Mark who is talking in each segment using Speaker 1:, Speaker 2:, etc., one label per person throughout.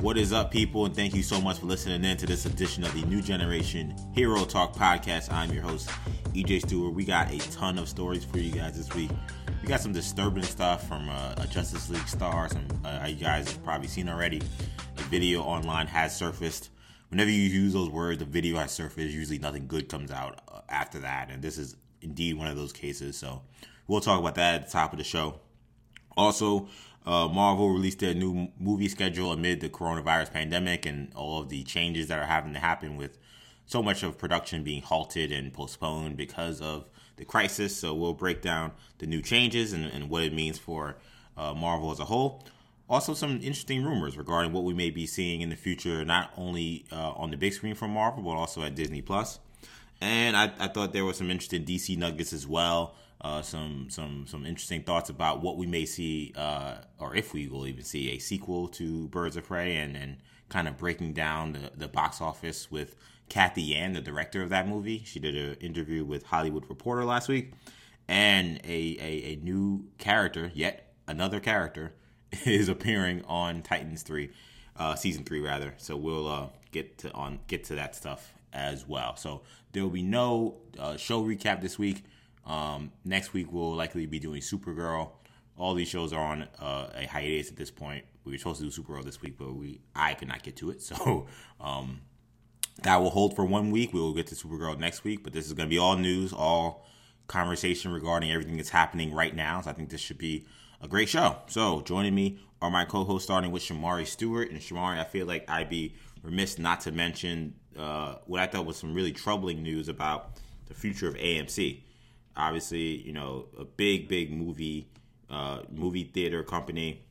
Speaker 1: What is up, people? And thank you so much for listening in to this edition of the New Generation Hero Talk podcast. I'm your host, EJ Stewart. We got a ton of stories for you guys this week. We got some disturbing stuff from uh, a Justice League star. Some uh, you guys have probably seen already. A video online has surfaced. Whenever you use those words, the video has surfaced. Usually, nothing good comes out uh, after that, and this is indeed one of those cases. So, we'll talk about that at the top of the show. Also, uh, Marvel released their new movie schedule amid the coronavirus pandemic and all of the changes that are having to happen with so much of production being halted and postponed because of the crisis. So we'll break down the new changes and, and what it means for uh, Marvel as a whole. Also, some interesting rumors regarding what we may be seeing in the future, not only uh, on the big screen from Marvel, but also at Disney Plus. And I, I thought there were some interesting DC nuggets as well uh, some some some interesting thoughts about what we may see, uh, or if we will even see a sequel to Birds of Prey, and and kind of breaking down the, the box office with Cathy Yan, the director of that movie. She did an interview with Hollywood Reporter last week, and a, a, a new character, yet another character, is appearing on Titans three, uh, season three rather. So we'll uh, get to on get to that stuff as well. So there will be no uh, show recap this week. Um, next week we'll likely be doing Supergirl. All these shows are on uh, a hiatus at this point. We were supposed to do Supergirl this week, but we I could not get to it, so um, that will hold for one week. We will get to Supergirl next week, but this is going to be all news, all conversation regarding everything that's happening right now. So I think this should be a great show. So joining me are my co-hosts, starting with Shamari Stewart. And Shamari, I feel like I'd be remiss not to mention uh, what I thought was some really troubling news about the future of AMC obviously, you know, a big, big movie uh, movie theater company,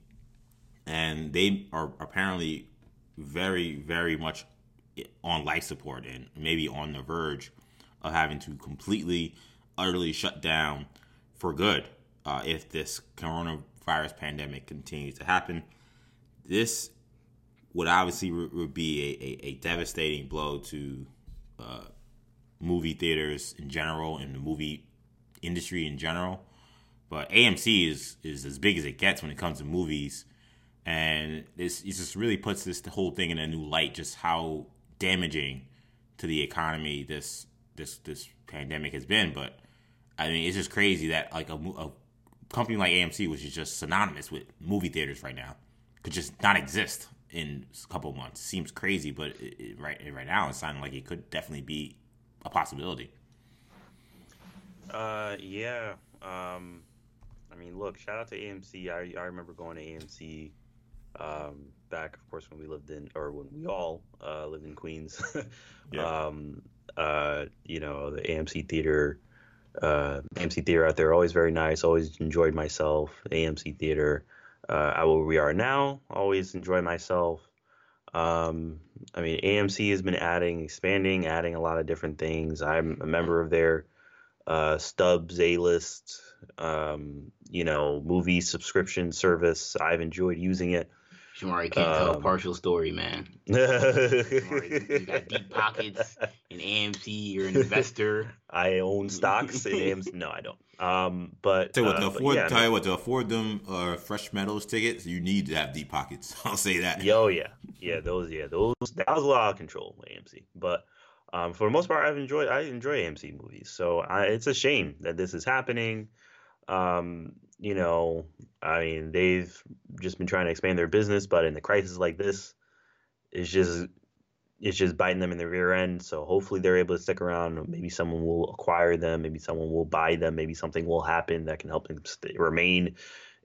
Speaker 1: and they are apparently very, very much on life support and maybe on the verge of having to completely, utterly shut down for good uh, if this coronavirus pandemic continues to happen. This would obviously would be a, a, a devastating blow to uh, movie theaters in general and the movie industry in general. But AMC is is as big as it gets when it comes to movies, and this it just really puts this whole thing in a new light. Just how damaging to the economy this this this pandemic has been. But I mean, it's just crazy that like a, a company like AMC, which is just synonymous with movie theaters right now, could just not exist in a couple months. Seems crazy, but it, it, right right now it's sounding like it could definitely be a possibility.
Speaker 2: Uh, yeah. Um, I mean, look, shout out to AMC. I, I remember going to AMC um, back, of course, when we lived in, or when we all uh, lived in Queens. yeah. Um, uh, you know, the AMC theater, uh, AMC theater out there, always very nice. Always enjoyed myself. AMC theater, uh, where we are now, always enjoy myself. Um, I mean, AMC has been adding, expanding, adding a lot of different things. I'm a member of their uh, Stubs A list, um, you know, movie subscription service. I've enjoyed using it.
Speaker 3: Shamari can't um, tell a um, partial story, man. Shamari, you got deep pockets in AMC. You're an investor.
Speaker 2: I own stocks in AMC. No, I don't. Um, but
Speaker 1: tell you what, to uh, afford, yeah, tell you what, to afford them uh, Fresh metals tickets, you need to have deep pockets. I'll say that.
Speaker 2: Yo, yeah, yeah, those, yeah, those. That was a lot of control, AMC, but um, for the most part, I've enjoyed I enjoy AMC movies. So I, it's a shame that this is happening. Um, you know, I mean, they've just been trying to expand their business, but in a crisis like this, it's just it's just biting them in the rear end. So hopefully they're able to stick around. Maybe someone will acquire them. Maybe someone will buy them. Maybe something will happen that can help them stay, remain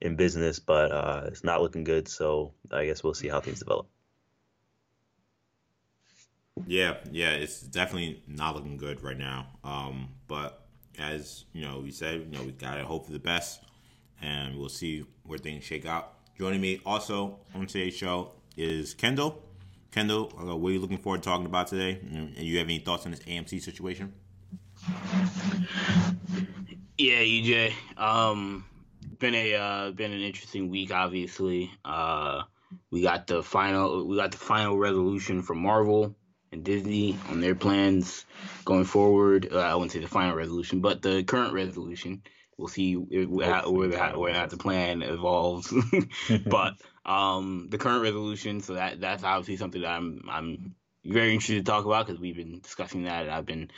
Speaker 2: in business. But uh, it's not looking good. So I guess we'll see how things develop.
Speaker 1: Yeah, yeah, it's definitely not looking good right now. Um, but as you know, we said, you know, we gotta hope for the best, and we'll see where things shake out. Joining me also on today's show is Kendall. Kendall, uh, what are you looking forward to talking about today? And you have any thoughts on this AMC situation?
Speaker 3: Yeah, EJ. Um, been a uh, been an interesting week. Obviously, uh, we got the final we got the final resolution from Marvel and Disney on their plans going forward. Uh, I wouldn't say the final resolution, but the current resolution. We'll see where, the, where the plan evolves. but um, the current resolution. So that that's obviously something that I'm I'm very interested to talk about because we've been discussing that, and I've been,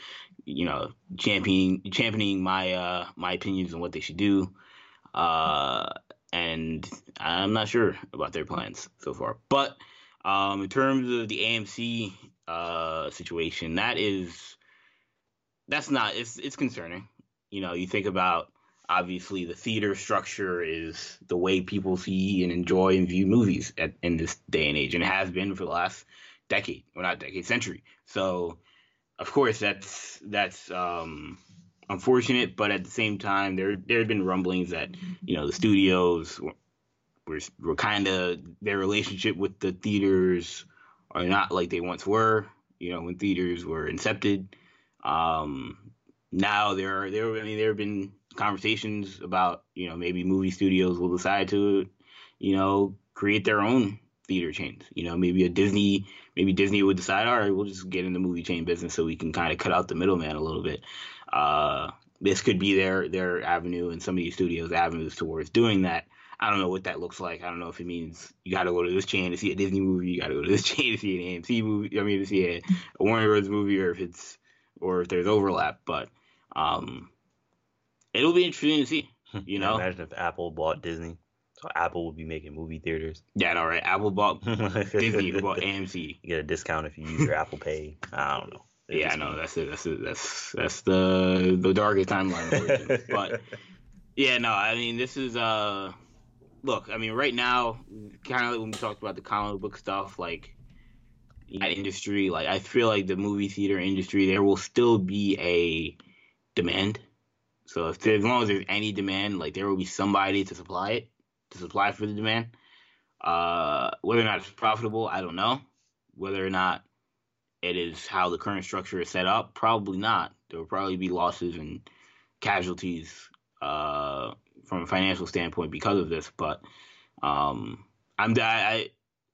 Speaker 3: you know, championing championing my uh, my opinions on what they should do. Uh, and I'm not sure about their plans so far. But um, in terms of the AMC uh, situation, that is that's not it's it's concerning. You know, you think about obviously the theater structure is the way people see and enjoy and view movies at, in this day and age, and it has been for the last decade, or not decade, century. So, of course, that's that's um, unfortunate, but at the same time, there there have been rumblings that you know the studios were were, were kind of their relationship with the theaters are not like they once were. You know, when theaters were incepted. Um, now there are there I mean there have been conversations about you know maybe movie studios will decide to you know create their own theater chains. You know, maybe a Disney, maybe Disney would decide, all right, we'll just get in the movie chain business so we can kind of cut out the middleman a little bit. Uh, this could be their their avenue and some of these studios' avenues towards doing that. I don't know what that looks like. I don't know if it means you got to go to this chain to see a Disney movie, you got to go to this chain to see an AMC movie. I mean, to see a, a Warner Bros. movie, or if it's or if there's overlap. But um, it'll be interesting to see. You know,
Speaker 2: imagine if Apple bought Disney. So Apple would be making movie theaters.
Speaker 3: Yeah, all right. Apple bought Disney, bought AMC.
Speaker 2: You get a discount if you use your Apple Pay. I don't know.
Speaker 3: It yeah, I know. That's it. That's it. That's that's the the darkest timeline. but yeah, no. I mean, this is uh, look. I mean, right now, kind of like when we talked about the comic book stuff, like that industry, like I feel like the movie theater industry, there will still be a demand. So if as long as there's any demand, like there will be somebody to supply it to supply for the demand. Uh, whether or not it's profitable, I don't know. Whether or not it is how the current structure is set up, probably not. There will probably be losses and casualties uh, from a financial standpoint because of this. But um, I'm I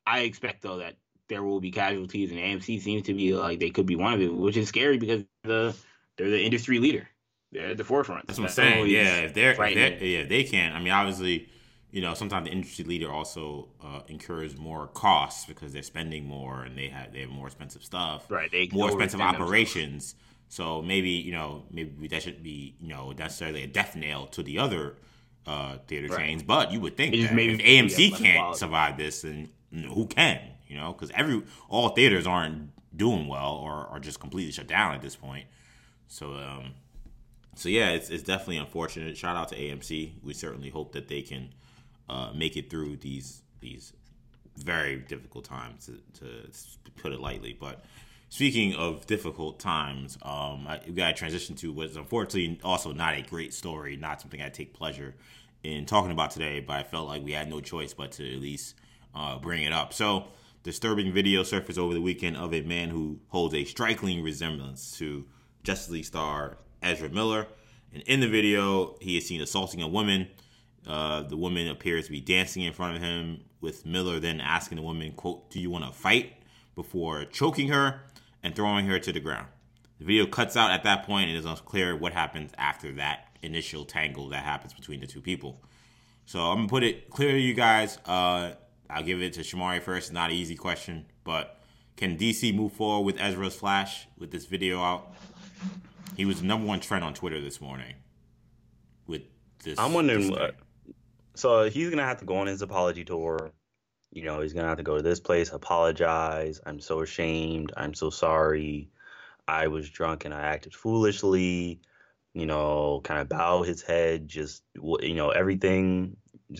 Speaker 3: I expect though that there will be casualties, and AMC seems to be like they could be one of it, which is scary because the they're the industry leader. They're at the forefront.
Speaker 1: That's what I'm saying. Yeah, if they're, if they're yeah, they can. I mean, obviously you know, sometimes the industry leader also uh, incurs more costs because they're spending more and they have they have more expensive stuff,
Speaker 3: right? They
Speaker 1: more expensive operations. Themselves. So maybe you know maybe that should be you know necessarily a death nail to the other uh, theater right. chains. But you would think that if AMC can't survive this, then who can? You know, because every all theaters aren't doing well or are just completely shut down at this point. So um, so yeah, it's it's definitely unfortunate. Shout out to AMC. We certainly hope that they can uh, make it through these these very difficult times, to, to put it lightly. But speaking of difficult times, um, I, we got to transition to what's unfortunately also not a great story, not something I take pleasure in talking about today. But I felt like we had no choice but to at least uh, bring it up. So. Disturbing video surfaced over the weekend of a man who holds a striking resemblance to Justice League star Ezra Miller. And in the video, he is seen assaulting a woman uh, the woman appears to be dancing in front of him, with Miller then asking the woman, "quote Do you want to fight?" before choking her and throwing her to the ground. The video cuts out at that point and it's unclear what happens after that initial tangle that happens between the two people. So I'm gonna put it clear to you guys. Uh, I'll give it to Shamari first. Not an easy question, but can DC move forward with Ezra's Flash with this video out? He was the number one trend on Twitter this morning with this.
Speaker 2: I'm wondering what so he's gonna have to go on his apology tour. You know, he's gonna have to go to this place, apologize. I'm so ashamed. I'm so sorry. I was drunk and I acted foolishly. You know, kind of bow his head, just you know everything.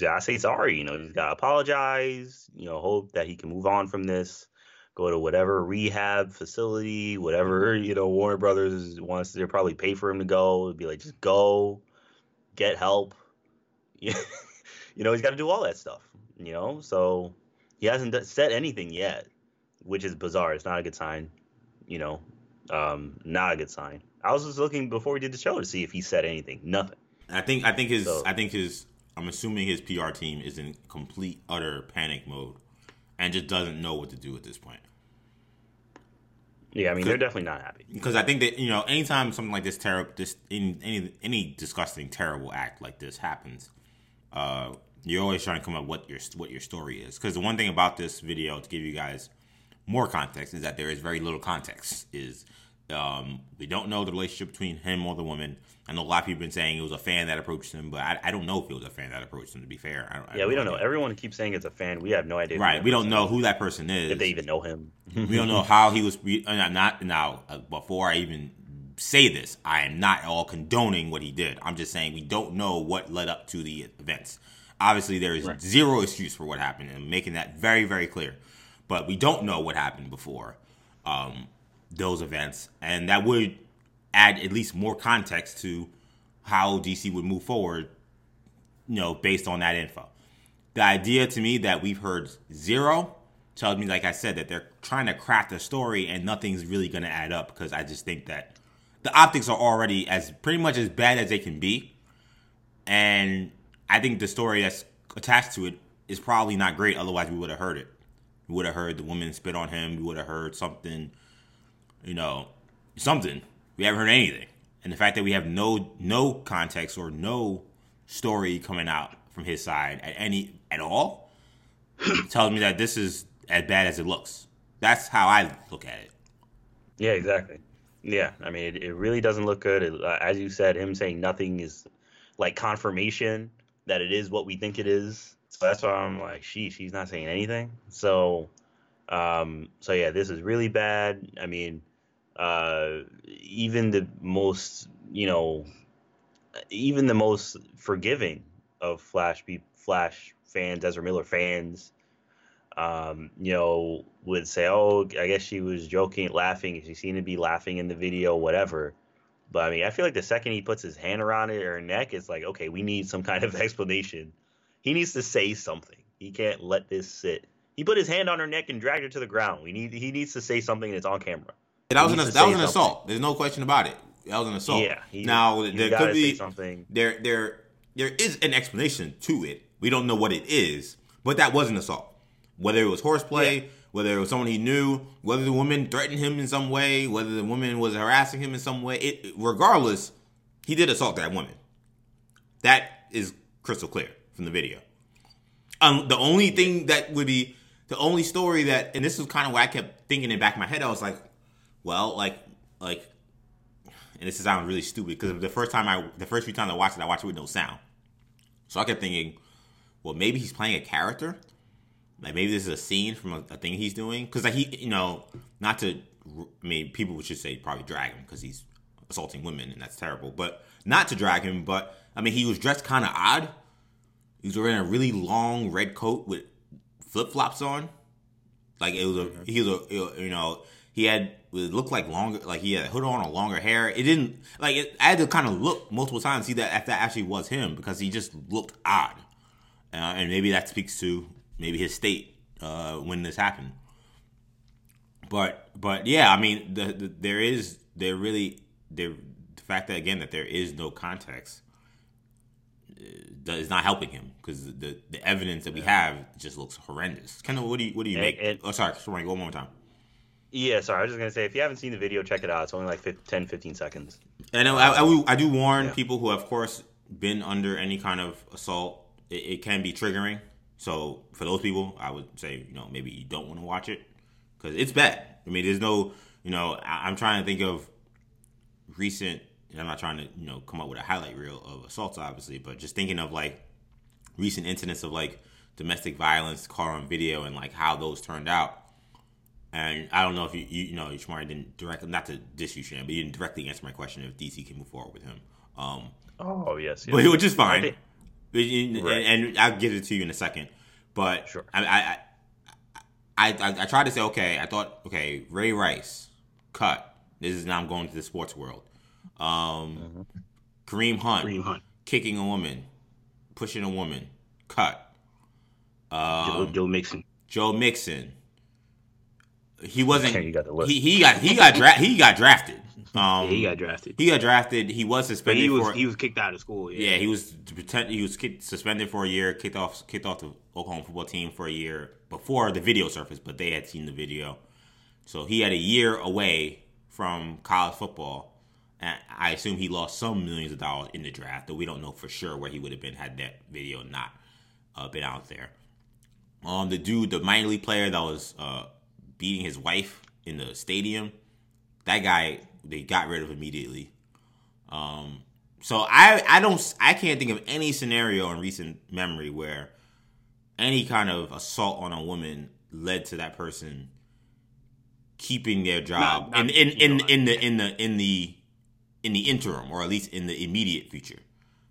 Speaker 2: I say sorry. You know, he's got to apologize. You know, hope that he can move on from this. Go to whatever rehab facility, whatever you know Warner Brothers wants. They'll probably pay for him to go. It'd be like, just go, get help. You know, he's got to do all that stuff. You know, so he hasn't said anything yet, which is bizarre. It's not a good sign. You know, um, not a good sign. I was just looking before we did the show to see if he said anything. Nothing.
Speaker 1: I think I think his so, I think his I'm assuming his PR team is in complete utter panic mode and just doesn't know what to do at this point.
Speaker 2: Yeah, I mean they're definitely not happy
Speaker 1: because I think that you know anytime something like this terrible, this any any disgusting terrible act like this happens, uh, you're always trying to come up what your what your story is. Because the one thing about this video to give you guys more context is that there is very little context. Is um, we don't know the relationship between him or the woman. I know a lot of people have been saying it was a fan that approached him, but I, I don't know if it was a fan that approached him. To be fair, I,
Speaker 2: yeah, I we don't know. Everyone keeps saying it's a fan. We have no idea.
Speaker 1: Right, we don't know who that person is.
Speaker 2: If they even know him,
Speaker 1: we don't know how he was. Uh, not now. Uh, before I even say this, I am not at all condoning what he did. I'm just saying we don't know what led up to the events. Obviously, there is right. zero excuse for what happened, and making that very, very clear. But we don't know what happened before um, those events, and that would add at least more context to how DC would move forward, you know, based on that info. The idea to me that we've heard zero tells me, like I said, that they're trying to craft a story and nothing's really going to add up because I just think that the optics are already as pretty much as bad as they can be. And I think the story that's attached to it is probably not great. Otherwise, we would have heard it. We would have heard the woman spit on him. We would have heard something, you know, something. We haven't heard anything. And the fact that we have no no context or no story coming out from his side at any at all tells me that this is as bad as it looks. That's how I look at it.
Speaker 2: Yeah, exactly. Yeah, I mean, it, it really doesn't look good. It, uh, as you said, him saying nothing is like confirmation that it is what we think it is. So that's why I'm like, sheesh, he's not saying anything. So, um, so yeah, this is really bad. I mean, uh, even the most, you know, even the most forgiving of Flash be Flash fans, Ezra Miller fans, um, you know, would say, "Oh, I guess she was joking, laughing. She seemed to be laughing in the video, whatever." But I mean, I feel like the second he puts his hand around it or her neck, it's like, okay, we need some kind of explanation. He needs to say something. He can't let this sit. He put his hand on her neck and dragged her to the ground. We need. He needs to say something that's on camera.
Speaker 1: That was an, that was an assault. There's no question about it. That was an assault. Yeah. He, now there could be something. There there there is an explanation to it. We don't know what it is, but that was an assault. Whether it was horseplay, yeah. Whether it was someone he knew, whether the woman threatened him in some way, whether the woman was harassing him in some way, it, regardless, he did assault that woman. That is crystal clear from the video. Um, the only thing that would be the only story that, and this is kind of why I kept thinking in back of my head. I was like, well, like, like, and this sounds really stupid because the first time I, the first few times I watched it, I watched it with no sound. So I kept thinking, well, maybe he's playing a character. Like maybe this is a scene from a, a thing he's doing. Because like he, you know, not to, I mean, people should say probably drag him because he's assaulting women and that's terrible. But not to drag him, but I mean, he was dressed kind of odd. He was wearing a really long red coat with flip flops on. Like it was a, he was a, you know, he had it looked like longer, like he had a hood on or longer hair. It didn't like it, I had to kind of look multiple times see that if that actually was him because he just looked odd, uh, and maybe that speaks to maybe his state uh, when this happened. But but yeah, I mean, the, the there is there really there the fact that again that there is no context uh, is not helping him because the the evidence that we have just looks horrendous. Of what do you what do you and, make? And, oh, sorry, sorry, go one more time.
Speaker 2: Yeah, sorry. I was just gonna say if you haven't seen the video, check it out. It's only like 15, 10, 15 seconds.
Speaker 1: And I, I, I, I do warn yeah. people who, have, of course, been under any kind of assault. It, it, can be triggering. So for those people, I would say you know maybe you don't want to watch it because it's bad. I mean, there's no you know I, am trying to think of recent. I'm not trying to you know come up with a highlight reel of assaults, obviously, but just thinking of like recent incidents of like domestic violence caught on video and like how those turned out and I don't know if you you, you know Shamari didn't directly not to diss you, Shan, but you didn't directly answer my question if DC can move forward with him. Um,
Speaker 2: oh yes, yes.
Speaker 1: but which is fine. Right. And, and, I'll get it to you in a second. But sure. I, I I, I, I tried to say okay. I thought okay, Ray Rice cut. This is now I'm going to the sports world. Um, mm-hmm. Kareem Hunt, Kareem Hunt kicking a woman, pushing a woman, cut.
Speaker 3: Um, Joe, Joe Mixon.
Speaker 1: Joe Mixon he wasn't. Okay, got the list. He, he got he got dra- he got drafted.
Speaker 3: Um, yeah, he got drafted.
Speaker 1: He got drafted. He was suspended.
Speaker 3: But he was
Speaker 1: for,
Speaker 3: he was kicked out of school. Yeah,
Speaker 1: yeah he was he was kicked, suspended for a year. Kicked off kicked off the Oklahoma football team for a year before the video surfaced, but they had seen the video, so he had a year away from college football. And I assume he lost some millions of dollars in the draft, though we don't know for sure where he would have been had that video not. uh, been out there. Um, the dude, the minor league player that was uh, beating his wife in the stadium, that guy they got rid of immediately. Um, so I I don't I can't think of any scenario in recent memory where any kind of assault on a woman led to that person keeping their job not, in, in, in, in the in the in the in the interim or at least in the immediate future.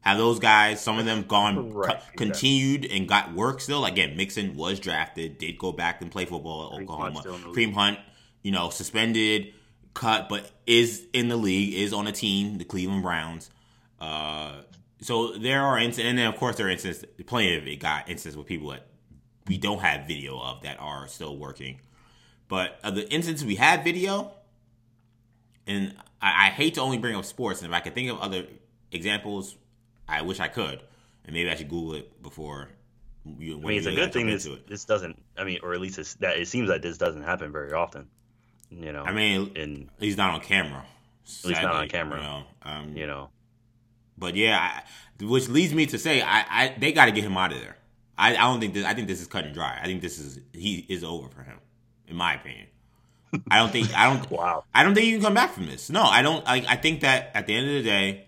Speaker 1: Have those guys, some of them gone, right, co- continued and got work still? Again, Mixon was drafted, did go back and play football at Oklahoma. Kareem Hunt, you know, suspended, cut, but is in the league, is on a team, the Cleveland Browns. Uh, so there are instances, and then of course there are instances, plenty of it got instances with people that we don't have video of that are still working. But of the instances we have video, and I, I hate to only bring up sports, and if I could think of other examples, I wish I could, and maybe I should Google it before.
Speaker 2: You, I mean, it's a good thing this this doesn't. I mean, or at least that it seems like this doesn't happen very often. You know,
Speaker 1: I mean, and he's not on camera.
Speaker 2: Sadly, he's not on camera. You know, um, you know.
Speaker 1: But yeah, I, which leads me to say, I, I they got to get him out of there. I, I don't think this. I think this is cut and dry. I think this is he is over for him, in my opinion. I don't think I don't.
Speaker 2: wow.
Speaker 1: I don't think you can come back from this. No, I don't. I, I think that at the end of the day,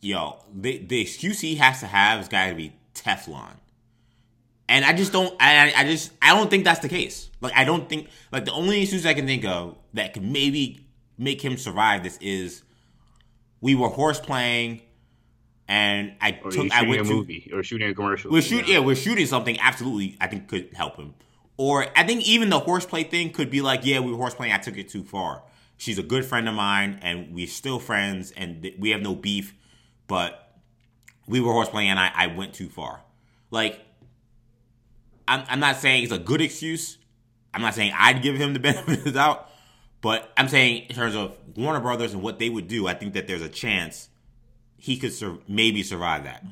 Speaker 1: yo, the the excuse he has to have is got to be Teflon. And I just don't. I I just I don't think that's the case. Like I don't think like the only excuse I can think of that could maybe make him survive this is we were horse playing and I
Speaker 3: or
Speaker 1: took
Speaker 3: I
Speaker 1: went
Speaker 3: a to, movie or shooting a commercial.
Speaker 1: We're shooting, yeah. yeah, we're shooting something. Absolutely, I think could help him. Or I think even the horseplay thing could be like, yeah, we were horseplaying. I took it too far. She's a good friend of mine, and we're still friends, and we have no beef. But we were horseplaying, and I, I went too far. Like, I'm, I'm not saying it's a good excuse. I'm not saying I'd give him the benefit of the doubt. But I'm saying in terms of Warner Brothers and what they would do, I think that there's a chance he could sur- maybe survive that.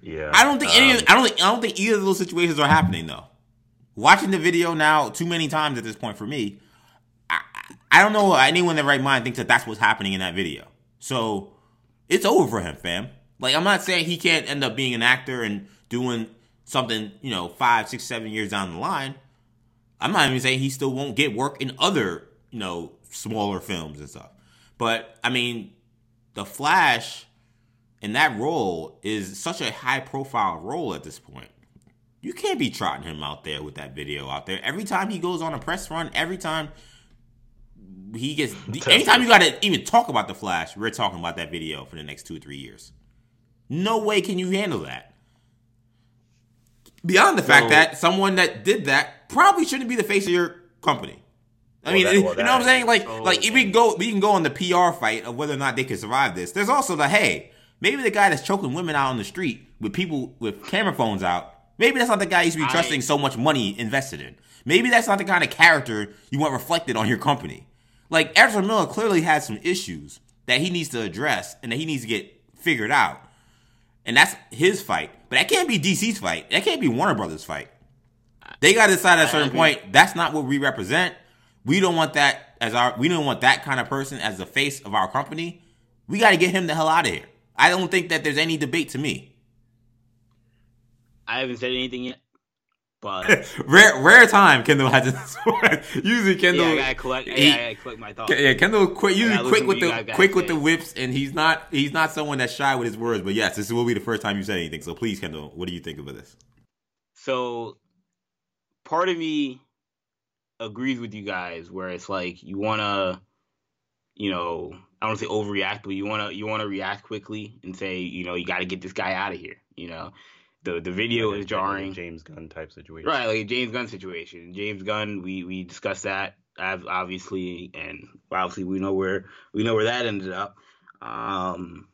Speaker 2: Yeah.
Speaker 1: I don't think any. Of, um, I don't think. I don't think either of those situations are happening though. Watching the video now too many times at this point for me, I, I don't know anyone in their right mind thinks that that's what's happening in that video. So it's over for him, fam. Like I'm not saying he can't end up being an actor and doing something, you know, five, six, seven years down the line. I'm not even saying he still won't get work in other, you know, smaller films and stuff. But I mean, The Flash in that role is such a high profile role at this point. You can't be trotting him out there with that video out there. Every time he goes on a press run, every time he gets, anytime you got to even talk about the Flash, we're talking about that video for the next two or three years. No way can you handle that. Beyond the fact that someone that did that probably shouldn't be the face of your company. I mean, that, you know what I'm saying? Like, like if we can go, we can go on the PR fight of whether or not they can survive this. There's also the hey, Maybe the guy that's choking women out on the street with people with camera phones out, maybe that's not the guy you should be trusting I, so much money invested in. Maybe that's not the kind of character you want reflected on your company. Like Ezra Miller clearly has some issues that he needs to address and that he needs to get figured out. And that's his fight. But that can't be DC's fight. That can't be Warner Brothers' fight. They got to decide at a certain point that's not what we represent. We don't want that as our we don't want that kind of person as the face of our company. We got to get him the hell out of here. I don't think that there's any debate to me.
Speaker 3: I haven't said anything yet, but
Speaker 1: rare rare time Kendall hasn't. usually Kendall.
Speaker 3: Yeah, I gotta collect. He, yeah, I gotta collect my thoughts.
Speaker 1: Yeah, Kendall quick. Usually quick with the quick with the whips, and he's not he's not someone that's shy with his words. But yes, this will be the first time you said anything. So please, Kendall, what do you think of this?
Speaker 3: So, part of me agrees with you guys, where it's like you wanna, you know, I don't say overreact, but you wanna you wanna react quickly and say, you know, you got to get this guy out of here. You know, the the video like is jarring.
Speaker 2: James Gunn type situation,
Speaker 3: right? Like a James Gunn situation. James Gunn, we we discussed that obviously, and obviously we know where we know where that ended up. Um,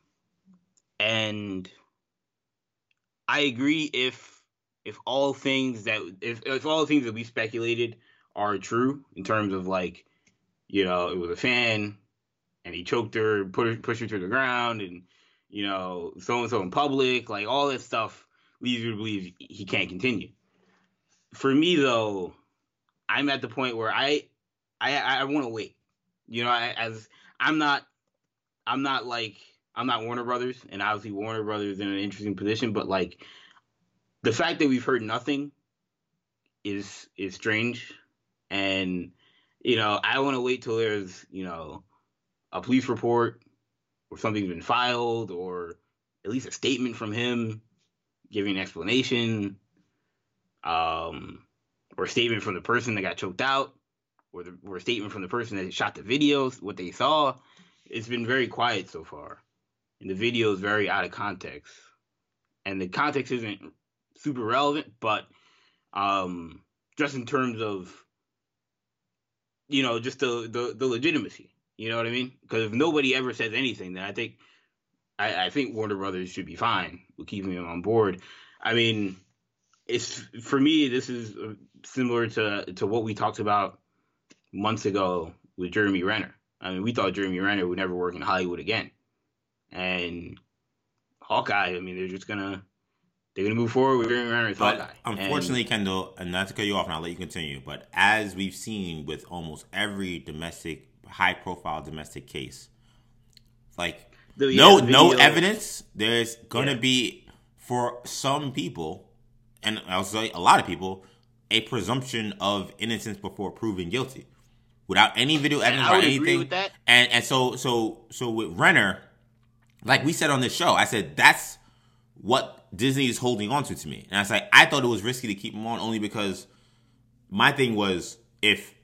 Speaker 3: and I agree if if all things that if if all the things that we speculated are true in terms of like, you know, it was a fan and he choked her, put her, pushed her to the ground, and you know, so and so in public, like all this stuff leads you to believe he can't continue. For me though, I'm at the point where I I I want to wait. You know, I, as I'm not I'm not like I'm not Warner Brothers, and obviously Warner Brothers in an interesting position, but like the fact that we've heard nothing is is strange, and you know I want to wait till there's you know a police report or something's been filed or at least a statement from him giving an explanation, um, or a statement from the person that got choked out, or the or a statement from the person that shot the videos, what they saw. It's been very quiet so far, and the video is very out of context, and the context isn't super relevant, but um, just in terms of you know just the the, the legitimacy. You know what I mean? Because if nobody ever says anything, then I think I, I think Warner Brothers should be fine with keeping him on board. I mean, it's for me. This is uh, similar to to what we talked about months ago with Jeremy Renner. I mean, we thought Jeremy Renner would never work in Hollywood again, and Hawkeye. I mean, they're just gonna they're gonna move forward with Jeremy Renner as
Speaker 1: But
Speaker 3: Hawkeye.
Speaker 1: unfortunately,
Speaker 3: And-
Speaker 1: Kendall, and not to cut you off, and I'll let you continue. But as we've seen with almost every domestic, high-profile domestic case, like
Speaker 3: the- yeah,
Speaker 1: no
Speaker 3: the
Speaker 1: no evidence. There's gonna
Speaker 3: Yeah.
Speaker 1: be for some people, and I'll say a lot of people, a presumption of innocence before proven guilty, without any video evidence
Speaker 3: I
Speaker 1: or anything.
Speaker 3: with that.
Speaker 1: And and so so so with Renner, like we said on this show, I said that's what Disney is holding on to to me, and I was like, I thought it was risky to keep him on only because my thing was if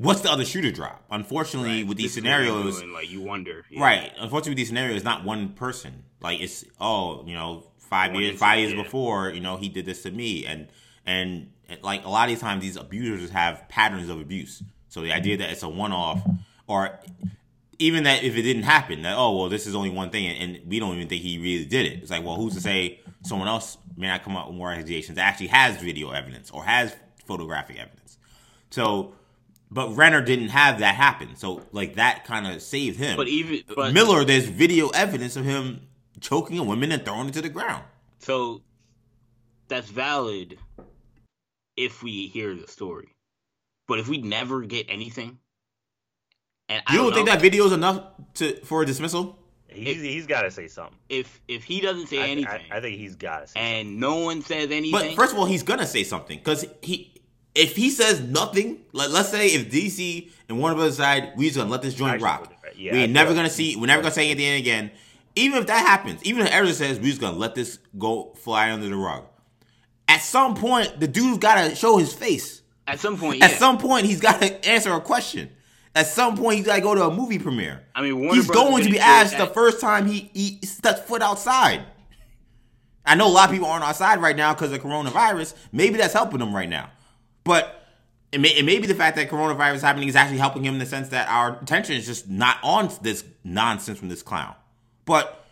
Speaker 1: what's the other shoe to drop? Unfortunately, with these
Speaker 3: This is what they're
Speaker 1: scenarios.
Speaker 3: doing, like you wonder, yeah.
Speaker 1: Right. Unfortunately, with these scenarios, it's not one person. Like it's oh, you know, five
Speaker 3: One
Speaker 1: years, five years
Speaker 3: yeah.
Speaker 1: before, you know, he did this to me, and and and, like a lot of these times, these abusers have patterns of abuse. So the idea that it's a one-off, or even that if it didn't happen, that oh well, this is only one thing, and, and we don't even think he really did it. It's like, well, who's to say someone else may not come up with more accusations that actually has video evidence or has photographic evidence? So. But Renner didn't have that happen, so like that kind of saved him.
Speaker 3: But even but
Speaker 1: Miller, there's video evidence of him choking a woman and throwing it to the ground.
Speaker 3: So that's valid if we hear the story. But if we never get anything, and I
Speaker 1: You don't,
Speaker 3: don't
Speaker 1: think
Speaker 3: know,
Speaker 1: that video is enough to for a dismissal?
Speaker 2: He's, he's got to say something.
Speaker 3: if if he doesn't say
Speaker 2: I,
Speaker 3: anything
Speaker 2: I, I think he's got to say
Speaker 3: and no one says anything,
Speaker 1: But first of all, he's gonna say something because he, if he says nothing, like let's say if DC and Warner Brothers decide we just gonna let this joint rock,
Speaker 2: yeah,
Speaker 1: we
Speaker 2: I
Speaker 1: ain't never gonna see, we're never gonna say anything again. Even if that happens, even if Ezra says we just gonna let this go fly under the rug, at some point the dude's gotta show his face.
Speaker 3: at some point, yeah.
Speaker 1: At some point, he's got to answer a question. At some point, he's got to go to a movie premiere.
Speaker 3: I mean, Warner
Speaker 1: he's
Speaker 3: Brothers
Speaker 1: going to be asked
Speaker 3: that-
Speaker 1: the first time he, he steps foot outside. I know a lot of people aren't outside right now because of coronavirus. Maybe that's helping them right now. But it may, it may be the fact that coronavirus happening is actually helping him in the sense that our attention is just not on this nonsense from this clown. But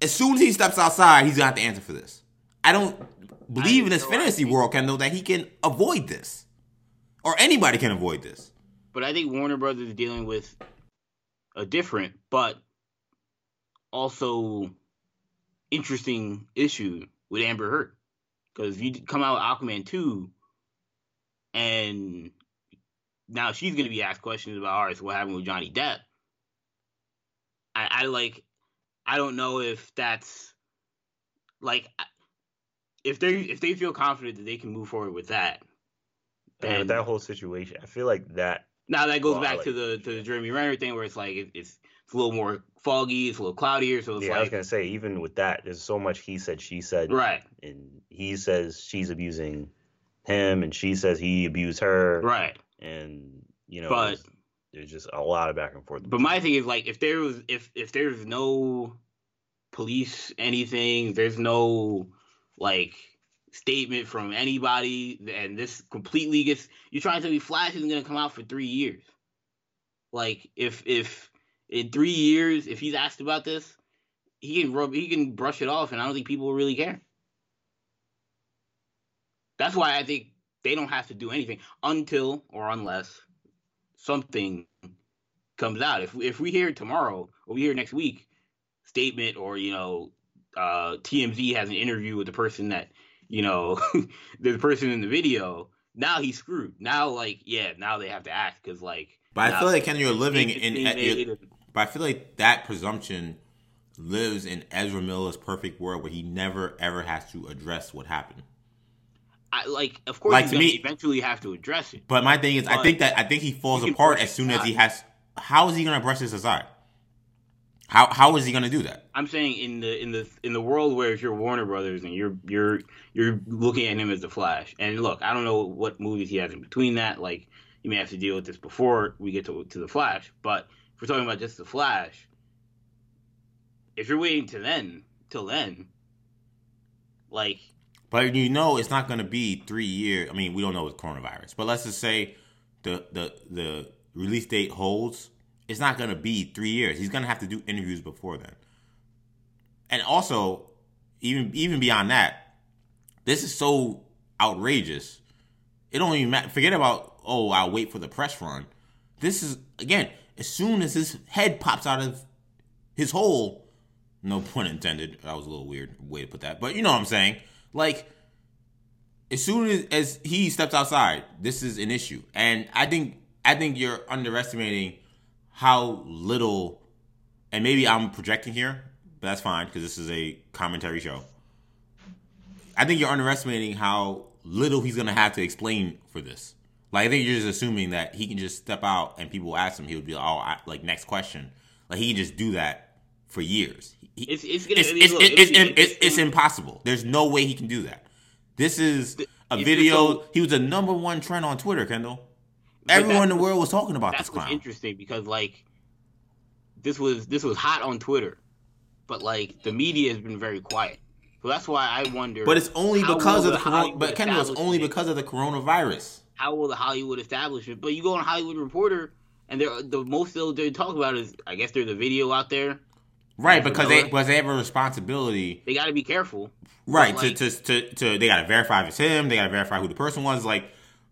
Speaker 1: as soon as he steps outside, he's going to have to answer for this. I don't believe in this fantasy world, Kendall, that he can avoid this. Or anybody can avoid this.
Speaker 3: But I think Warner Brothers is dealing with a different, but also interesting issue with Amber Heard. Because if you come out with Aquaman 2 and now she's going to be asked questions about, all right, so what happened with Johnny Depp? I, I like, I don't know if that's like, if they if they feel confident that they can move forward with that,
Speaker 2: And with that whole situation, I feel like that.
Speaker 3: now that goes
Speaker 2: Well,
Speaker 3: back
Speaker 2: like-
Speaker 3: to the to the Jeremy Renner thing where it's like it, it's it's a little more foggy, it's a little cloudier, so it's
Speaker 2: Yeah, I was gonna say, even with that, there's so much he said, she said,
Speaker 3: right,
Speaker 2: and he says she's abusing him, and she says he abused her,
Speaker 3: right.
Speaker 2: and you know,
Speaker 3: But-
Speaker 2: there's, there's just a lot of back and forth.
Speaker 3: But my thing is like if there was if if there's no police anything, there's no like statement from anybody, and this completely gets you're trying to me Flash isn't gonna come out for three years. Like if if in three years if he's asked about this, he can rub he can brush it off, and I don't think people really care. That's why I think they don't have to do anything until or unless something comes out. If if we hear tomorrow or we hear next week statement or you know uh, TMZ has an interview with the person that you know the person in the video, now he's screwed. Now like yeah, now they have to act because like.
Speaker 1: But I feel like Ken, you're living in.
Speaker 3: being
Speaker 1: at- you're-
Speaker 3: made
Speaker 1: but I feel like that presumption lives in Ezra Miller's perfect world where he never ever has to address what happened.
Speaker 3: I, like, of course,
Speaker 1: Like, to me-
Speaker 3: eventually have to address it.
Speaker 1: But my thing is, I think that I think he falls apart as soon as he has. How is he going to brush this aside? How how is he going to do that?
Speaker 3: I'm saying in the in the in the world where if you're Warner Brothers and you're you're you're looking at him as the Flash, and look, I don't know what movies he has in between that. Like, you may have to deal with this before we get to to the Flash. But if we're talking about just the Flash, if you're waiting to then till then, like
Speaker 1: But you know, it's not going to be three years. I mean, we don't know with coronavirus, but let's just say the the the release date holds. It's not going to be three years. He's going to have to do interviews before then. And also, even even beyond that, this is so outrageous. It don't even matter. Forget about oh, I'll wait for the press run. This is again as soon as his head pops out of his hole. No pun intended. That was a little weird way to put that, but you know what I'm saying. Like as soon as, as he steps outside, this is an issue, and I think I think you're underestimating how little. And maybe I'm projecting here, but that's fine because this is a commentary show. I think you're underestimating how little he's gonna have to explain for this. Like I think you're just assuming that he can just step out and people ask him, he would be like, oh, I, like next question. Like he can just do that for years. He-
Speaker 3: it's it's gonna
Speaker 1: it's,
Speaker 3: I mean,
Speaker 1: it's,
Speaker 3: look,
Speaker 1: it's, it's, it's, it's impossible. There's no way he can do that. This is a video.
Speaker 3: so-
Speaker 1: he was the number one trend on Twitter, Kendall. Everyone in the world was talking about
Speaker 3: that's
Speaker 1: this clown.
Speaker 3: interesting because like this was this was hot on Twitter, but like the media has been very quiet. So that's why I wonder.
Speaker 1: But it's only because of the.
Speaker 3: Hollywood
Speaker 1: But Kendall, it's only because of the coronavirus.
Speaker 3: how will the Hollywood establishment? But you go on Hollywood Reporter, and they're the most they'll they talk about is I guess there's a video out there.
Speaker 1: Right, because they because they have a responsibility.
Speaker 3: They got to be careful.
Speaker 1: Right,
Speaker 3: like-
Speaker 1: to, to to to they gotta verify if it's him. They gotta verify who the person was. Like,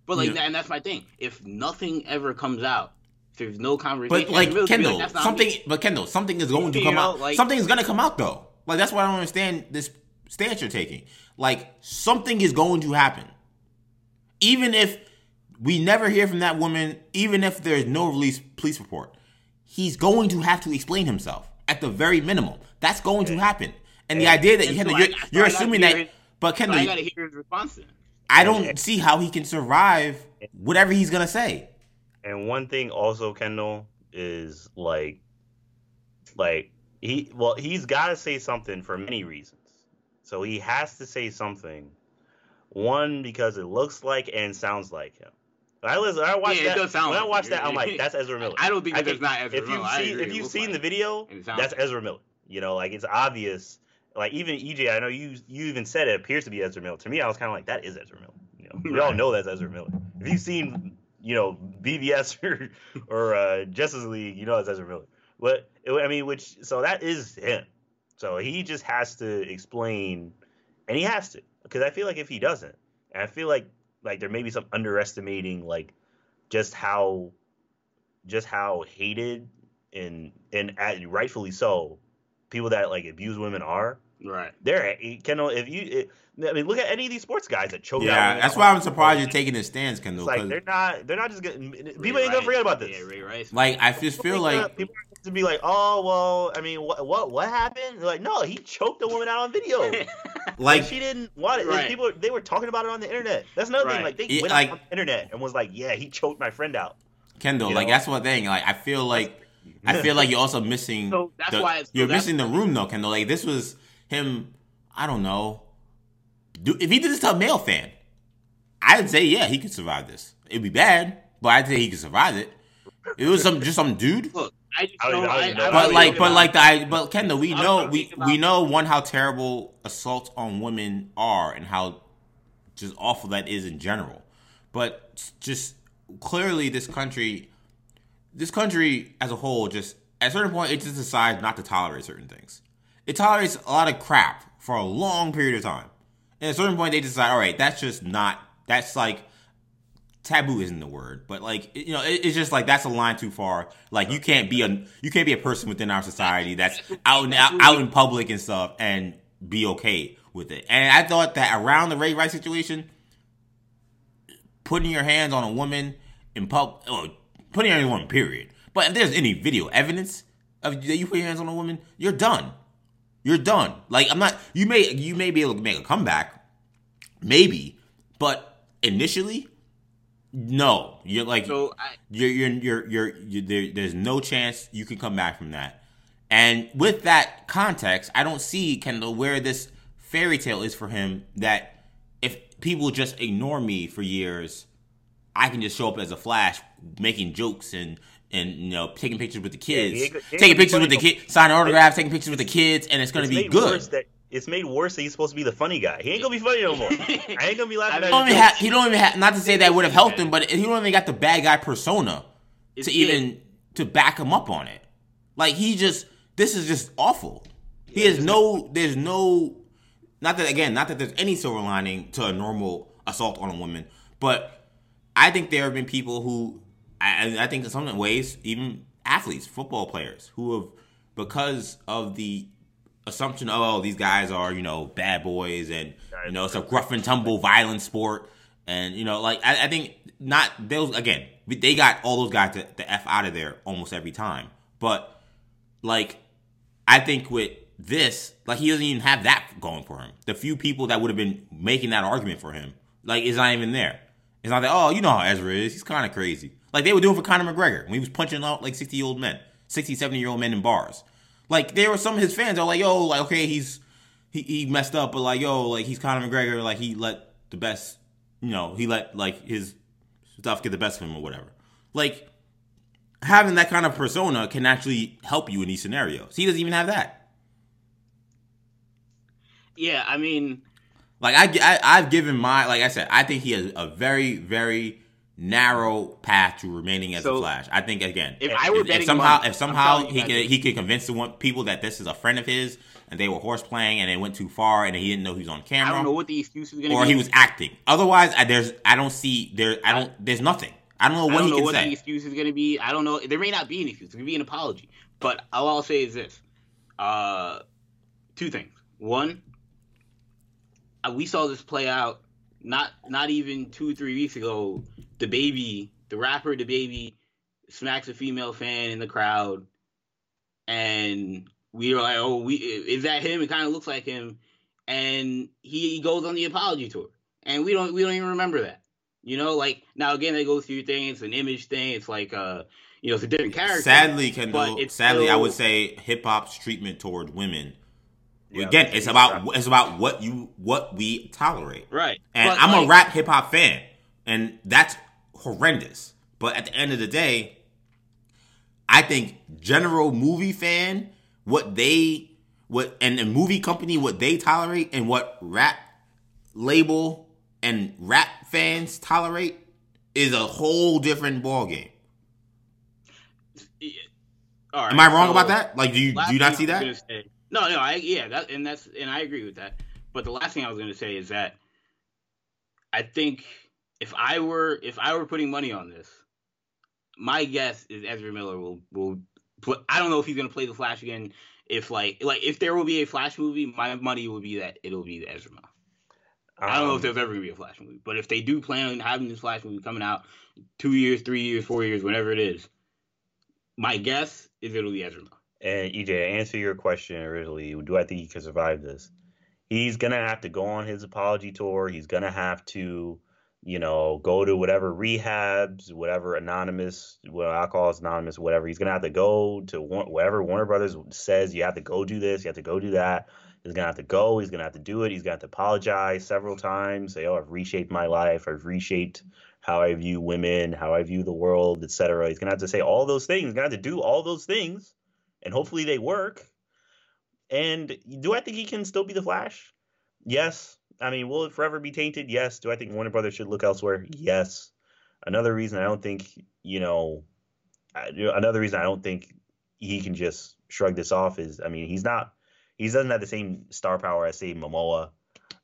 Speaker 3: But like, that, and that's my thing. If nothing ever comes out, if there's no conversation.
Speaker 1: but like
Speaker 3: be
Speaker 1: Kendall,
Speaker 3: "That's not
Speaker 1: something.
Speaker 3: me."
Speaker 1: But Kendall, something is going to
Speaker 3: You
Speaker 1: come
Speaker 3: know,
Speaker 1: out.
Speaker 3: like-
Speaker 1: something is gonna come out though. Like that's why I don't understand this stance you're taking. Like something is going to happen, even if we never hear from that woman. Even if there's no release police report, he's going to have to explain himself at the very minimum. That's going to happen. And the idea that
Speaker 3: And
Speaker 1: Kendall,
Speaker 3: so
Speaker 1: you're,
Speaker 3: I-
Speaker 1: you're
Speaker 3: I
Speaker 1: assuming that,
Speaker 3: it.
Speaker 1: but
Speaker 3: So
Speaker 1: Kendall,
Speaker 3: I got to hear his response. Then.
Speaker 1: I don't see how he can survive whatever he's gonna say.
Speaker 2: And one thing also, Kendall, is like, like he well, he's got to say something for many reasons. So he has to say something. One because it looks like and sounds like him. When I listen. when I watch
Speaker 3: Yeah, it
Speaker 2: that.
Speaker 3: does sound
Speaker 2: when I
Speaker 3: like
Speaker 2: watch
Speaker 3: him.
Speaker 2: that, I'm like, that's Ezra Miller.
Speaker 3: I don't think that that's not Ezra
Speaker 2: if
Speaker 3: Miller.
Speaker 2: you've seen if you've seen
Speaker 3: like
Speaker 2: the video,
Speaker 3: it
Speaker 2: that's
Speaker 3: like.
Speaker 2: Ezra Miller. You know, like it's obvious. Like even EJ, I know you you even said it appears to be Ezra Miller. To me, I was kind of like, that is Ezra Miller. You know, we all know that's Ezra Miller. If you've seen, you know, BBS or or uh, Justice League, you know that's Ezra Miller. But I mean, which so that is him. So he just has to explain, and he has to because I feel like if he doesn't, and I feel like like there may be some underestimating like just how just how hated and and rightfully so people that like abuse women are
Speaker 3: Right.
Speaker 2: they're eh, eh, Kendall if you it, I mean look at any of these sports guys that choke out
Speaker 1: Yeah,
Speaker 2: women
Speaker 1: that's why I'm surprised you're taking this stance,
Speaker 2: it's
Speaker 1: Kendall.
Speaker 2: like
Speaker 1: 'cause,
Speaker 2: they're not they're not just getting people
Speaker 3: Ray
Speaker 2: ain't gonna
Speaker 3: Rice.
Speaker 2: forget about this
Speaker 3: Yeah, Ray Rice.
Speaker 1: like, I just feel
Speaker 2: People
Speaker 1: like
Speaker 2: gonna- people are supposed to be like oh well I mean what what what happened They're like no he choked a woman out on video like
Speaker 1: like
Speaker 2: she didn't want it
Speaker 3: Right.
Speaker 2: people they were talking about it on the internet that's another thing like they
Speaker 1: Yeah,
Speaker 2: went
Speaker 1: like-
Speaker 2: on the internet and was like yeah he choked my friend out
Speaker 1: Kendall.
Speaker 2: you
Speaker 1: Like
Speaker 2: know?
Speaker 1: that's one thing. Like I feel like I feel like you're also missing.
Speaker 3: So that's
Speaker 1: the,
Speaker 3: why it's-
Speaker 1: you're
Speaker 3: that's-
Speaker 1: missing the room though, Kendall. Like this was him. I don't know. Do, if he did this to a male fan, I'd say yeah, he could survive this. It'd be bad, but I'd say he could survive it. It was some just some dude.
Speaker 3: Look, I just
Speaker 2: I don't
Speaker 3: don't.
Speaker 2: even- I don't
Speaker 3: I. I
Speaker 1: But
Speaker 3: really
Speaker 1: like, but like the, but Kendall, we
Speaker 3: I'm
Speaker 1: know we we know one how terrible assaults on women are and how just awful that is in general. But just clearly, this country, this country as a whole, just at a certain point, it just decides not to tolerate certain things. It tolerates a lot of crap for a long period of time, and at a certain point, they decide, all right, that's just not. That's like taboo isn't the word, but like you know, it, it's just like that's a line too far. Like you can't be a you can't be a person within our society that's out out in public and stuff and be okay with it. And I thought that around the Ray Rice situation, putting your hands on a woman in pub, oh, putting your hands on a woman, period. But if there's any video evidence of that you put your hands on a woman, you're done. You're done. Like I'm not. You may you may be able to make a comeback, maybe, But initially, no, you're like
Speaker 3: So I,
Speaker 1: you're you're you're, you're, you there, there's no chance you can come back from that. And with that context, I don't see Kendall where this fairy tale is for him that if people just ignore me for years, I can just show up as a flash making jokes and and you know taking pictures with the kids,
Speaker 2: he ain't go- he
Speaker 1: taking pictures with the
Speaker 2: funny
Speaker 1: kids, signing autographs, taking pictures with the kids, and it's going to be good.
Speaker 2: that it's made worse that he's supposed to be the funny guy. He ain't gonna be funny no more. I ain't gonna be laughing at
Speaker 1: He don't even
Speaker 2: jokes.
Speaker 1: have. He don't even have. Not to say that would have helped him, but he don't even got the bad guy persona
Speaker 3: It's
Speaker 1: to even to back him up on it. Like he just. This is just awful. He has no. There's no. Not that again. Not that there's any silver lining to a normal assault on a woman, but I think there have been people who. I, I think in some ways, even athletes, football players, who have because of the assumption of oh these guys are you know bad boys and you know it's a rough and tumble violent sport. And you know like I, I think not those again they got all those guys to, the f out of there almost every time. But like I think with this like he doesn't even have that going for him. The few people that would have been making that argument for him like is not even there. It's not that oh you know how Ezra is. He's kind of crazy like they were doing for Conor McGregor when he was punching out like 60 year old men 60 70 year old men in bars like there were some of his fans are like, yo, like okay, he's he, he messed up, but like yo, like he's Conor McGregor, like he let the best, you know, he let like his stuff get the best of him or whatever. Like having that kind of persona can actually help you in these scenarios. He doesn't even have that.
Speaker 3: Yeah, I mean,
Speaker 1: Like I, I I've given my like I said, I think he has a very very narrow path to remaining as a Flash. I think again,
Speaker 3: if I were
Speaker 1: if,
Speaker 3: betting
Speaker 1: somehow
Speaker 3: money,
Speaker 1: if somehow he
Speaker 3: could
Speaker 1: he could convince the one, people that this is a friend of his and they were horse playing and they went too far and he didn't know he was on
Speaker 3: I
Speaker 1: camera
Speaker 3: don't know what the excuse is going to be.
Speaker 1: or he was acting. Otherwise, I, there's I don't see there I don't there's nothing. I don't know
Speaker 3: I
Speaker 1: what
Speaker 3: don't
Speaker 1: he
Speaker 3: know
Speaker 1: can
Speaker 3: what the excuse is going to be. I don't know. There may not be an excuse. There could be an apology. But all I'll say is this: uh, two things. One, uh, we saw this play out not not even two three weeks ago. DaBaby, the rapper, DaBaby, smacks a female fan in the crowd, and we were like, "Oh, we is that him?" It kind of looks like him, and he, he goes on the apology tour, and we don't we don't even remember that. You know, like now again, they go through your thing. It's an image thing. It's like uh, you know, it's a different character.
Speaker 1: Sadly, Kendall. Sadly, I would say hip hop's treatment towards women.
Speaker 2: Yeah,
Speaker 1: Again, it's about
Speaker 2: he's
Speaker 1: it's about what you what we tolerate.
Speaker 3: right?
Speaker 1: And
Speaker 3: But,
Speaker 1: I'm a rap hip hop fan, and that's horrendous. But at the end of the day, I think general movie fan, what they what and the movie company, what they tolerate, and what rap label and rap fans tolerate is a whole different ballgame.
Speaker 3: All right,
Speaker 1: Am I wrong
Speaker 3: so
Speaker 1: about that? Like, do you do you not
Speaker 3: thing
Speaker 1: see
Speaker 3: I
Speaker 1: that?
Speaker 3: Was gonna say- no, no, I yeah, that and that's and I agree with that. But the last thing I was going to say is that I think if I were if I were putting money on this, my guess is Ezra Miller will will. Put, I don't know if he's going to play the Flash again. If like like if there will be a Flash movie, my money will be that it'll be Ezra Miller. I don't know if
Speaker 2: Um,
Speaker 3: there's ever gonna be a Flash movie, but if they do plan on having this Flash movie coming out two years, three years, four years, whenever it is, my guess is it'll be Ezra Miller.
Speaker 2: And EJ, to answer your question originally, do I think he can survive this? He's gonna have to go on his apology tour. He's gonna have to, you know, go to whatever rehabs, whatever anonymous, what alcohol is anonymous, whatever. He's gonna have to go to wherever Warner Brothers says you have to go do this, you have to go do that. He's gonna have to go. He's gonna have to do it. He's gonna have to apologize several times. Say, "Oh, I've reshaped my life. I've reshaped how I view women, how I view the world, etc." He's gonna have to say all those things. He's gonna have to do all those things and hopefully they work. And do I think he can still be the Flash? Yes. I mean, will it forever be tainted? Yes. Do I think Warner Brothers should look elsewhere? Yes. Another reason I don't think, you know, another reason I don't think he can just shrug this off is, I mean, he's not, he doesn't have the same star power as, say, Momoa.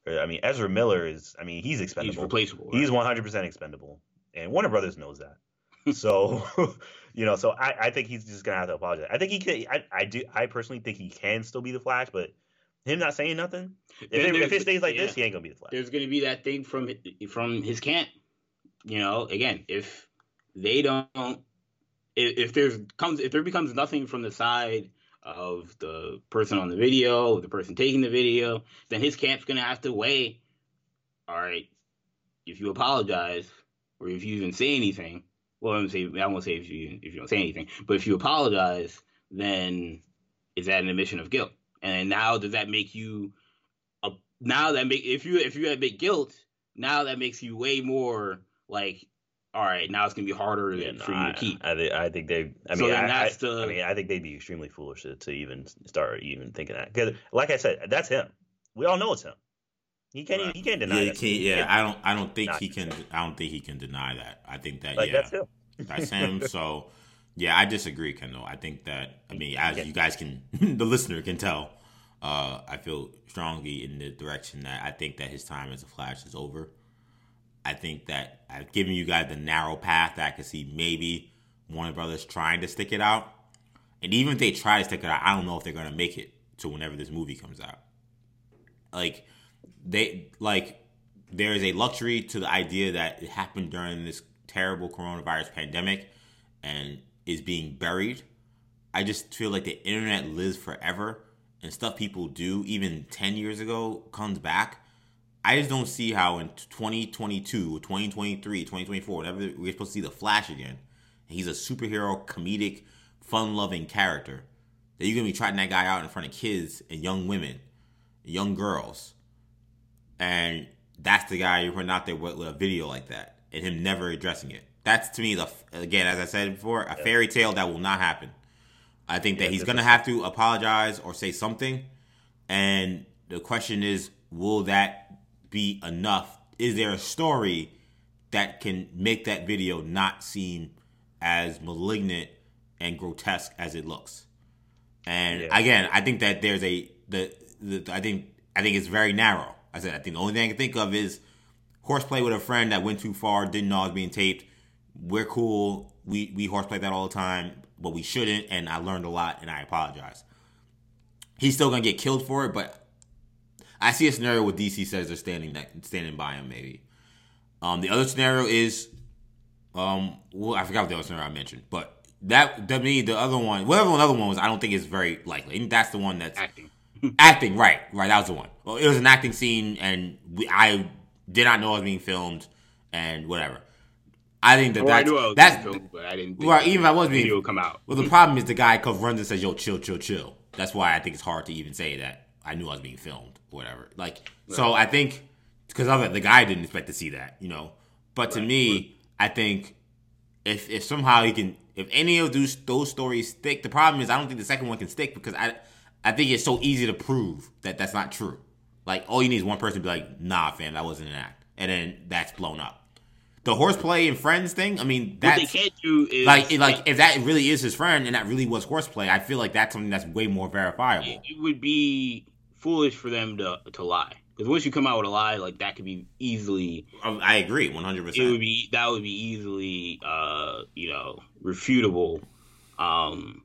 Speaker 2: Or, I mean, Ezra Miller is, I mean, he's expendable.
Speaker 3: He's replaceable.
Speaker 2: He's 100% expendable, and Warner Brothers knows that. So, you know, so I, I think he's just gonna have to apologize. I think he can. I, I do. I personally think he can still be the Flash, but him not saying nothing. If, it, if it stays like
Speaker 3: yeah.
Speaker 2: this, he ain't gonna be the Flash.
Speaker 3: There's gonna be that thing from from his camp. You know, again, if they don't, if, if there's comes if there becomes nothing from the side of the person on the video, the person taking the video, then his camp's gonna have to weigh. All right, if you apologize or if you even say anything, well, I'm say I won't say if you if you don't say anything, but if you apologize, then is that an admission of guilt? And now does that make you a now that make if you if you admit guilt, now that makes you way more like all right, now it's gonna be harder yeah, no, for you
Speaker 2: I,
Speaker 3: to keep.
Speaker 2: I, I think they. I mean, so I, I, the, I, mean, I think they'd be extremely foolish to, to even start even thinking that. Because, like I said, that's him. We all know it's him. He can't. Right. He can't deny.
Speaker 1: Yeah, he yeah. I don't. I don't think he can. I don't think he can deny that. I think that. Like, yeah, that's him. That's him. So, yeah, I disagree, Kendall. I think that. I mean, as you guys can, the listener can tell. Uh, I feel strongly in the direction that I think that his time as a Flash is over. I think that I've given you guys the narrow path that I could see maybe Warner Brothers trying to stick it out. And even if they try to stick it out, I don't know if they're gonna make it to whenever this movie comes out. Like they like there is a luxury to the idea that it happened during this terrible coronavirus pandemic and is being buried. I just feel like the internet lives forever and stuff people do even 10 years ago comes back. I just don't see how in 2022, 2023, 2024, whenever we're supposed to see the Flash again, he's a superhero, comedic, fun-loving character, that you're gonna be trotting that guy out in front of kids and young women, young girls, and that's the guy you're putting out there with a video like that, and him never addressing it. That's to me the again, as I said before, a fairy tale that will not happen. I think that yeah, he's gonna have to apologize or say something, and the question is, will that be enough? Is there a story that can make that video not seem as malignant and grotesque as it looks? And yeah. again, I think that there's a the, the I think I think it's very narrow. I said I think the only thing I can think of is horseplay with a friend that went too far, didn't know I was being taped. We're cool. We we horseplay that all the time, but we shouldn't. And I learned a lot, and I apologize. He's still gonna get killed for it, but I see a scenario where DC says they're standing standing by him. Maybe. Um, the other scenario is, um, well, I forgot what the other scenario I mentioned, but that to me the other one, whatever another one was, I don't think is very likely. And that's the one that's
Speaker 3: acting.
Speaker 1: acting, right? Right. That was the one. Well, it was an acting scene, and we, I did not know it was being filmed, and whatever. I think that well, that's, I that's filmed, but I didn't. Right, even if I was being
Speaker 3: video come out.
Speaker 1: Well, the problem is the guy runs and says, "Yo, chill, chill, chill." That's why I think it's hard to even say that I knew I was being filmed whatever. Like, right. so I think because of it, the guy didn't expect to see that, you know. But to right. me, right. I think if if somehow he can, if any of those those stories stick, the problem is I don't think the second one can stick because I I think it's so easy to prove that that's not true. Like all you need is one person to be like, "Nah, fam, that wasn't an act," and then that's blown up. The horseplay and friends thing. I mean, that's
Speaker 3: what they can't do is
Speaker 1: like like if that really is his friend and that really was horseplay. I feel like that's something that's way more verifiable.
Speaker 3: It would be foolish for them to to lie because once you come out with a lie, like that could be easily.
Speaker 1: I agree, one hundred percent.
Speaker 3: It would be that would be easily, uh, you know, refutable. Um,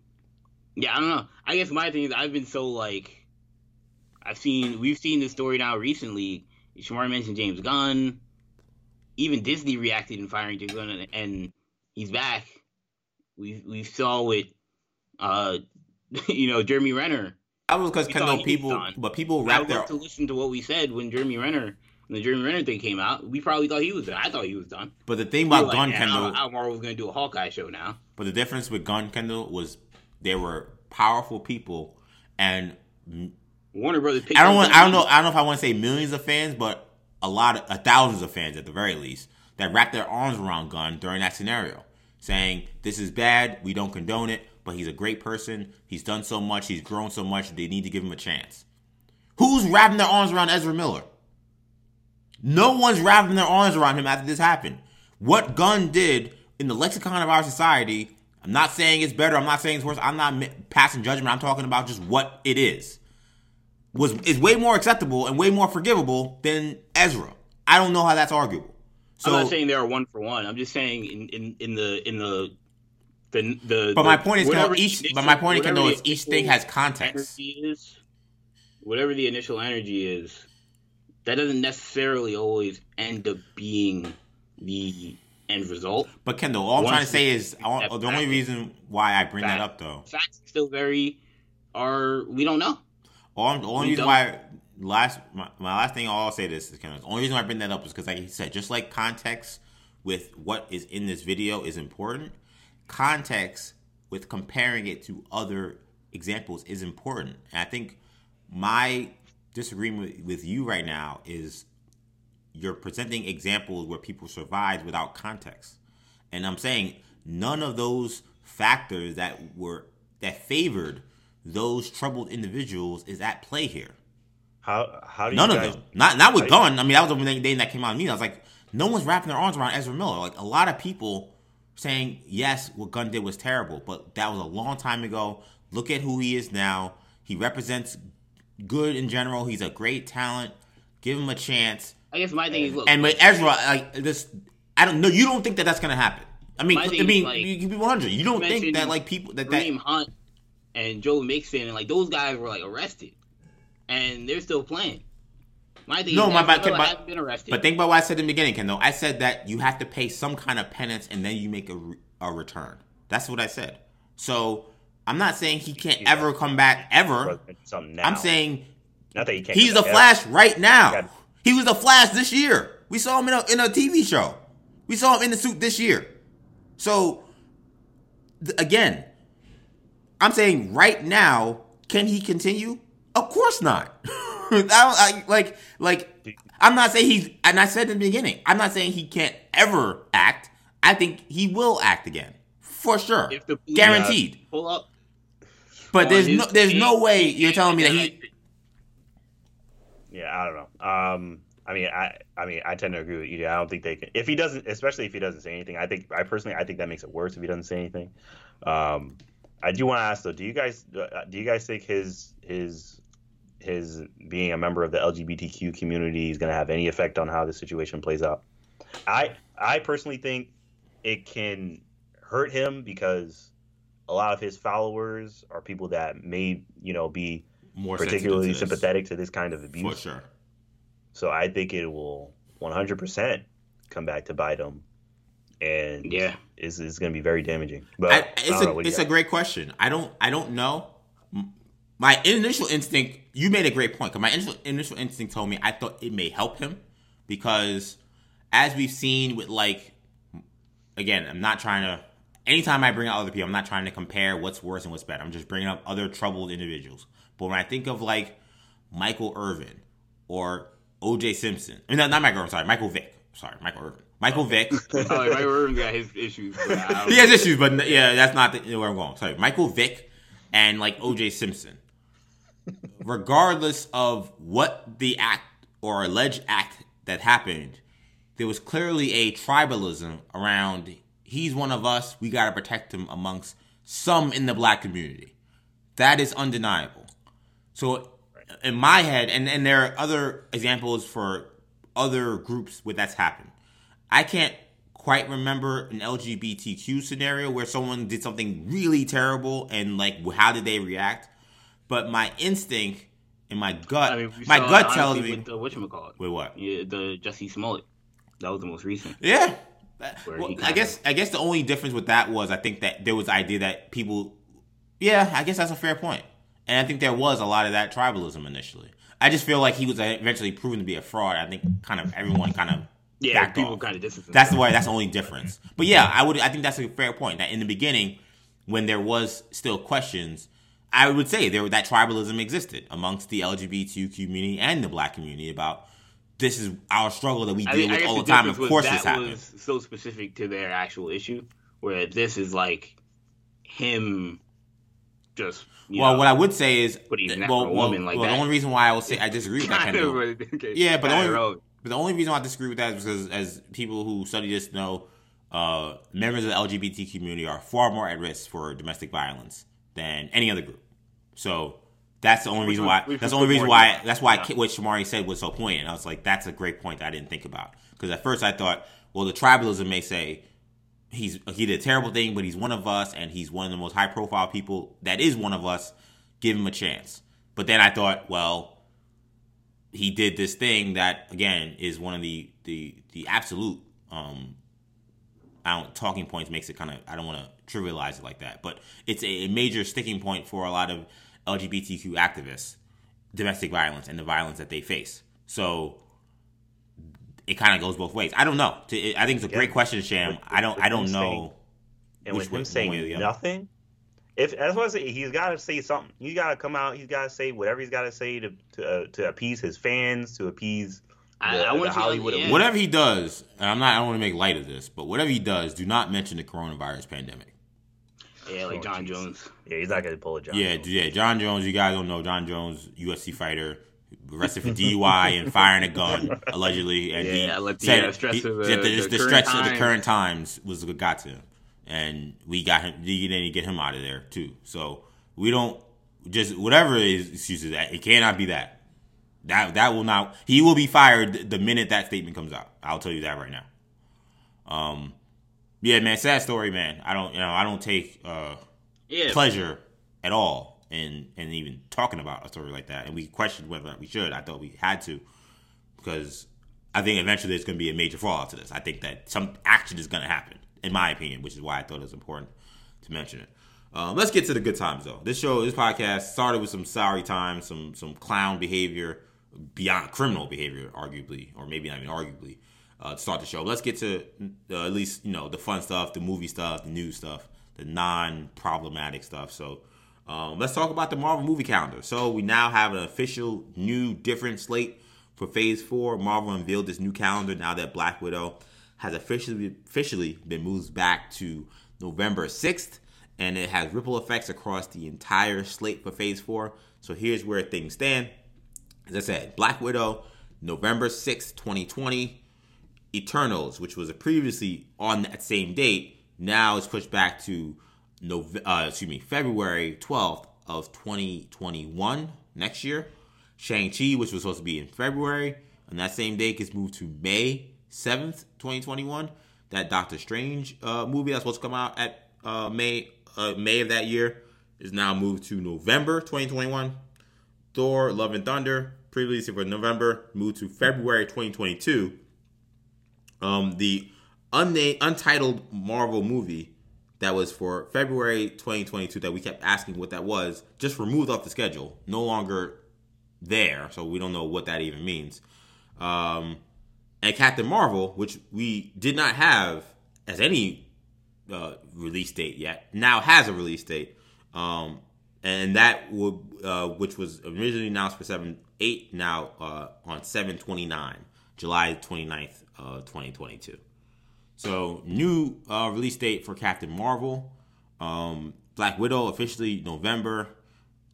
Speaker 3: yeah, I don't know. I guess my thing is I've been so like, I've seen we've seen this story now recently. Shamar mentioned James Gunn. Even Disney reacted in firing James Gunn, and he's back. We we saw with, uh, you know, Jeremy Renner
Speaker 1: that was because Kendall people, but people wrap their
Speaker 3: to listen to what we said when Jeremy Renner when the Jeremy Renner thing came out. We probably thought he was done. I thought he was done.
Speaker 1: But the thing about we Gunn like, Kendall,
Speaker 3: Al Marvel was going to do a Hawkeye show now.
Speaker 1: But the difference with Gunn Kendall was there were powerful people and
Speaker 3: Warner Brothers.
Speaker 1: I don't want. I don't know. I don't know if I want to say millions of fans, but a lot of uh, thousands of fans at the very least that wrapped their arms around Gunn during that scenario, saying this is bad. We don't condone it but he's a great person. He's done so much. He's grown so much. They need to give him a chance. Who's wrapping their arms around Ezra Miller? No one's wrapping their arms around him after this happened. What Gunn did in the lexicon of our society, I'm not saying it's better. I'm not saying it's worse. I'm not passing judgment. I'm talking about just what it is. Was is way more acceptable and way more forgivable than Ezra. I don't know how that's arguable.
Speaker 3: So, I'm not saying they are one for one. I'm just saying in, in, in the in the the the.
Speaker 1: But my point is, Kendall, each. Initial, but my point, is, Kendall is each thing has context.
Speaker 3: Is, whatever the initial energy is, that doesn't necessarily always end up being the end result.
Speaker 1: But Kendall, all I'm trying to say is all, the only reason why I bring fact, that up though.
Speaker 3: Facts still very are we don't know.
Speaker 1: All, the only reason why last my, my last thing I'll say this is kind of the only reason I bring that up is because like he said, just like context with what is in this video is important, context with comparing it to other examples is important. And I think my disagreement with you right now is you're presenting examples where people survived without context. And I'm saying none of those factors that were that favored those troubled individuals is at play here.
Speaker 2: How how do
Speaker 1: None
Speaker 2: you
Speaker 1: of
Speaker 2: guys,
Speaker 1: them. Not not with
Speaker 2: how do
Speaker 1: Gunn. I mean, that was the thing that came out of me. I was like, no one's wrapping their arms around Ezra Miller. Like a lot of people saying, yes, what Gunn did was terrible, but that was a long time ago. Look at who he is now. He represents good in general. He's a great talent. Give him a chance.
Speaker 3: I guess my thing is look.
Speaker 1: And with Ezra, like this, I don't know. You don't think that that's gonna happen? I mean, I mean,
Speaker 3: like,
Speaker 1: you can be one hundred. You don't think that like people that that
Speaker 3: Kareem Hunt and Joe Mixon and like those guys were like arrested, and they're still playing. My thing
Speaker 1: No,
Speaker 3: is
Speaker 1: my-
Speaker 3: Ezra
Speaker 1: but-
Speaker 3: Miller
Speaker 1: but-
Speaker 3: hasn't been arrested.
Speaker 1: But think about what I said in the beginning, Kendall. I said that you have to pay some kind of penance and then you make a, a return. That's what I said. So I'm not saying he can't ever come back ever. I'm saying
Speaker 2: not that he can't.
Speaker 1: he's
Speaker 2: come
Speaker 1: the
Speaker 2: back.
Speaker 1: Flash right now. He was the Flash this year. We saw him in a, in a TV show. We saw him in the suit this year. So th- again, I'm saying right now, can he continue? Of course not. I don't I, like like. I'm not saying he's, and I said in the beginning, I'm not saying he can't ever act. I think he will act again for sure,
Speaker 3: If the police-
Speaker 1: guaranteed.
Speaker 3: pull up.
Speaker 1: But there's
Speaker 3: his
Speaker 1: no, there's no way you're telling me that he.
Speaker 2: Yeah, I don't know. Um, I mean, I, I mean, I tend to agree with you. I don't think they can. If he doesn't, especially if he doesn't say anything, I think, I personally, I think that makes it worse if he doesn't say anything. Um, I do want to ask though, do you guys, uh, do you guys think his, his, his being a member of the LGBTQ community is going to have any effect on how the situation plays out? I, I personally think it can hurt him because a lot of his followers are people that may, you know, be
Speaker 1: more
Speaker 2: particularly
Speaker 1: to
Speaker 2: sympathetic to this kind of abuse.
Speaker 1: for sure.
Speaker 2: So I think it will 100% come back to bite him, and
Speaker 3: Yeah.
Speaker 2: it's, is going to be very damaging. But
Speaker 1: I,
Speaker 2: I,
Speaker 1: it's
Speaker 2: don't
Speaker 1: a
Speaker 2: know, what do you
Speaker 1: it's a great question. I don't I don't know. My initial instinct, you made a great point. Cause my initial initial instinct told me I thought it may help him because, as we've seen with like, again, I'm not trying to. Anytime I bring out other people, I'm not trying to compare what's worse and what's better. I'm just bringing up other troubled individuals. But when I think of like Michael Irvin or O.J. Simpson, I mean, not, not Michael. Irvin, sorry, Michael Vick. Sorry, Michael Irvin. Michael Vick.
Speaker 3: Oh, like, Mike Irvin got his issues. But I don't
Speaker 1: he has issues, but yeah, that's not the, where I'm going. Sorry, Michael Vick and like O.J. Simpson. Regardless of what the act or alleged act that happened, there was clearly a tribalism around. He's one of us. We got to protect him amongst some in the black community. That is undeniable. So, in my head, and, and there are other examples for other groups where that's happened. I can't quite remember an LGBTQ scenario where someone did something really terrible and like how did they react. But my instinct and my gut,
Speaker 3: I mean,
Speaker 1: my gut tells me.
Speaker 3: with the whatchamacallit.
Speaker 1: Wait, what?
Speaker 3: Yeah, the Jussie Smollett. That was the most recent.
Speaker 1: Yeah. Well, I guess I guess the only difference with that was I think that there was the idea that people Yeah, I guess that's a fair point. And I think there was a lot of that tribalism initially. I just feel like he was eventually proven to be a fraud. I think kind of everyone kind of
Speaker 3: Yeah, people kind of distance.
Speaker 1: That's the way. That's the only difference. But yeah, I would. I think that's a fair point. That in the beginning, when there was still questions, I would say there that tribalism existed amongst the LGBTQ community and the Black community about this is our struggle that we
Speaker 3: I
Speaker 1: deal
Speaker 3: mean,
Speaker 1: with all
Speaker 3: the
Speaker 1: the time. Of course,
Speaker 3: that
Speaker 1: this happens.
Speaker 3: was so specific to their actual issue, where this is like him just.
Speaker 1: Well,
Speaker 3: know,
Speaker 1: what I would say is,
Speaker 3: But he's not
Speaker 1: well,
Speaker 3: a
Speaker 1: well,
Speaker 3: woman like
Speaker 1: well, the only reason why I will say I disagree with that,
Speaker 3: kind of, okay,
Speaker 1: Yeah, but the only. But the only reason why I disagree with that is because, as people who study this know, uh, members of the LGBT community are far more at risk for domestic violence than any other group. So that's the only reason why. That's the only reason why. That's why what Shamari said was so poignant. I was like, that's a great point that I didn't think about. Because at first I thought, well, the tribalism may say he's he did a terrible thing, but he's one of us, and he's one of the most high profile people that is one of us. Give him a chance. But then I thought, well, he did this thing that again is one of the the the absolute um I don't talking points makes it kind of I don't want to trivialize it like that, but it's a, a major sticking point for a lot of LGBTQ activists domestic violence and the violence that they face. So it kind of goes both ways. I don't know. I think it's a great question, Sham. With, I don't. I don't know.
Speaker 2: And with him saying nothing, if that's what I say, he's got to say something. He's got to come out. He's got to say whatever he's got to say to to, uh, to appease his fans, to appease. The, I, I
Speaker 1: the Hollywood. Yeah. Whatever he does, and I'm not. I don't want to make light of this, but whatever he does, do not mention the coronavirus pandemic.
Speaker 3: Yeah, like oh, Jon geez. Jones.
Speaker 2: Yeah, he's not gonna pull a Jon.
Speaker 1: Yeah,
Speaker 2: Jones.
Speaker 1: yeah, Jon Jones. You guys don't know Jon Jones, UFC fighter, arrested for DUI and firing a gun allegedly, and yeah, he the, said uh, stress he, of the, the, the, the stretch time. of the current times was what got to him, and we got him. We didn't get him out of there too. So we don't just whatever is excuses that it cannot be that. That that will not. He will be fired the minute that statement comes out. I'll tell you that right now. Um, yeah, man, sad story, man. I don't, you know, I don't take uh, yeah. pleasure at all in in even talking about a story like that. And we questioned whether we should. I thought we had to because I think eventually there's going to be a major fallout to this. I think that some action is going to happen, in my opinion, which is why I thought it was important to mention it. Um, let's get to the good times though. This show, this podcast started with some sorry times, some some clown behavior, beyond criminal behavior, arguably, or maybe not even arguably, uh, to start the show. Let's get to uh, at least you know the fun stuff, the movie stuff, the news stuff, the non-problematic stuff. So um, let's talk about the Marvel movie calendar. So we now have an official new different slate for Phase Four. Marvel unveiled this new calendar now that Black Widow has officially officially been moved back to November sixth and it has ripple effects across the entire slate for Phase 4. So here's where things stand. As I said, Black Widow, November 6th, 2020. Eternals, which was previously on that same date, now is pushed back to Nove- uh, excuse me, February 12th of 2021 next year. Shang-Chi, which was supposed to be in February, on that same date gets moved to May 7th, 2021. That Doctor Strange uh, movie that's supposed to come out at uh, May uh, May of that year is now moved to November 2021. Thor: Love and Thunder, previously for November, moved to February 2022. Um, the unnamed, untitled Marvel movie that was for February 2022 that we kept asking what that was, just removed off the schedule, no longer there. So we don't know what that even means. Um, and Captain Marvel, which we did not have as any uh, release date yet. Now has a release date, um, and that would uh, which was originally announced for seven eight now uh, on seven twenty nine, July 29th, uh, twenty twenty two. So new uh, release date for Captain Marvel, um, Black Widow officially November.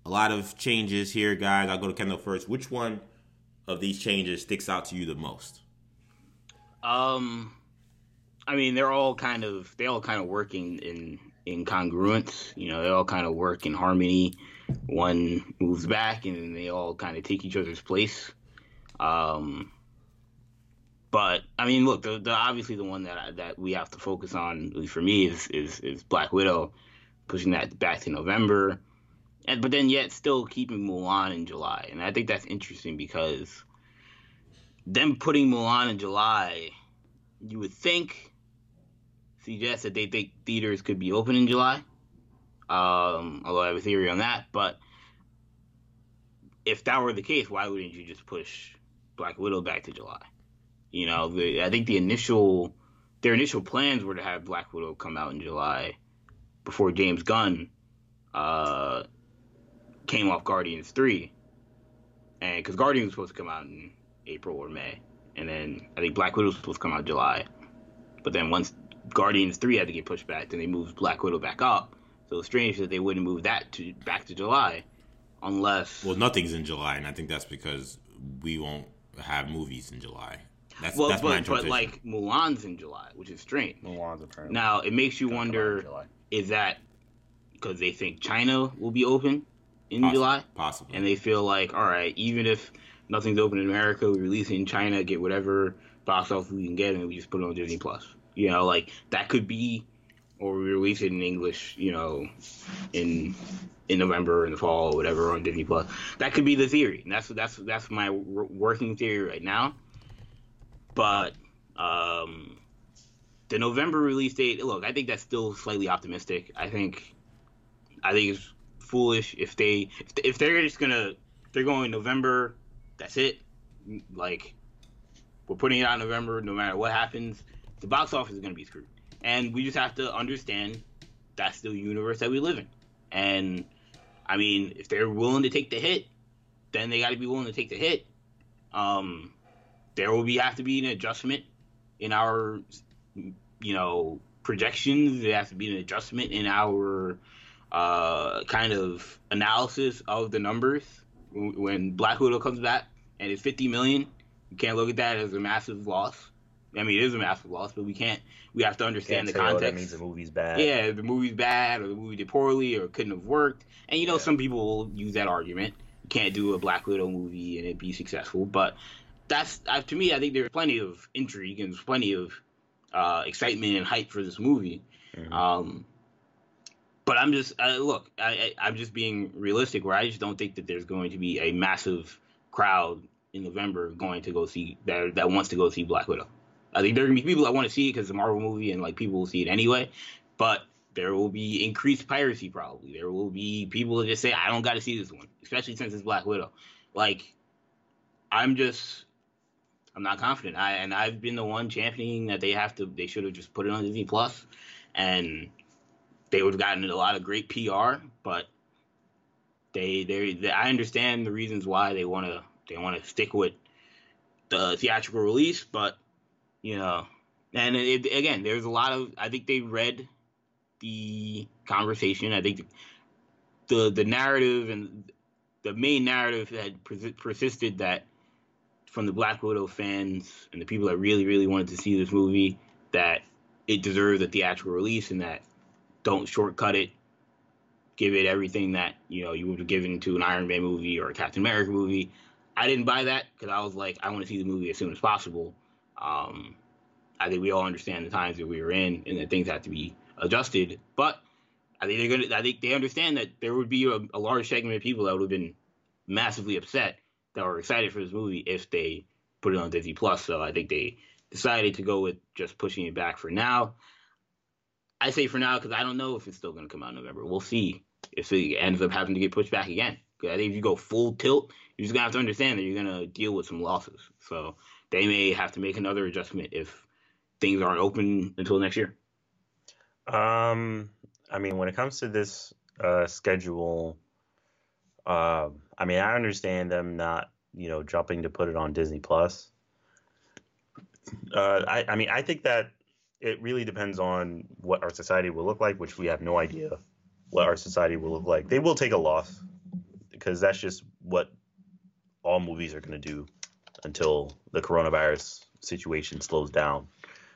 Speaker 1: A lot of changes here, guys. I'll go to Kendall first. Which one of these changes sticks out to you the most?
Speaker 3: Um, I mean, they're all kind of they all kind of work in in, in congruence. You know, they all kind of work in harmony. One moves back, and they all kind of take each other's place. Um, but I mean, look, the, the obviously the one that that we have to focus on, at least for me, is is, is Black Widow, pushing that back to November, and but then yet still keeping Mulan in July, and I think that's interesting because them putting Mulan in July, you would think suggest that they think theaters could be open in July. Um, although I have a theory on that, but if that were the case, why wouldn't you just push Black Widow back to July? You know, the, I think the initial their initial plans were to have Black Widow come out in July before James Gunn uh, came off Guardians three, and because Guardians was supposed to come out in April or May, and then I think Black Widow was supposed to come out July, but then once Guardians three had to get pushed back. Then they moved Black Widow back up. So it's strange that they wouldn't move that to back to July, unless.
Speaker 1: Well, nothing's in July, and I think that's because we won't have movies in July. That's,
Speaker 3: well, that's but, but like Mulan's in July, which is strange. Mulan's apparently. Now it makes you wonder: is that because they think China will be open in Possibly. July?
Speaker 1: Possibly.
Speaker 3: And they feel like, all right, even if nothing's open in America, we release it in China, get whatever box office we can get, and we just put it on Disney Plus. You know, like that could be, or we release it in English. You know, in in November in the fall or whatever on Disney Plus. That could be the theory. And that's that's that's my working theory right now. But um, the November release date. Look, I think that's still slightly optimistic. I think I think it's foolish if they if, they're just gonna they're going November, that's it. Like we're putting it out in November, no matter what happens, the box office is going to be screwed, and we just have to understand that's the universe that we live in. And I mean, if they're willing to take the hit, then they got to be willing to take the hit. Um, there will be have to be an adjustment in our, you know, projections. There has to be an adjustment in our uh, kind of analysis of the numbers when Black Widow comes back and it's 50 million. You can't look at that as a massive loss. I mean, it is a massive loss, but we can't. We have to understand the
Speaker 2: oh,
Speaker 3: context.
Speaker 2: that means the movie's bad.
Speaker 3: Yeah, the movie's bad, or the movie did poorly, or couldn't have worked. And you know,
Speaker 2: Yeah.
Speaker 3: some people will use that argument. You can't do a Black Widow movie and it be successful. But that's to me, I think there's plenty of intrigue and there's plenty of uh, excitement and hype for this movie.
Speaker 2: Mhm.
Speaker 3: Um, but I'm just uh, look, I, I, I'm just being realistic. Where I just don't think that there's going to be a massive crowd in November going to go see that that wants to go see Black Widow. I think there are gonna be people that want to see it because it's a Marvel movie and like people will see it anyway. But there will be increased piracy probably. There will be people that just say I don't got to see this one, especially since it's Black Widow. Like I'm just I'm not confident. I and I've been the one championing that they have to they should have just put it on Disney Plus and they would have gotten a lot of great PR, but they they, they I understand the reasons why they want to they want to stick with the theatrical release, but you know, and it, again, there's a lot of I think they read the conversation. I think the the narrative and the main narrative had persi- persisted that from the Black Widow fans and the people that really really wanted to see this movie that it deserves a theatrical release and that don't shortcut it give it everything that you know you would have given to an Iron Man movie or a Captain America movie. I didn't buy that because I was like, I want to see the movie as soon as possible. Um, I think we all understand the times that we were in and that things have to be adjusted. But I think they're gonna. I think they understand that there would be a, a large segment of people that would have been massively upset that were excited for this movie if they put it on Disney Plus. So I think they decided to go with just pushing it back for now. I say for now because I don't know if it's still going to come out in November. We'll see if it ends up having to get pushed back again. I think if you go full tilt, you're just gonna have to understand that you're gonna deal with some losses. So they may have to make another adjustment if things aren't open until next year.
Speaker 2: Um, I mean, when it comes to this uh, schedule, uh, I mean, I understand them not, you know, jumping to put it on Disney Plus. Uh, I, I mean, I think that it really depends on what our society will look like, which we have no idea what our society will look like. They will take a loss because that's just what all movies are going to do until the coronavirus situation slows down.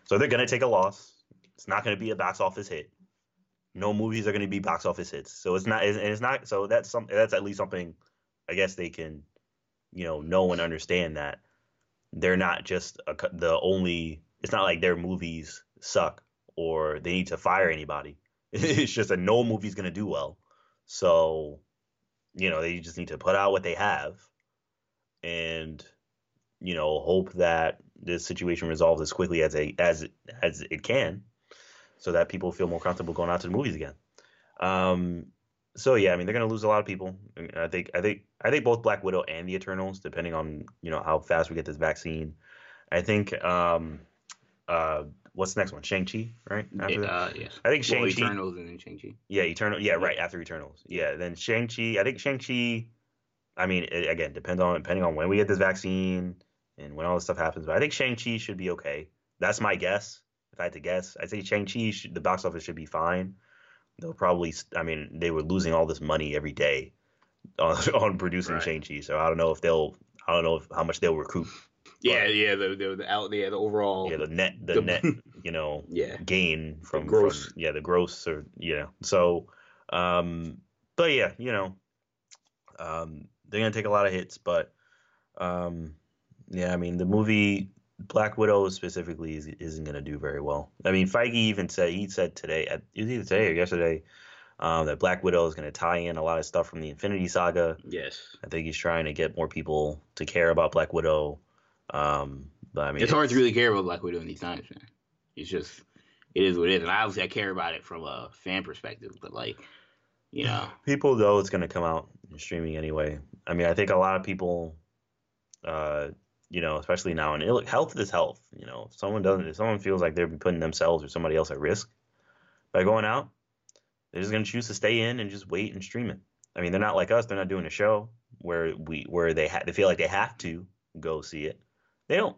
Speaker 2: So they're going to take a loss. It's not going to be a box office hit. No movies are going to be box office hits. So it's not. And it's not. So that's some. That's at least something. I guess they can, you know, know and understand that they're not just a, the only. It's not like their movies suck or they need to fire anybody. It's just that no movie's going to do well. So, you know, they just need to put out what they have, and you know, hope that this situation resolves as quickly as a as as it can, so that people feel more comfortable going out to the movies again. Um, so yeah, I mean they're gonna lose a lot of people. I think I think I think both Black Widow and the Eternals, depending on you know how fast we get this vaccine. I think um, uh, what's the next one? Shang Chi, right? After that?
Speaker 3: uh, yes.
Speaker 2: I think Shang Chi.
Speaker 3: Eternals and then Shang Chi.
Speaker 2: Yeah, Eternal. Yeah, right after Eternals. Yeah, then Shang Chi. I think Shang Chi. I mean, it, again, depends on depending on when we get this vaccine and when all this stuff happens. But I think Shang Chi should be okay. That's my guess. If I had to guess, I'd say Shang Chi. The box office should be fine. They'll probably. I mean, they were losing all this money every day on, on producing
Speaker 3: Right.
Speaker 2: Shang Chi. So I don't know if they'll. I don't know if, how much they'll recoup.
Speaker 3: Yeah, yeah, the the the out yeah, the overall
Speaker 2: Yeah, the net, the,
Speaker 3: The-
Speaker 2: net, you know,
Speaker 3: yeah.
Speaker 2: gain from
Speaker 3: gross.
Speaker 2: from- yeah the gross or yeah. so um but yeah you know um they're gonna take a lot of hits but um yeah i mean the movie black widow specifically is, isn't gonna do very well i mean feige even said he said today at it was either today or yesterday um that black widow is gonna tie in a lot of stuff from the infinity saga
Speaker 3: Yes.
Speaker 2: i think he's trying to get more people to care about black widow um but i mean
Speaker 3: it's hard to really care about Black Widow in these times, man. It's just it is what it is. And obviously I care about it from a fan perspective, but like You know,
Speaker 2: people know it's going to come out streaming anyway. I mean, I think a lot of people, uh, you know, especially now, and health is health. You know, if someone doesn't, if someone feels like they're putting themselves or somebody else at risk by going out, they're just going to choose to stay in and just wait and stream it. I mean, they're not like us; they're not doing a show where we where they ha- they feel like they have to go see it. They don't.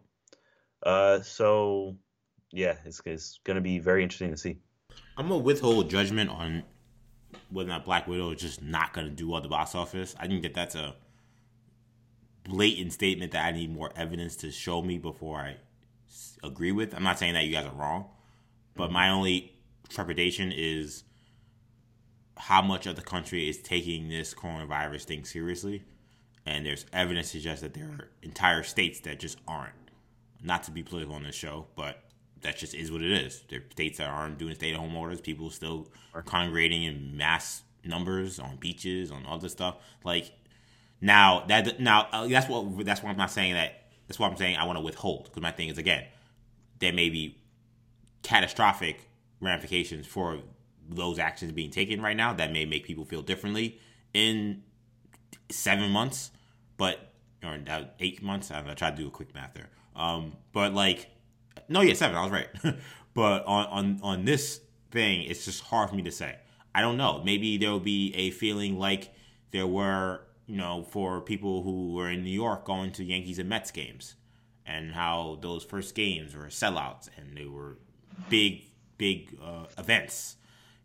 Speaker 2: Uh, so yeah, it's it's going to be very interesting to see.
Speaker 1: I'm gonna withhold judgment on whether or not Black Widow is just not to do well at the box office. I think that that's a blatant statement that I need more evidence to show me before I agree with. I'm not saying that you guys are wrong, but my only trepidation is how much of the country is taking this coronavirus thing seriously. And there's evidence to suggest that there are entire states that just aren't. Not to be political on this show, but that just is what it is. There are states that aren't doing stay at home orders. People still are congregating in mass numbers on beaches, on all this stuff. Like now that now uh, that's what that's why I'm not saying that. That's why I'm saying I want to withhold because my thing is again there may be catastrophic ramifications for those actions being taken right now that may make people feel differently in seven months, but or eight months. I don't know. I try to do a quick math there. Um, but like no, yeah, seven. I was right. but on on on this thing, it's just hard for me to say. I don't know. Maybe there will be a feeling like there were, you know, for people who were in New York going to Yankees and Mets games, and how those first games were sellouts and they were big, big uh, events.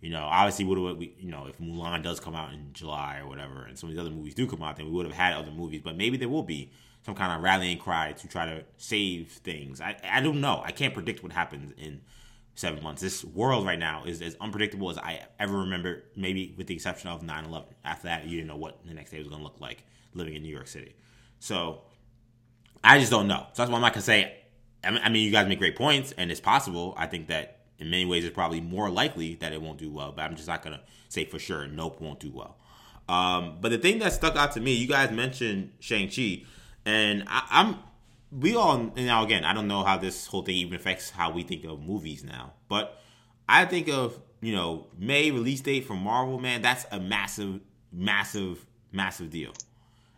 Speaker 1: You know, obviously, would have you know if Mulan does come out in July or whatever, and some of these other movies do come out, then we would have had other movies. But maybe there will be some kind of rallying cry to try to save things. I, I don't know. I can't predict what happens in seven months. This world right now is as unpredictable as I ever remember, maybe with the exception of 9 11. After that, you didn't know what the next day was going to look like living in New York City. So I just don't know. So that's why I'm not going to say. I mean, you guys make great points, and it's possible. I think that in many ways it's probably more likely that it won't do well, but I'm just not going to say for sure, nope, won't do well. Um, but the thing that stuck out to me, you guys mentioned Shang-Chi. And I, am we all now again, I don't know how this whole thing even affects how we think of movies now, but I think of you know May release date for Marvel, man. That's a massive, massive, massive deal.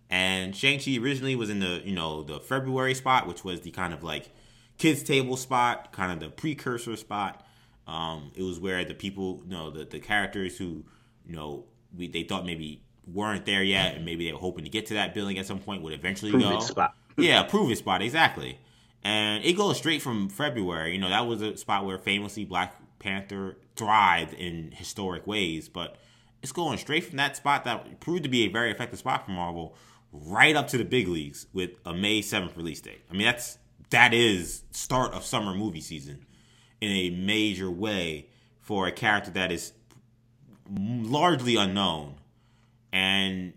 Speaker 1: And Shang Chi originally was in the you know the February spot, which was the kind of like kids table spot, kind of the precursor spot. Um, it was where the people, you know, the the characters who you know we they thought maybe weren't there yet, and maybe they were hoping to get to that building at some point, would eventually prove go. spot. yeah, prove it spot exactly. And it goes straight from February. You know, that was a spot where famously Black Panther thrived in historic ways, but it's going straight from that spot that proved to be a very effective spot for Marvel right up to the big leagues with a May 7th release date. I mean, that's that is start of summer movie season in a major way for a character that is largely unknown and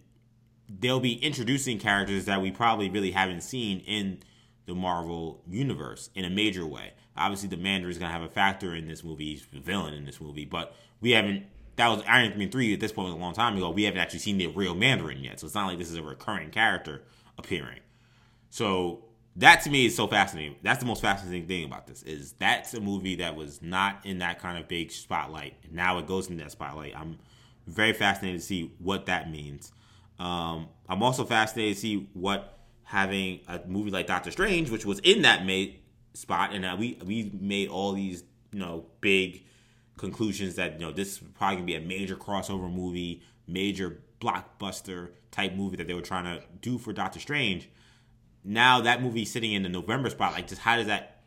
Speaker 1: they'll be introducing characters that we probably really haven't seen in the Marvel universe in a major way. Obviously, the Mandarin is going to have a factor in this movie. He's the villain in this movie, but we haven't. That was Iron Man three at this point was a long time ago. We haven't actually seen the real Mandarin yet, so it's not like this is a recurring character appearing. So that to me is so fascinating. That's the most fascinating thing about this is that's a movie that was not in that kind of big spotlight. Now it goes in that spotlight. I'm very fascinated to see what that means. Um, I'm also fascinated to see what having a movie like Doctor Strange, which was in that May spot, and uh, we we made all these you know big conclusions that you know this is probably gonna be a major crossover movie, major blockbuster type movie that they were trying to do for Doctor Strange. Now that movie sitting in the November spot, like just how does that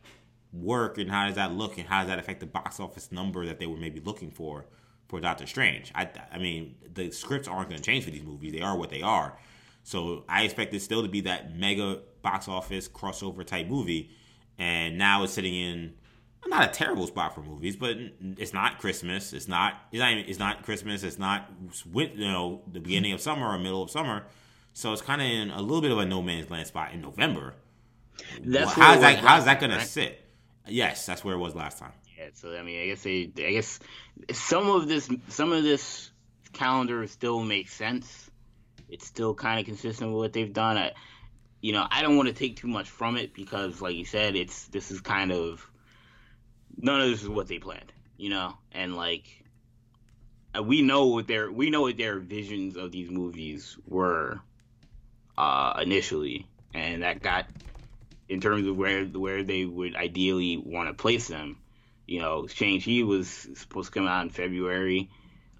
Speaker 1: work and how does that look and how does that affect the box office number that they were maybe looking for? for Doctor Strange. I I mean, the scripts aren't going to change for these movies. They are what they are. So I expect it still to be that mega box office crossover type movie. And now it's sitting in not a terrible spot for movies, but it's not Christmas. It's not. It's not. Even, it's not Christmas. It's not. You know, the beginning of summer or middle of summer. So it's kind of in a little bit of a no man's land spot in November. That's well, how's that? How's that right? to sit? Yes, that's where it was last time.
Speaker 3: Yeah, so I mean, I guess they, I guess some of this, some of this calendar still makes sense. It's still kind of consistent with what they've done. I, you know, I don't want to take too much from it because, like you said, it's this is kind of none of this is what they planned, you know, and like uh, we know what their we know what their visions of these movies were uh, initially, and that got in terms of where where they would ideally want to place them. You know, Shang Chi was supposed to come out in February,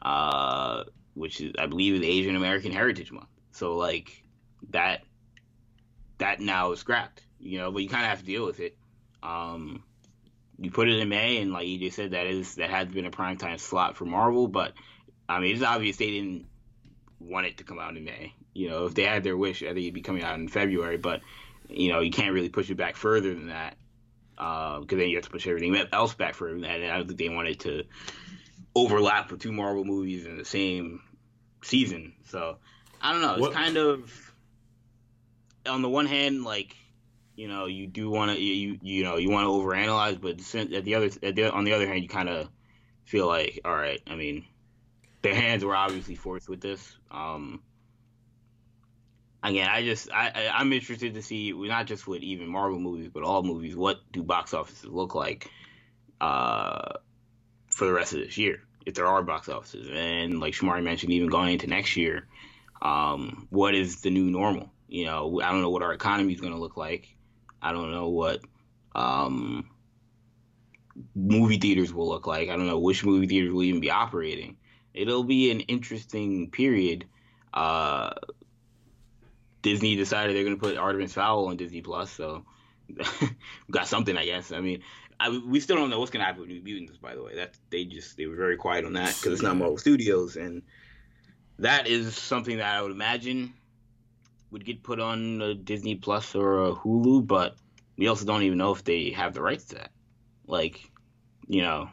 Speaker 3: uh, which is I believe is Asian American Heritage Month. So like that that now is scrapped. You know, but you kind of have to deal with it. Um, you put it in May, and like you just said, that is that has been a prime time slot for Marvel. But I mean, it's obvious they didn't want it to come out in May. You know, if they had their wish, I think it'd be coming out in February. But you know, you can't really push it back further than that because uh, then you have to push everything else back further than that. And I don't think they wanted to overlap with two Marvel movies in the same season. So I don't know. It's what? kind of on the one hand, like you know, you do want to you you know you want to overanalyze, but at the other at the, on the other hand, you kind of feel like, all right, I mean, their hands were obviously forced with this. Um, again, I just I, I am interested to see not just with even Marvel movies, but all movies. What do box offices look like uh, for the rest of this year, if there are box offices? And like Shamari mentioned, even going into next year, um, what is the new normal? You know, I don't know what our economy is going to look like. I don't know what um, movie theaters will look like. I don't know which movie theaters will even be operating. It'll be an interesting period. Uh, Disney decided they're going to put Artemis Fowl on Disney Plus, so got something, I guess. I mean, I, we still don't know what's going to happen with New Mutants, by the way. That they just they were very quiet on that because it's not Marvel Studios, and that is something that I would imagine would get put on a Disney Plus or a Hulu, but we also don't even know if they have the rights to that. Like, you know,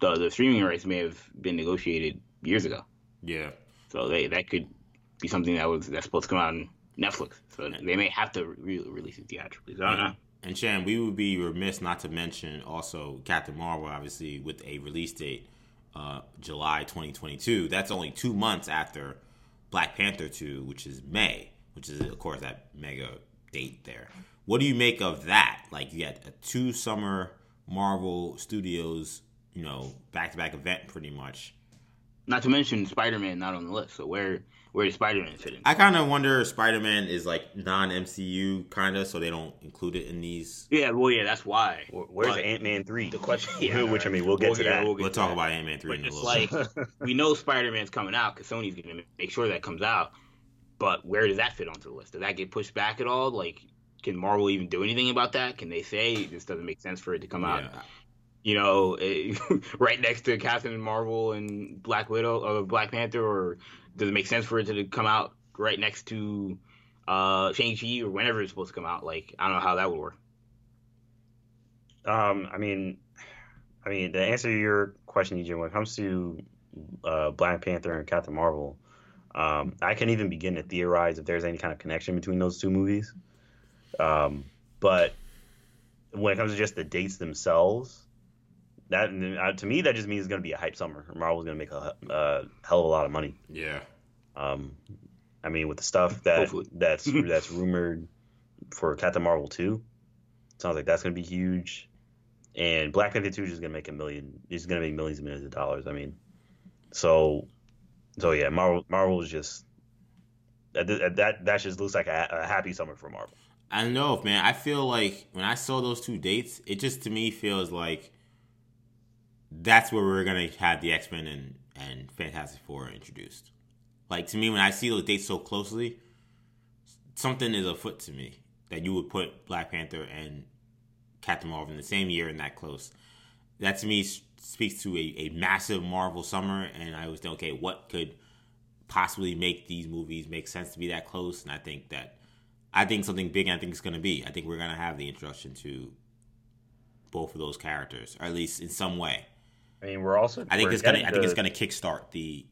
Speaker 3: the the streaming rights may have been negotiated years ago.
Speaker 1: Yeah.
Speaker 3: So they that could be something that was that's supposed to come out on Netflix. So they may have to re- release it theatrically. So I don't know.
Speaker 1: And Shan, we would be remiss not to mention also Captain Marvel, obviously with a release date, uh, July 2022. That's only two months after Black Panther 2, which is May which is of course that mega date there. What do you make of that? Like you had a two summer Marvel Studios, you know, back to back event pretty much.
Speaker 3: Not to mention Spider Man not on the list. So where where does Spider Man fit in?
Speaker 1: I kind of wonder if Spider Man is like non MCU kind of, so they don't include it in these.
Speaker 3: Yeah, well, yeah, that's why.
Speaker 2: Where's Ant Man three?
Speaker 3: The question, yeah,
Speaker 2: which I mean, we'll get we'll to that.
Speaker 1: We'll, we'll talk that. about Ant Man three in a little.
Speaker 3: Like we know Spider Man's coming out because Sony's gonna make sure that comes out. But where does that fit onto the list? Does that get pushed back at all? Like, can Marvel even do anything about that? Can they say this doesn't make sense for it to come out? You know, right next to Captain Marvel and Black Widow or Black Panther, or does it make sense for it to come out right next to uh, Shang Chi or whenever it's supposed to come out? Like, I don't know how that would work.
Speaker 2: Um, I mean, I mean, to answer to your question, EJ, when it comes to uh, Black Panther and Captain Marvel, um, I can't even begin to theorize if there's any kind of connection between those two movies. Um, but when it comes to just the dates themselves, that uh, to me that just means it's going to be a hype summer. Marvel's going to make a, a, hell of a lot of money.
Speaker 1: Yeah.
Speaker 2: Um, I mean, with the stuff that Hopefully. that's that's rumored for Captain Marvel two, sounds like that's going to be huge. And Black Panther two is just going to make a million. It's going to make millions and millions of dollars. I mean, so so yeah, Marvel Marvel is just that that that just looks like a, a happy summer for Marvel.
Speaker 1: I don't know, man. I feel like when I saw those two dates, it just to me feels like that's where we're gonna have the X Men and and Fantastic Four introduced. Like to me, when I see those dates so closely, something is afoot to me that you would put Black Panther and Captain Marvel in the same year and that close. That to me speaks to a, a massive Marvel summer, and I was thinking, okay, what could possibly make these movies make sense to be that close? And I think that I think something big. I think it's to be. I think we're to have the introduction to both of those characters, or at least in some way.
Speaker 2: I mean, we're also.
Speaker 1: I think it's gonna. I think it's gonna kickstart the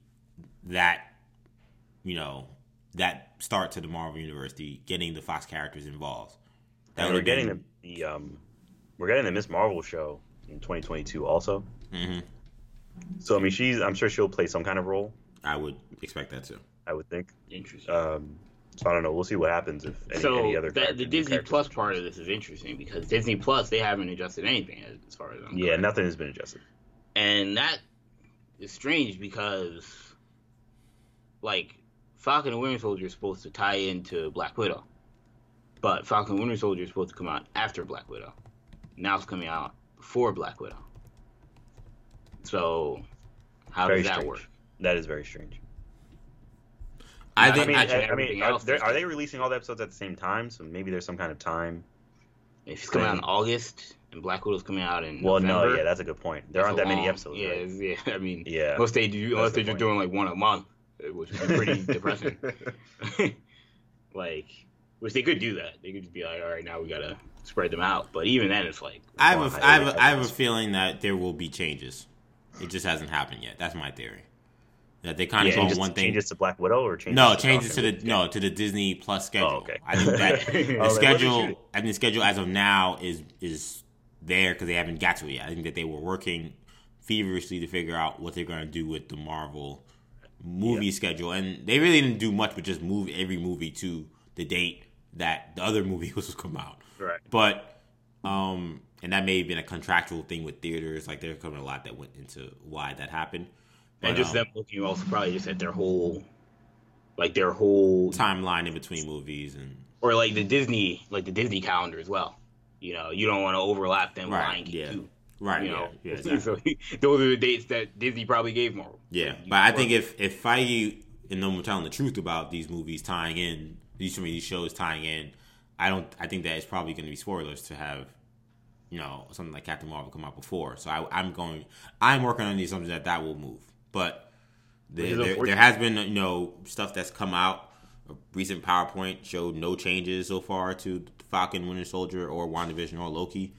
Speaker 1: that you know that start to the Marvel universe, the getting the Fox characters involved.
Speaker 2: That we're getting the, the um, we're getting the Ms. Marvel show in 2022 also.
Speaker 1: Mm-hmm.
Speaker 2: So I mean, she's I'm sure she'll play some kind of role.
Speaker 1: I would expect that too.
Speaker 2: I would think.
Speaker 3: Interesting.
Speaker 2: Um, so I don't know. We'll see what happens if any, so any other.
Speaker 3: the Disney Plus part of this is interesting because Disney Plus they haven't adjusted anything as far as I'm.
Speaker 2: Yeah, correct. nothing has been adjusted.
Speaker 3: And that is strange because, like, Falcon and Winter Soldier is supposed to tie into Black Widow, but Falcon and Winter Soldier is supposed to come out after Black Widow. Now it's coming out before Black Widow. So, how
Speaker 2: Very
Speaker 3: does that
Speaker 2: strange.
Speaker 3: work?
Speaker 2: That is very strange.
Speaker 1: I
Speaker 3: I
Speaker 1: think
Speaker 2: mean,
Speaker 1: I,
Speaker 3: imagine
Speaker 2: I, I mean,
Speaker 3: everything
Speaker 2: are,
Speaker 3: else
Speaker 2: they- are they releasing all the episodes at the same time? So maybe there's some kind of time.
Speaker 3: If it's coming out in. August and Black Widow's coming out in
Speaker 2: Well, no, yeah, that's a good point. There
Speaker 3: that's
Speaker 2: aren't
Speaker 3: a
Speaker 2: that many episodes.
Speaker 3: Yeah,
Speaker 2: right?
Speaker 3: yeah. I mean,
Speaker 2: Yeah.
Speaker 3: unless they do, unless
Speaker 2: the
Speaker 3: they're just doing like one a month, uh, which would be pretty depressing. like, which they could do that. They could just be like, all right, now we gotta spread them out. But even then, it's like,
Speaker 1: I have a, I have
Speaker 2: I-
Speaker 1: a, I have a feeling that there will be changes. It just hasn't happened yet. That's my theory. That they kind of
Speaker 2: yeah,
Speaker 1: go
Speaker 2: changes,
Speaker 1: one thing.
Speaker 2: changes to Black Widow or changes
Speaker 1: No,
Speaker 2: to
Speaker 1: changes to
Speaker 2: Falcon?
Speaker 1: the no to the Disney Plus schedule.
Speaker 2: Oh, okay.
Speaker 1: I think that the
Speaker 2: was like, what are they
Speaker 1: schedule. I think the schedule as of now is is there because they haven't got to it yet. I think that they were working feverishly to figure out what they're going to do with the Marvel movie schedule, and they really didn't do much but just move every movie to the date that the other movie was to come out.
Speaker 2: Right.
Speaker 1: But um, and that may have been a contractual thing with theaters. Like there's coming a lot that went into why that happened.
Speaker 3: and just
Speaker 1: um,
Speaker 3: them looking also probably just at their whole, like their whole,
Speaker 1: timeline in between movies and
Speaker 3: or like the Disney, like the Disney calendar as well. You know, you don't want to overlap them
Speaker 1: Right,
Speaker 3: Lion King
Speaker 1: yeah.
Speaker 3: too.
Speaker 1: right.
Speaker 3: You know,
Speaker 1: yeah, yeah, exactly.
Speaker 3: so those are the dates that Disney probably gave Marvel.
Speaker 1: Yeah,
Speaker 3: So you
Speaker 1: but I
Speaker 3: work-
Speaker 1: think if if Feige and them were telling the truth about these movies tying in, these some of these shows tying in, I don't. I think that it's probably going to be spoilers to have, you know, something like Captain Marvel come out before. So I, I'm going. I'm working on the assumption that that will move, but
Speaker 3: Which
Speaker 1: there, there has been you know stuff that's come out. A recent PowerPoint showed no changes so far to Falcon, Winter Soldier, or WandaVision or Loki,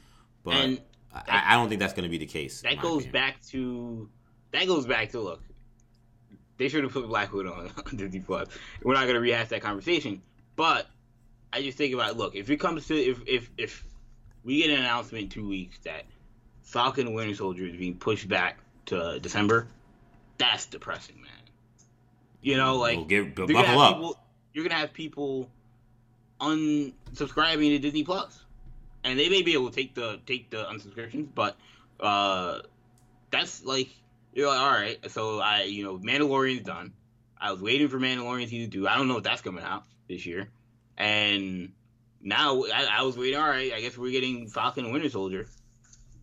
Speaker 1: but
Speaker 3: And
Speaker 1: I, I don't think that's going to be the case.
Speaker 3: that goes
Speaker 1: opinion.
Speaker 3: back to that goes back to look. They should have put Black Widow on, on Disney Plus. We're not gonna rehash that conversation, but I just think about look if it comes to if if if we get an announcement in two weeks that Falcon Winter Soldier is being pushed back to December, that's depressing, man. You know, like
Speaker 1: Well, give, buckle up.
Speaker 3: people, you're gonna have people unsubscribing to Disney Plus, and they may be able to take the take the unsubscriptions, but uh, that's like you're like, all right. So I, you know, Mandalorian's done. I was waiting for Mandalorian season two. I don't know if that's coming out this year, and now I, I was waiting. All right, I guess we're getting Falcon and Winter Soldier,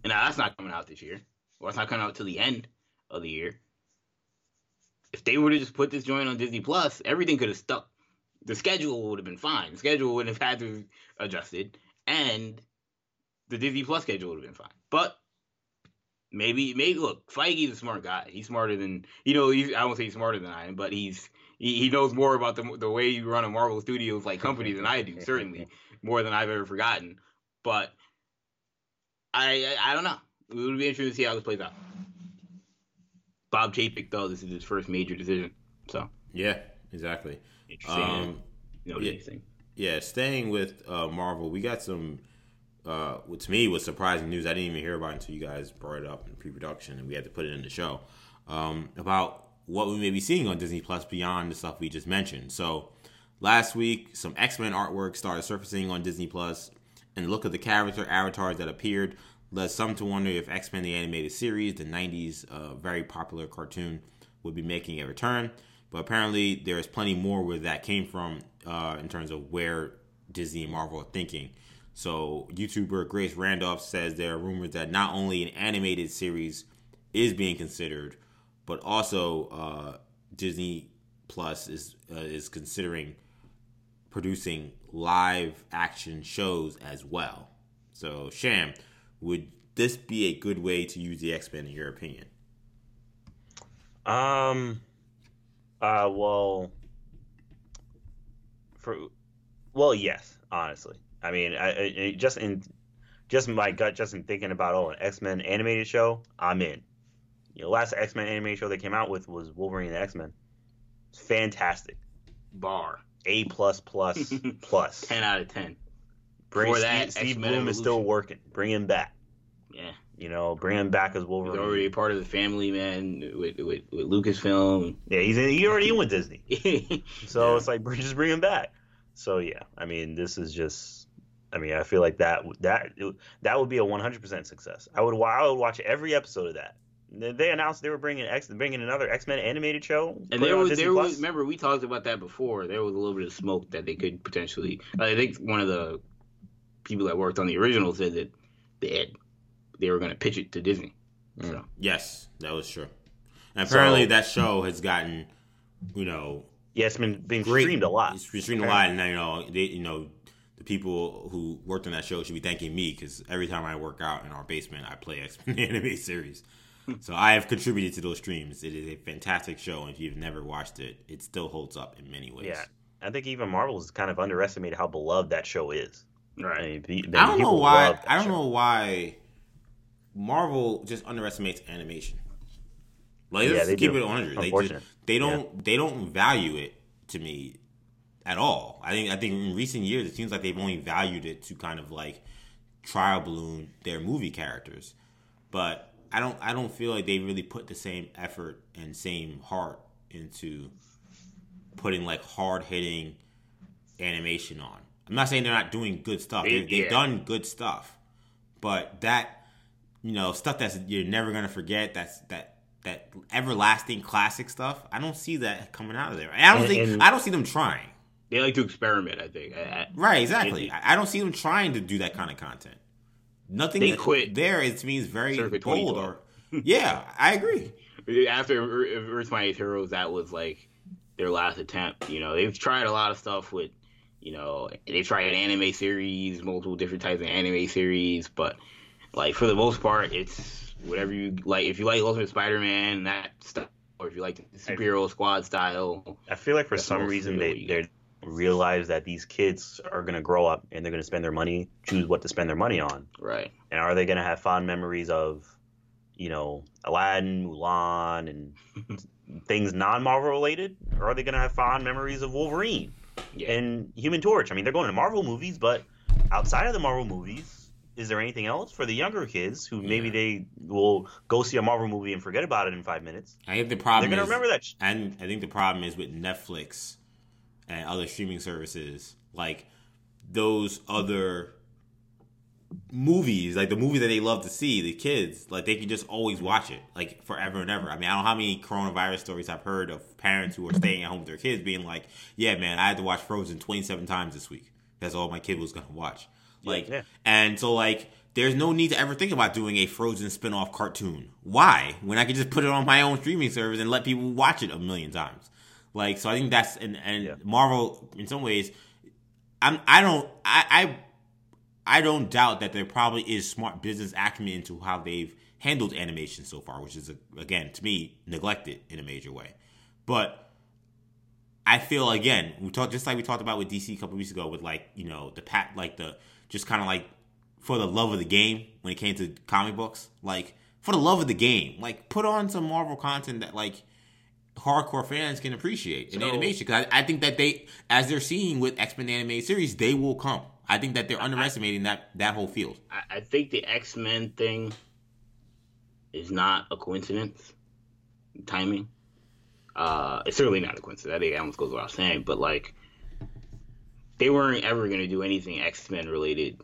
Speaker 3: and now that's not coming out this year. Well, it's not coming out till the end of the year. If they would have just put this joint on Disney Plus, everything could have stuck. The schedule would have been fine. The schedule wouldn't have had to be adjusted, and the Disney Plus schedule would have been fine. But maybe, maybe look, Feige's a smart guy. He's smarter than you know. He's, I won't say he's smarter than I am, but he's he, he knows more about the the way you run a Marvel Studios like company than I do. Certainly more than I've ever forgotten. But I I, I don't know. It would be interesting to see how this plays out. Bob Chapek though, this is his first major decision, so
Speaker 1: Yeah, exactly.
Speaker 3: Interesting.
Speaker 1: Um,
Speaker 3: you know,
Speaker 1: yeah.
Speaker 3: anything.
Speaker 1: yeah, staying with uh, Marvel, we got some. Uh, what to me was surprising news. I didn't even hear about it until you guys brought it up in pre-production, and we had to put it in the show um, about what we may be seeing on Disney Plus beyond the stuff we just mentioned. So last week, some X Men artwork started surfacing on Disney Plus, and the look of the character avatars that appeared led some to wonder if X Men the animated series, the '90s uh, very popular cartoon, would be making a return. But apparently, there is plenty more where that came from uh, in terms of where Disney and Marvel are thinking. So, YouTuber Grace Randolph says there are rumors that not only an animated series is being considered, but also uh, Disney Plus is uh, is considering producing live action shows as well. So, Sham, would this be a good way to use the X Men in your opinion?
Speaker 2: Um. Uh. Well. For. Well, yes. Honestly, I mean, I, I just in just my gut, just in thinking about oh, an X Men animated show, I'm in. You know, last X Men animated show they came out with was Wolverine and X Men. It's fantastic.
Speaker 3: Bar
Speaker 2: A plus plus plus.
Speaker 3: ten out of ten.
Speaker 2: Bring
Speaker 3: For
Speaker 2: Steve,
Speaker 3: that,
Speaker 2: Steve Blum is still working. Bring him back.
Speaker 3: Yeah,
Speaker 2: You know, bring him back as
Speaker 3: he's
Speaker 2: Wolverine.
Speaker 3: already a part of the family, man. With with, with Lucasfilm.
Speaker 2: yeah, he's in, he already in with Disney. So
Speaker 1: Yeah.
Speaker 2: it's like just bring him back. So yeah, I mean, this is just. I mean, I feel like that that that would be a 100% success. I would I would watch every episode of that. they announced they were bringing X, bringing another X Men animated show.
Speaker 3: And there was, there was, remember we talked about that before. There was a little bit of smoke that they could potentially. I think one of the people that worked on the original said that they had, they were going to pitch it to Disney.
Speaker 1: Mm. So. Yes, that was true. And apparently, so, that show has gotten, you know,
Speaker 2: yeah, it's been being great. streamed a lot.
Speaker 1: It's been streamed a lot, and you know, they, you know, the people who worked on that show should be thanking me because every time I work out in our basement, I play X Men anime series. so I have contributed to those streams. It is a fantastic show, and if you've never watched it, it still holds up in many ways.
Speaker 2: Yeah, I think even Marvel has kind of underestimated how beloved that show is.
Speaker 1: Right. I, mean, I don't know why. I don't show. know why Marvel just underestimates animation. Like, yeah, they keep do. it 100. They just, they don't yeah. they don't value it to me at all. I think I think in recent years it seems like they've only valued it to kind of like trial balloon their movie characters. But I don't I don't feel like they really put the same effort and same heart into putting like hard hitting animation on. I'm not saying they're not doing good stuff. They, have yeah. done good stuff, but that you know stuff that's you're never gonna forget. That's that that everlasting classic stuff. I don't see that coming out of there. I don't and, think and I don't see them trying.
Speaker 3: They like to experiment. I think. I,
Speaker 1: right. Exactly. I don't see them trying to do that kind of content. Nothing they quit there. It means very bold. Or yeah, I agree.
Speaker 3: After Earth Mightiest Heroes, that was like their last attempt. You know, they've tried a lot of stuff with, you know, they've tried an anime series, multiple different types of anime series, but like for the most part, it's whatever you like. If you like Ultimate Spider-Man, that stuff, or if you like the superhero squad style.
Speaker 2: I feel like for some reason they they realize that these kids are going to grow up and they're going to spend their money, choose what to spend their money on.
Speaker 3: Right.
Speaker 2: And are they going to have fond memories of, you know, Aladdin, Mulan, and things non-Marvel related, or are they going to have fond memories of Wolverine yeah. and Human Torch? I mean, they're going to Marvel movies, but outside of the Marvel movies, is there anything else for the younger kids who yeah. maybe they will go see a Marvel movie and forget about it in five minutes?
Speaker 1: I think the problem they're going to remember that. And I think the problem is with Netflix and other streaming services, like those other movies, like the movies that they love to see, the kids, like they can just always watch it, like forever and ever. I mean, I don't know how many coronavirus stories I've heard of parents who are staying at home with their kids being like, "Yeah, man, I had to watch Frozen 27 times this week. That's all my kid was gonna watch." Like, yeah. and so like, there's no need to ever think about doing a Frozen spin-off cartoon. Why? When I can just put it on my own streaming service and let people watch it a million times. Like, so I think that's and and yeah. Marvel in some ways, I'm I don't I I I don't doubt that there probably is smart business acumen into how they've handled animation so far, which is again to me neglected in a major way. But I feel again, we talked just like we talked about with DC a couple weeks ago with like you know the pat like the just kind of like for the love of the game when it came to comic books, like for the love of the game, like put on some Marvel content that like hardcore fans can appreciate in so, animation because I, I, think that they, as they're seeing with X Men animated series, they will come. I think that they're underestimating I, that that whole field.
Speaker 3: I, I think the X Men thing is not a coincidence. Timing. Uh, it's certainly not a coincidence. I think that almost goes without saying, but like they weren't ever going to do anything X Men related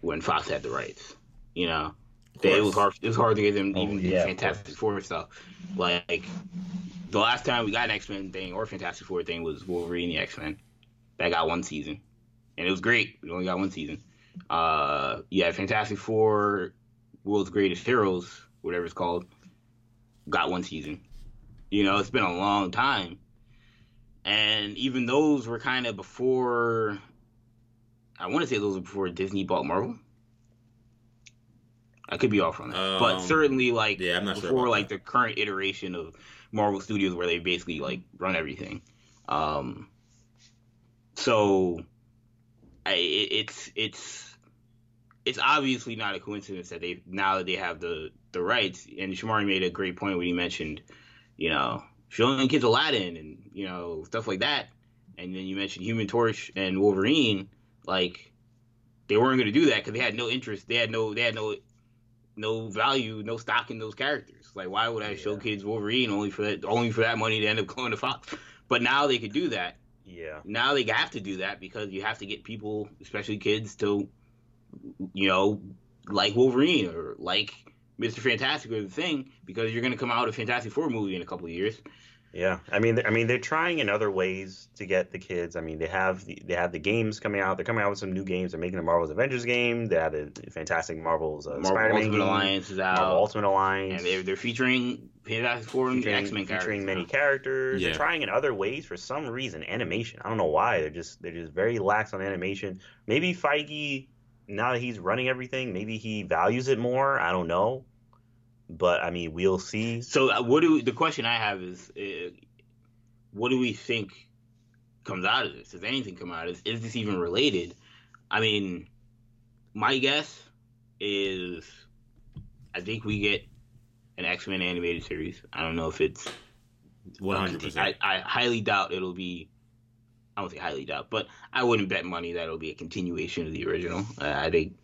Speaker 3: when Fox had the rights. You know, they, it was hard. It was hard to get them oh, even yeah, Fantastic Four stuff. Like the last time we got an X Men thing or Fantastic Four thing was Wolverine the X Men. That got one season, and it was great. We only got one season. Uh, yeah, Fantastic Four, World's Greatest Heroes, whatever it's called, got one season. You know, it's been a long time, and even those were kind of before. I want to say those were before Disney bought Marvel. I could be off on that, um, but certainly like yeah, I'm not before sure like that. the current iteration of Marvel Studios where they basically like run everything. Um, so I, it's it's it's obviously not a coincidence that they now that they have the the rights. And Shamari made a great point when he mentioned, you know, showing kids Aladdin and you know stuff like that. And then you mentioned Human Torch and Wolverine, like they weren't going to do that because they had no interest. They had no they had no no value, no stock in those characters. Like, why would I yeah. show kids Wolverine only for that only for that money to end up going to Fox? But now they could do that.
Speaker 2: Yeah.
Speaker 3: Now they have to do that because you have to get people, especially kids, to you know like Wolverine or like Mr. Fantastic or the Thing because you're gonna come out with a Fantastic Four movie in a couple of years.
Speaker 2: Yeah, I mean, I mean, they're trying in other ways to get the kids. I mean, they have the, they have the games coming out. They're coming out with some new games. They're making the Marvel's Avengers game. They have the Fantastic Marvel's uh,
Speaker 3: Marvel
Speaker 2: Spider-Man
Speaker 3: Ultimate
Speaker 2: game.
Speaker 3: Alliance is out,
Speaker 2: Marvel Ultimate Alliance.
Speaker 3: and they're, they're featuring Fantastic Four and
Speaker 2: featuring,
Speaker 3: X Men characters.
Speaker 2: featuring many characters.
Speaker 1: Yeah.
Speaker 2: They're trying in other ways for some reason. Animation. I don't know why. They're just they're just very lax on animation. Maybe Feige, now that he's running everything, maybe he values it more. I don't know. But I mean, we'll see.
Speaker 3: So uh, what do the question I have is, uh, what do we think comes out of this? Does anything come out of this? Is this even related? I mean, my guess is, I think we get an X Men animated series. I don't know if it's
Speaker 1: One hundred percent.
Speaker 3: I highly doubt it'll be. I don't say highly doubt, but I wouldn't bet money that it'll be a continuation of the original. Uh, I think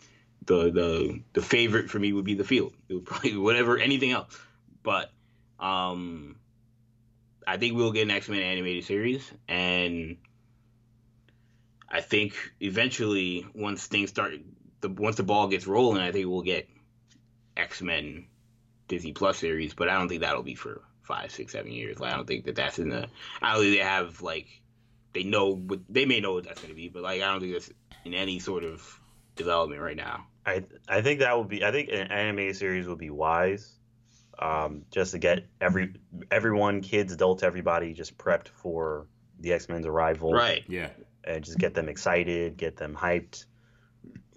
Speaker 3: the the the favorite for me would be the field. It would probably whatever anything else, but um, I think we'll get an X Men animated series, and I think eventually once things start, the once the ball gets rolling, I think we'll get X Men Disney Plus series, but I don't think that'll be for five, six, seven years. Like, I don't think that that's in the. I don't think they have like they know what they may know what that's going to be, but like I don't think that's in any sort of development right now.
Speaker 2: I I think that would be I think an anime series would be wise, um, just to get every everyone, kids, adults, everybody, just prepped for the X Men's arrival,
Speaker 3: Right.
Speaker 1: Yeah.
Speaker 2: And just get them excited, get them hyped.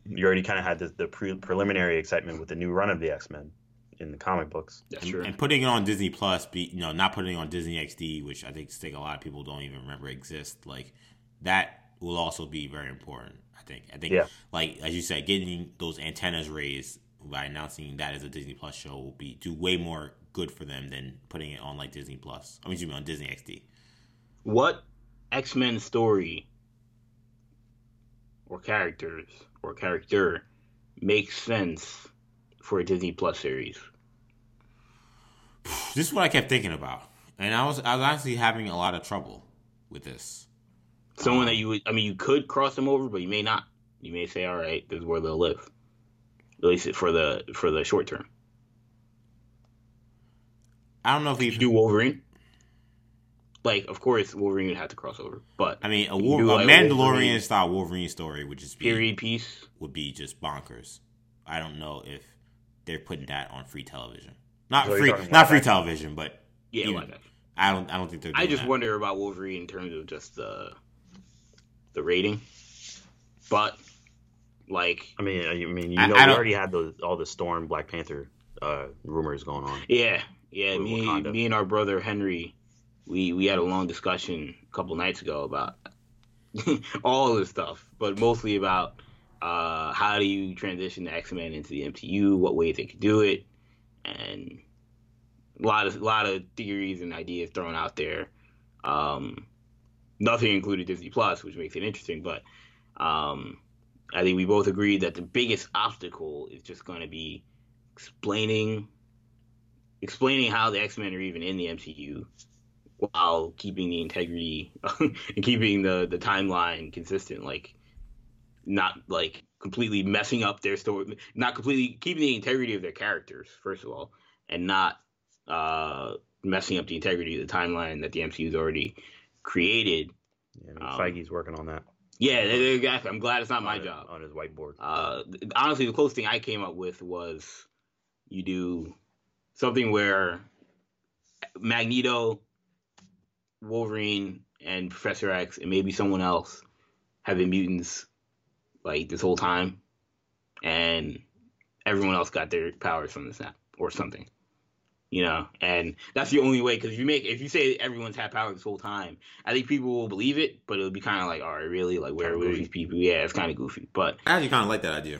Speaker 2: You already kind of had the, the pre- preliminary excitement with the new run of the X Men in the comic books.
Speaker 3: That's
Speaker 1: And,
Speaker 3: true.
Speaker 1: and putting it on Disney Plus, be you know, not putting it on Disney XD, which I think, think a lot of people don't even remember exist. Like that will also be very important. I think. I think,
Speaker 2: Yeah.
Speaker 1: like as you said, getting those antennas raised by announcing that as a Disney Plus show will be do way more good for them than putting it on like Disney Plus. I mean, excuse me, on Disney XD.
Speaker 3: what X Men story or characters or character makes sense for a Disney Plus series?
Speaker 1: This is what I kept thinking about, and I was I was honestly having a lot of trouble with this.
Speaker 3: Someone
Speaker 1: Um,
Speaker 3: that you would, I mean, you could cross them over, but you may not. You may say, "All right, this is where they'll live," at least for the for the short term.
Speaker 1: I don't know if
Speaker 3: You do Wolverine. Like, of course, Wolverine would have to cross over, but
Speaker 1: I mean, a,
Speaker 3: do
Speaker 1: a
Speaker 3: like
Speaker 1: Mandalorian
Speaker 3: Wolverine.
Speaker 1: style Wolverine story would just be
Speaker 3: period piece.
Speaker 1: would be just bonkers. I don't know if they're putting that on free television. Not
Speaker 2: So
Speaker 1: free, not free
Speaker 2: action?
Speaker 1: television, but
Speaker 3: Yeah,
Speaker 1: You-
Speaker 3: live.
Speaker 1: I don't. I don't think they're. Doing
Speaker 3: I just
Speaker 1: that.
Speaker 3: wonder about Wolverine in terms of just the the rating, but like,
Speaker 2: I mean, I mean, you know,
Speaker 1: I
Speaker 2: we already had those all the Storm Black Panther uh, rumors going on.
Speaker 3: yeah, yeah. Me,
Speaker 2: Wakanda.
Speaker 3: me and our brother Henry, we we had a long discussion a couple nights ago about all of this stuff, but mostly about uh, how do you transition the X Men into the MCU, what ways they could do it, and a lot of a lot of theories and ideas thrown out there. Um, nothing included Disney Plus, which makes it interesting, but um, I think we both agree that the biggest obstacle is just going to be explaining explaining how the X Men are even in the MCU while keeping the integrity and keeping the the timeline consistent. Like not like completely messing up their story, not completely keeping the integrity of their characters first of all, and not uh, messing up the integrity of the timeline that the MCU's already created.
Speaker 2: Yeah, I mean,
Speaker 3: Um,
Speaker 2: Feige's working on that.
Speaker 3: Yeah, exactly. I'm glad it's not my
Speaker 2: on,
Speaker 3: job.
Speaker 2: on his whiteboard.
Speaker 3: Uh, th- honestly, the closest thing I came up with was you do something where Magneto, Wolverine, and Professor X, and maybe someone else have been mutants like this whole time, and everyone else got their powers from the snap or something. You know, and that's the only way. Because if you make, if you say everyone's had power this whole time, I think people will believe it, but it'll be kind of like, all right, really, like where were these people? Yeah, it's kind of goofy, but
Speaker 1: I actually kind of like that idea.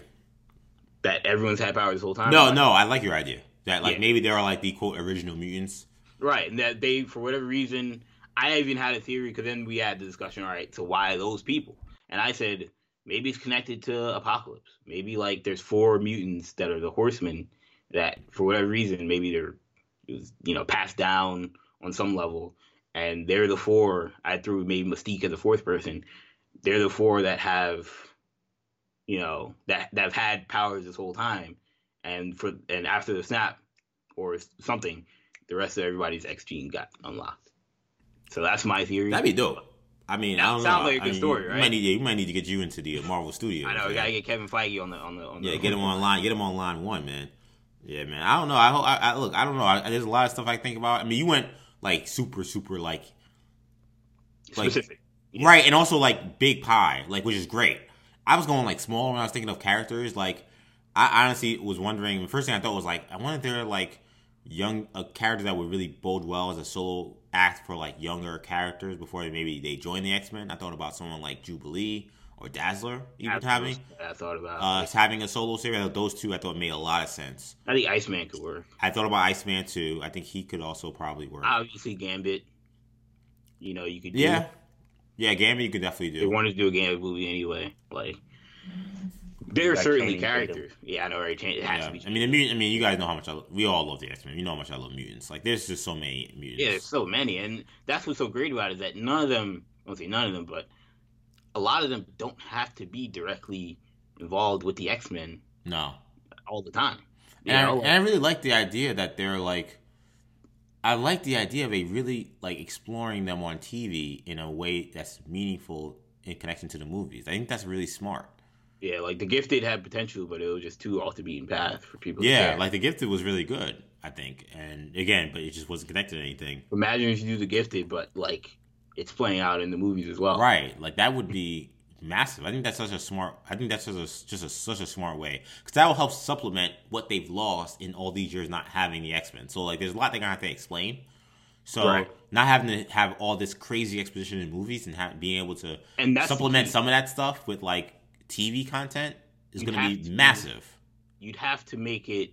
Speaker 3: that everyone's had power this whole time.
Speaker 1: No, no, I like your idea. That like
Speaker 3: Yeah.
Speaker 1: maybe there are like the quote original mutants.
Speaker 3: right, and that they for whatever reason, I even had a theory because then we had the discussion. All right, so why those people? And I said maybe it's connected to Apocalypse. Maybe like there's four mutants that are the Horsemen that for whatever reason maybe they're you know passed down on some level, and they're the four. I threw maybe Mystique as the fourth person. They're the four that have, you know, that that have had powers this whole time, and for and after the snap or something, the rest of everybody's X gene got unlocked. So that's my theory.
Speaker 1: That'd be dope. I mean,
Speaker 3: That
Speaker 1: I don't
Speaker 3: sounds
Speaker 1: know.
Speaker 3: like a
Speaker 1: I
Speaker 3: good
Speaker 1: mean,
Speaker 3: story, right?
Speaker 1: You might need, yeah, you might need to get you into the Marvel Studios.
Speaker 3: I know we gotta get Kevin Feige on the on the on
Speaker 1: Yeah,
Speaker 3: the
Speaker 1: get him online. Get him on line one, man. Yeah, man. I don't know. I, hope- I, I look. I don't know. I, there's a lot of stuff I think about. I mean, you went like super, super like like-
Speaker 3: specific. Yeah.
Speaker 1: right, and also like big pie, like which is great. I was going like small when I was thinking of characters. Like, I honestly was wondering. The first thing I thought was like, I wonder if there like young a character that would really bode well as a solo act for like younger characters before maybe they join the X Men. I thought about someone like Jubilee or Dazzler, even
Speaker 3: That's
Speaker 1: having
Speaker 3: I thought about.
Speaker 1: uh, having a solo series. Those two I thought made a lot of sense.
Speaker 3: I think Iceman could work.
Speaker 1: I thought about Iceman too. I think he could also probably work.
Speaker 3: Obviously, Gambit. You know, you could. Do,
Speaker 1: yeah, yeah, Gambit you could definitely do.
Speaker 3: They wanted to do a Gambit movie anyway. Like,
Speaker 2: Like
Speaker 3: certainly characters. Yeah, I know, right? It has
Speaker 1: Yeah.
Speaker 3: to be.
Speaker 1: I mean, the mutant. I mean, you guys know how much I. Lo- we all love the X Men. You know how much I love mutants. Like, there's just so many mutants.
Speaker 3: Yeah, there's so many, and that's what's so great about it is that none of them, I won't say none of them, but a lot of them don't have to be directly involved with the X Men
Speaker 1: No,
Speaker 3: all the time.
Speaker 1: And, I, and I really like the idea that they're like. I like the idea of a really like exploring them on TV in a way that's meaningful in connection to the movies. I think that's really smart.
Speaker 3: Yeah, like the Gifted had potential, but it was just too off the beaten path for people.
Speaker 1: Yeah, like the Gifted was really good. I think, and again, but it just wasn't connected to anything.
Speaker 3: imagine if you do the Gifted, but like it's playing out in the movies as well.
Speaker 1: Right, like that would be massive. I think that's such a smart. I think that's just a, just a, such a smart way because that will help supplement what they've lost in all these years not having the X Men. So like, there's a lot they're gonna have to explain. So
Speaker 3: Right.
Speaker 1: not having to have all this crazy exposition in movies and have, being able to
Speaker 3: And
Speaker 1: supplement some of that stuff with like TV content is gonna be massive.
Speaker 3: You'd have to make it.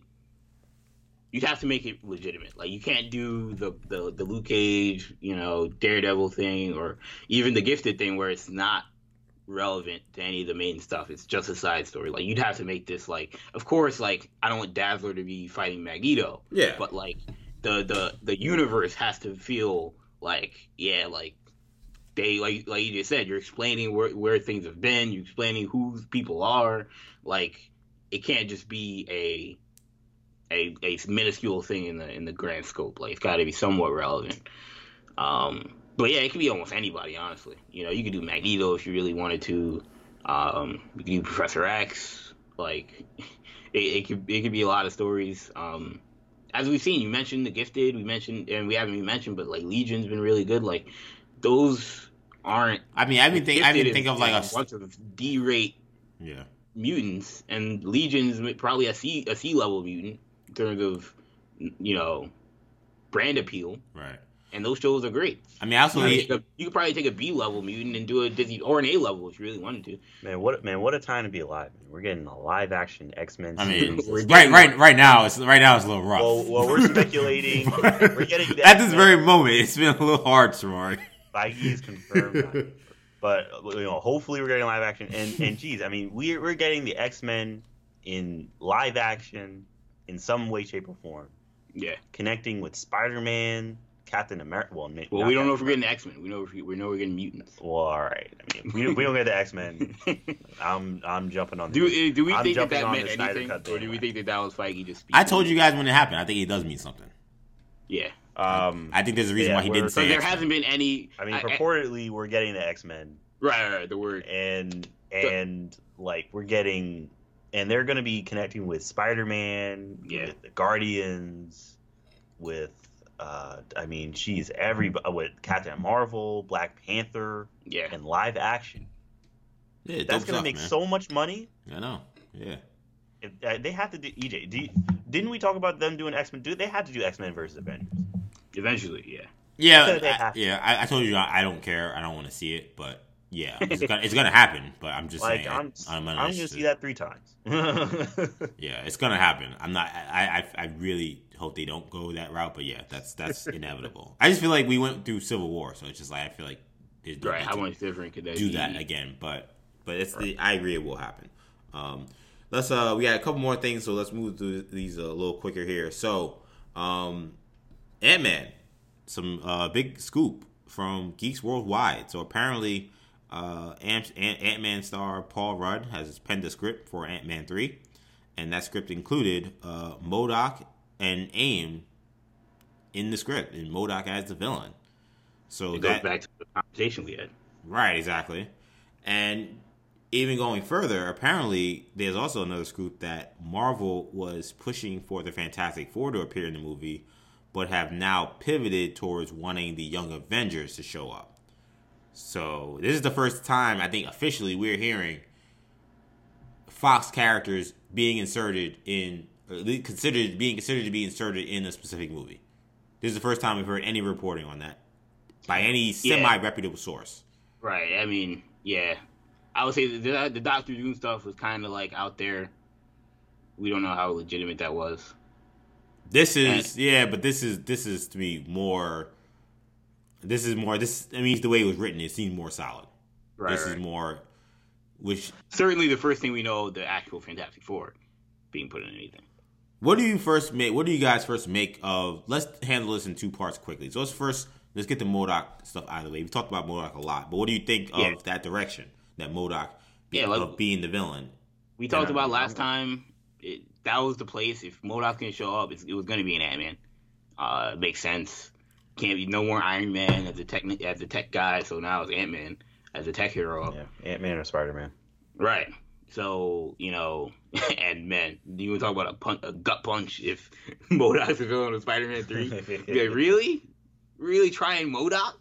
Speaker 3: You'd have to make it legitimate. Like you can't do the the the Luke Cage, you know, Daredevil thing, or even the Gifted thing, where it's not relevant to any of the main stuff. It's just a side story. Like you'd have to make this like, of course, like I don't want Dazzler to be fighting Magneto,
Speaker 1: Yeah,
Speaker 3: but like the the the universe has to feel like yeah like they like like you just said you're explaining where where things have been you're explaining who people are. Like it can't just be a a a minuscule thing in the in the grand scope. Like it's got to be somewhat relevant. Um but yeah it could be almost anybody honestly. You know you could do magneto if you really wanted to. Um you could do professor x. Like it, it could it could be a lot of stories. Um as we've seen, you mentioned the gifted, we mentioned, and we haven't even mentioned, but like Legion's been really good. Like those aren't.
Speaker 1: I mean, I didn't think I didn't think of like a
Speaker 3: bunch of D-rate
Speaker 1: yeah.
Speaker 3: mutants, and Legion's probably a C a C level mutant in terms of you know brand appeal.
Speaker 1: Right.
Speaker 3: And those shows are great.
Speaker 1: I mean, I also
Speaker 3: You, could you could probably take a B level mutant and do a Disney or an A level if you really wanted to.
Speaker 2: Man, what man, what a time to be alive! Man. We're getting a live action X Men
Speaker 1: I mean, right, right, right now it's right now it's a little rough.
Speaker 2: well, well, we're speculating. we're getting
Speaker 1: at this
Speaker 2: X-Men.
Speaker 1: very moment. It's been a little hard, Samari.
Speaker 2: Feige is confirmed. but you know, hopefully we're getting live action. And and geez, I mean, we're we're getting the X Men in live action in some way, shape, or form,
Speaker 3: Yeah.
Speaker 2: connecting with Spider Man, Captain America. Well,
Speaker 3: Well, we don't know if we're getting X Men. We know if we, we know we're getting mutants.
Speaker 2: Well, all right. I mean, we, we don't get the X Men. I'm I'm jumping on.
Speaker 3: Do
Speaker 2: the,
Speaker 3: do we
Speaker 2: I'm
Speaker 3: think that that meant anything, or do we think that that was Feige just? Speaking?
Speaker 1: I told you guys when it happened. I think it does mean something.
Speaker 3: Yeah.
Speaker 2: Um,
Speaker 1: I think there's a reason
Speaker 2: Yeah,
Speaker 1: why he didn't say So
Speaker 3: there
Speaker 1: X-Men.
Speaker 3: hasn't been any.
Speaker 2: I mean, purportedly, we're getting the X Men,
Speaker 3: right, right, right. The word.
Speaker 2: and and like we're getting, and they're gonna be connecting with Spider Man,
Speaker 3: Yeah.
Speaker 2: with the Guardians, with. Uh, I mean, she's every with Captain Marvel, Black Panther,
Speaker 3: Yeah.
Speaker 2: and live action.
Speaker 1: Yeah,
Speaker 2: That's gonna
Speaker 1: stuff,
Speaker 2: make
Speaker 1: man.
Speaker 2: so much money.
Speaker 1: I know. Yeah.
Speaker 2: If, uh, they have to do EJ. Do you, didn't we talk about them doing X Men? Do they have to do X Men versus Avengers?
Speaker 3: Eventually, yeah.
Speaker 1: Yeah,
Speaker 2: They
Speaker 1: I, yeah. I, I told you I, I don't care. I don't want to see it, but yeah, it's gonna it's gonna happen. But I'm just
Speaker 2: Like
Speaker 1: saying,
Speaker 2: I'm,
Speaker 1: I'm,
Speaker 2: I'm,
Speaker 1: gonna
Speaker 2: gonna see that three times.
Speaker 1: Yeah, it's gonna happen. I'm not. I, I I really hope they don't go that route. But yeah, that's that's inevitable. I just feel like we went through Civil War, so it's just like I feel like there's no
Speaker 3: Right. How much different could that
Speaker 1: do
Speaker 3: be?
Speaker 1: that again. But but it's the I agree it will happen. Um, let's uh we got a couple more things, so let's move through these a little quicker here. So um, Ant Man, some uh big scoop from Geeks Worldwide. So apparently. Uh, Ant Man star Paul Rudd has penned the script for Ant Man three, and that script included uh, MODOK and AIM in the script, and MODOK as the villain. So
Speaker 3: it
Speaker 1: that
Speaker 3: goes back to the conversation we had.
Speaker 1: right, exactly, and even going further, apparently there's also another scoop that Marvel was pushing for the Fantastic Four to appear in the movie, but have now pivoted towards wanting the Young Avengers to show up. So this is the first time I think officially we're hearing Fox characters being inserted in, or considered being considered to be inserted in a specific movie. This is the first time we've heard any reporting on that by any semi reputable source.
Speaker 3: Right. I mean, yeah. I would say the, the Doctor Doom stuff was kind of like out there. We don't know how legitimate that was.
Speaker 1: This is yeah, but this is this is to me more. This is more. This I mean, the way it was written, it seemed more solid.
Speaker 3: Right.
Speaker 1: this
Speaker 3: right.
Speaker 1: is more, which
Speaker 3: Certainly the first thing we know, the actual Fantastic Four being put in anything.
Speaker 1: What do you first make? What do you guys first make of? Let's handle this in two parts quickly. So let's first let's get the MODOK stuff out of the way. We talked about MODOK a lot, but what do you think of
Speaker 3: Yeah.
Speaker 1: that direction that MODOK
Speaker 3: Yeah, like-
Speaker 1: of being the villain?
Speaker 3: We talked about last time. It, that was the place. If MODOK's gonna show up, it's, it was gonna be an Ant Man. Uh, it makes sense. Can't be no more Iron Man as a tech as a tech guy. So now it's Ant Man as a tech hero.
Speaker 2: Yeah, Ant Man or Spider Man.
Speaker 3: Right. So you know, and man, you to talk about a punch, a gut punch if MODOK's the villain of Spider Man Three? Like, really, really trying MODOK?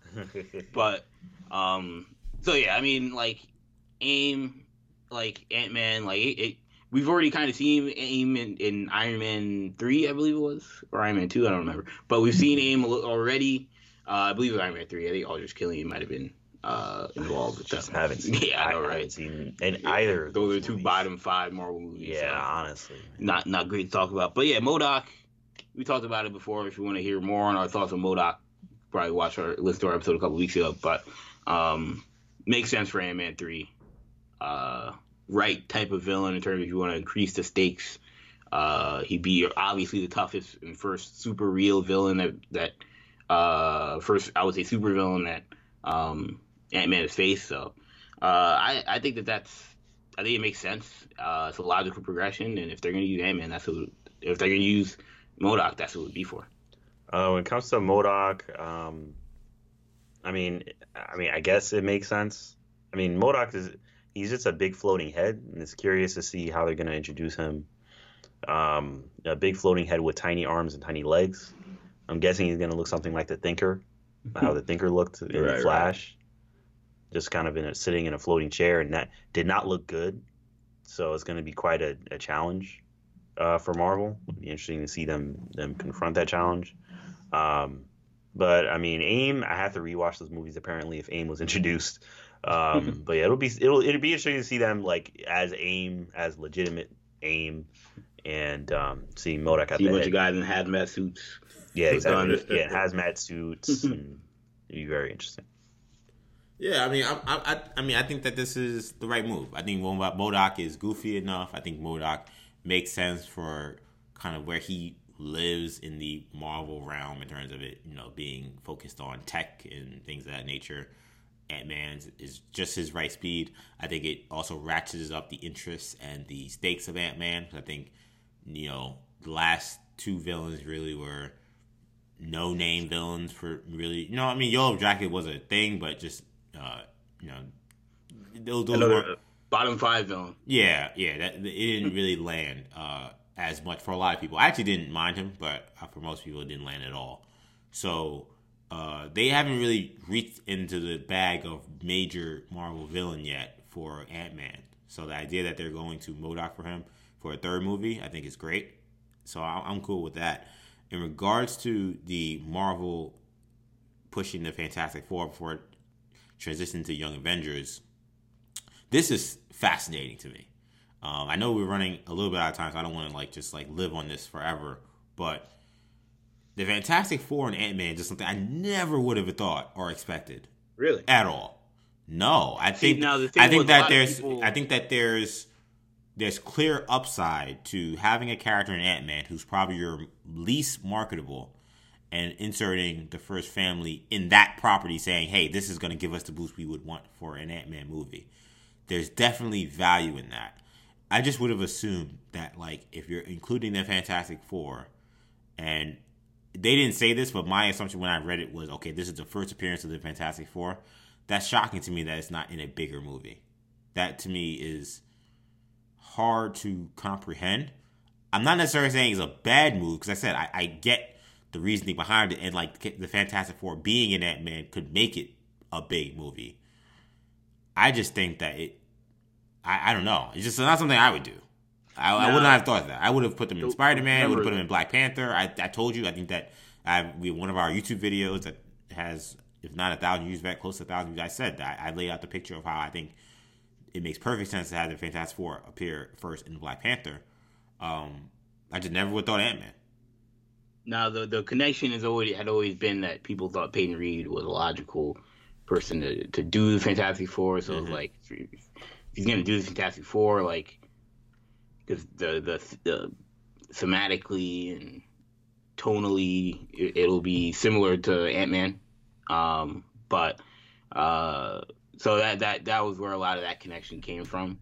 Speaker 3: But um, so yeah, I mean, like AIM, like Ant Man, like it, it, we've already kind of seen AIM in, in Iron Man three, I believe it was, or Iron Man two, I don't remember. But we've seen AIM already. Uh, I believe it was Iron Man three. I think Aldrich Killian might have been uh, involved with
Speaker 2: Just
Speaker 3: that.
Speaker 2: haven't seen.
Speaker 3: Yeah, I know,
Speaker 2: haven't
Speaker 3: right?
Speaker 2: seen in either. of
Speaker 3: Those are
Speaker 2: those
Speaker 3: two
Speaker 2: movies.
Speaker 3: bottom five Marvel movies.
Speaker 2: Yeah,
Speaker 3: so
Speaker 2: honestly.
Speaker 3: not not great to talk about. But yeah, MODOK. We talked about it before. If you want to hear more on our thoughts on MODOK, probably watch our listen to our episode a couple weeks ago. But um, makes sense for Ant Man three. Uh, right type of villain in terms of you want to increase the stakes. Uh, he'd be obviously the toughest and first super real villain that that uh first I would say super villain that um Ant Man has faced. So uh, I I think that that's I think it makes sense. Uh, it's a logical progression, and if they're gonna use Ant Man, that's who. If they're gonna use MODOK, that's what it would be for.
Speaker 2: Uh, when it comes to MODOK, um, I mean, I mean, I guess it makes sense. I mean, MODOK is he's just a big floating head, and it's curious to see how they're going to introduce him. Um, a big floating head with tiny arms and tiny legs. I'm guessing he's going to look something like the Thinker, how the Thinker looked in
Speaker 3: Right, right.
Speaker 2: Flash, just kind of in a, sitting in a floating chair, and that did not look good. So it's going to be quite a, a challenge uh, for Marvel. It'll be interesting to see them them confront that challenge. Um, but I mean, AIM. I have to rewatch those movies. Apparently, if AIM was introduced, um, but yeah, it'll be it'll it'll be interesting to see them like as AIM as legitimate AIM, and um, see MODOK at
Speaker 3: See a
Speaker 2: the
Speaker 3: bunch
Speaker 2: head.
Speaker 3: of guys in hazmat suits.
Speaker 2: Yeah,
Speaker 3: It's
Speaker 2: exactly. yeah, hazmat suits. and it'd be very interesting.
Speaker 1: Yeah, I mean, I, I, I- I mean, I think that this is the right move. I think MODOK is goofy enough. I think MODOK makes sense for kind of where he lives in the Marvel realm in terms of it, you know, being focused on tech and things of that nature. Ant Man is just his right speed. I think it also ratchets up the interests and the stakes of Ant Man. I think, you know, the last two villains really were no name villains for really. You know, I mean, Yellow Jacket was a thing, but just uh, you know, those, those
Speaker 3: uh, bottom five villain.
Speaker 1: yeah, yeah, that, it didn't really land uh, as much for a lot of people. I actually didn't mind him, but uh, for most people, it didn't land at all. So uh, they haven't really reached into the bag of major Marvel villain yet for Ant Man. So the idea that they're going to MODOK for him for a third movie, I think is great. So I'm cool with that. In regards to the Marvel pushing the Fantastic Four before it transitioned to Young Avengers, this is fascinating to me. Um, I know we're running a little bit out of time, so I don't want to like just like live on this forever. But the Fantastic Four and Ant Man is just something I never would have thought or expected
Speaker 3: Really?
Speaker 1: at all. No, I
Speaker 3: See,
Speaker 1: think
Speaker 3: now the thing
Speaker 1: I think
Speaker 3: was a
Speaker 1: that there's
Speaker 3: people-
Speaker 1: I think that there's there's clear upside to having a character in Ant Man who's probably your least marketable and inserting the first family in that property saying, hey, this is going to give us the boost we would want for an Ant Man movie. There's definitely value in that. I just would have assumed that like if you're including the Fantastic Four, and they didn't say this, but my assumption when I read it was okay, this is the first appearance of the Fantastic Four. That's shocking to me that it's not in a bigger movie. That to me is hard to comprehend. I'm not necessarily saying it's a bad move because I said I, I, get the reasoning behind it, and like the Fantastic Four being in Ant Man could make it a big movie. I just think that it. I, I don't know. It's just not something I would do. I, I would not have thought that. I would have put them in Spider Man. I Would have put them in Black Panther. I, I told you. I think that I we one of our YouTube videos that has, if not a thousand views, back close to a thousand views. I said that I laid out the picture of how I think it makes perfect sense to have the Fantastic Four appear first in Black Panther. Um, I just never would have thought Ant Man.
Speaker 3: Now the the connection has always had always been that people thought Peyton Reed was a logical person to, to do the Fantastic Four. So mm-hmm. like if he's gonna do the Fantastic Four, like because the, the the thematically and tonally it, will be similar to Ant Man, um, but uh, so that that that was where a lot of that connection came from.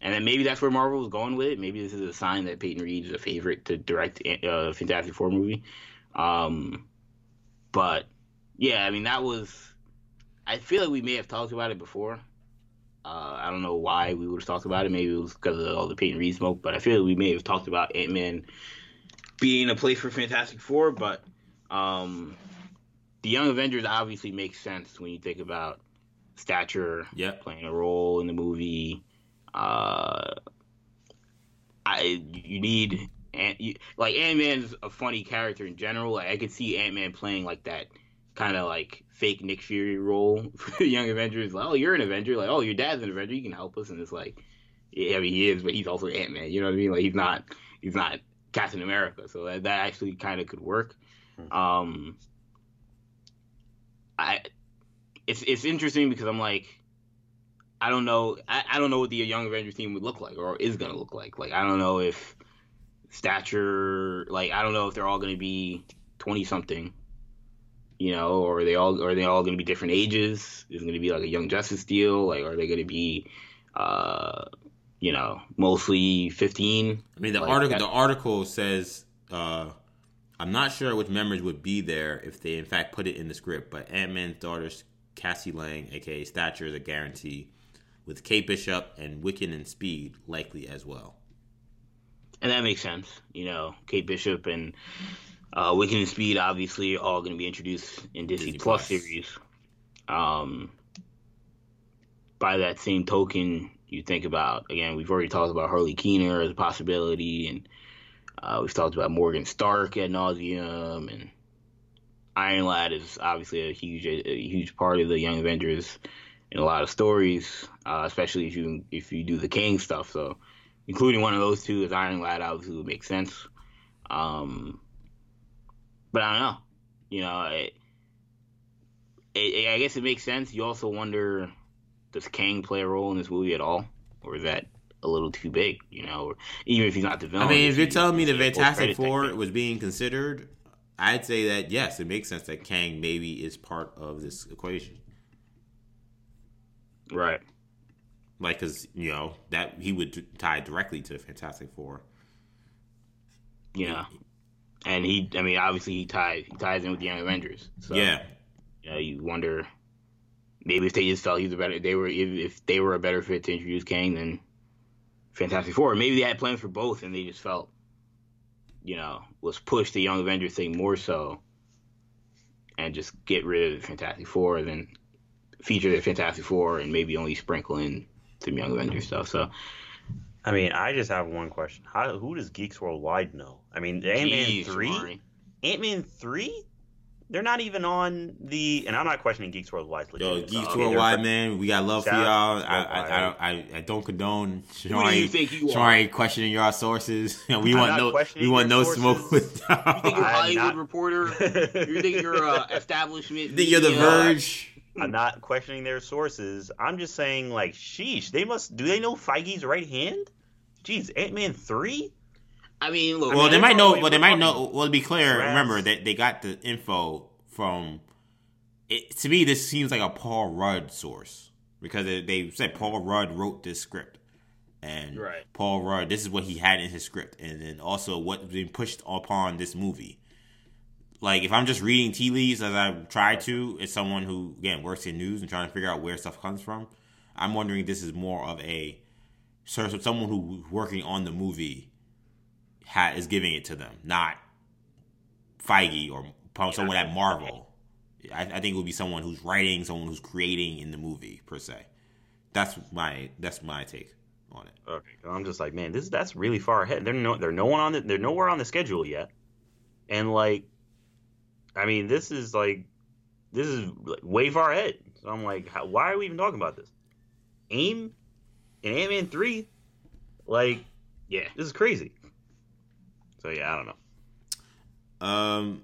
Speaker 3: And then maybe that's where Marvel was going with it. Maybe this is a sign that Peyton Reed is a favorite to direct a uh, Fantastic Four movie. Um, but yeah, I mean that was. I feel like we may have talked about it before. Uh, I don't know why we would have talked about it. Maybe it was because of all the Peyton Reed smoke. But I feel like we may have talked about Ant Man being a place for Fantastic Four. But um, the Young Avengers obviously makes sense when you think about stature
Speaker 1: yep.
Speaker 3: playing a role in the movie. Uh, I you need and like Ant Man's a funny character in general. Like, I could see Ant Man playing like that kind of like fake Nick Fury role for the Young Avengers. Like, oh, you're an Avenger. Like, oh, your dad's an Avenger. You can help us. And it's like, yeah, I mean, he is, but he's also Ant Man. You know what I mean? Like, he's not he's not Captain America. So that, that actually kind of could work. Hmm. Um, I it's it's interesting because I'm like I don't know. I, I don't know what the Young Avengers team would look like or is gonna look like. Like I don't know if stature. Like I don't know if they're all gonna be twenty something. You know, or are they all are they all gonna be different ages? Is it gonna be like a Young Justice deal? Like are they gonna be, uh, you know, mostly fifteen?
Speaker 1: I mean, the like, article that, the article says. Uh, I'm not sure which members would be there if they in fact put it in the script, but Ant Man's daughter Cassie Lang, aka Stature, is a guarantee with Kate Bishop and Wiccan and Speed likely as well.
Speaker 3: And that makes sense. You know, Kate Bishop and uh, Wiccan and Speed obviously are all going to be introduced in Disney, Disney Plus, Plus series. Um, by that same token, you think about again, we've already talked about Harley Keener as a possibility, and uh, we've talked about Morgan Stark at nauseum, and Iron Lad is obviously a huge, a, a huge part of the Young Avengers in a lot of stories, uh, especially if you if you do the Kang stuff. So, including one of those two as Iron Lad obviously would make sense. Um, but I don't know. You know, it, it, I guess it makes sense. You also wonder, does Kang play a role in this movie at all, or is that a little too big? You know, or even if he's not the villain.
Speaker 1: I mean, if you're telling me the Fantastic Four was being considered, I'd say that yes, it makes sense that Kang maybe is part of this equation.
Speaker 3: Right.
Speaker 1: Like, cause you know that he would tie directly to the Fantastic Four.
Speaker 3: Yeah, and he, I mean, obviously he ties he ties in with the Young Avengers. So,
Speaker 1: yeah.
Speaker 3: You know, you wonder maybe if they just felt he was a better, they were if, if they were a better fit to introduce Kang than Fantastic Four. Maybe they had plans for both, and they just felt, you know, was push the Young Avengers thing more so, and just get rid of Fantastic Four, and then feature the Fantastic Four and maybe only sprinkle in some Young Avengers stuff. So,
Speaker 2: I mean, I just have one question: How who does Geeks Worldwide know? I mean, Ant Man three, Ant Man three. They're not even on the, and I'm not questioning Geeks Worldwide.
Speaker 1: Yo, Geeks Worldwide, man, we got love for y'all. I, I, I, I, don't condone Shari, Shari questioning your sources. we I'm want no, we want no sources. smoke with.
Speaker 3: you think you're a Hollywood not... reporter? you think you're a establishment?
Speaker 1: You think you're the Verge?
Speaker 2: I'm not questioning their sources. I'm just saying, like, sheesh, they must. Do they know Feige's right hand? Jeez, Ant Man three.
Speaker 3: I mean, look.
Speaker 1: Well,
Speaker 3: I mean,
Speaker 1: they might know. Well, they might know. Well, to be clear, remember that they got the info from. It, to me, this seems like a Paul Rudd source because they said Paul Rudd wrote this script, and
Speaker 3: Right.
Speaker 1: Paul Rudd. This is what he had in his script, and then also what's being pushed upon this movie. Like if I'm just reading tea leaves as I try to, as someone who again works in news and trying to figure out where stuff comes from, I'm wondering if this is more of a sort of someone who's working on the movie ha, is giving it to them, not Feige or someone at Marvel. I, I think it would be someone who's writing, someone who's creating in the movie per se. That's my that's my take on it.
Speaker 2: Okay, I'm just like, man, this that's really far ahead. They're no, they're no one on the, they're nowhere on the schedule yet, and like, I mean, this is like, this is like way far ahead. So I'm like, how, why are we even talking about this? AIM and Ant Man three, like,
Speaker 3: Yeah.
Speaker 2: this is crazy. So yeah, I don't know.
Speaker 1: Um,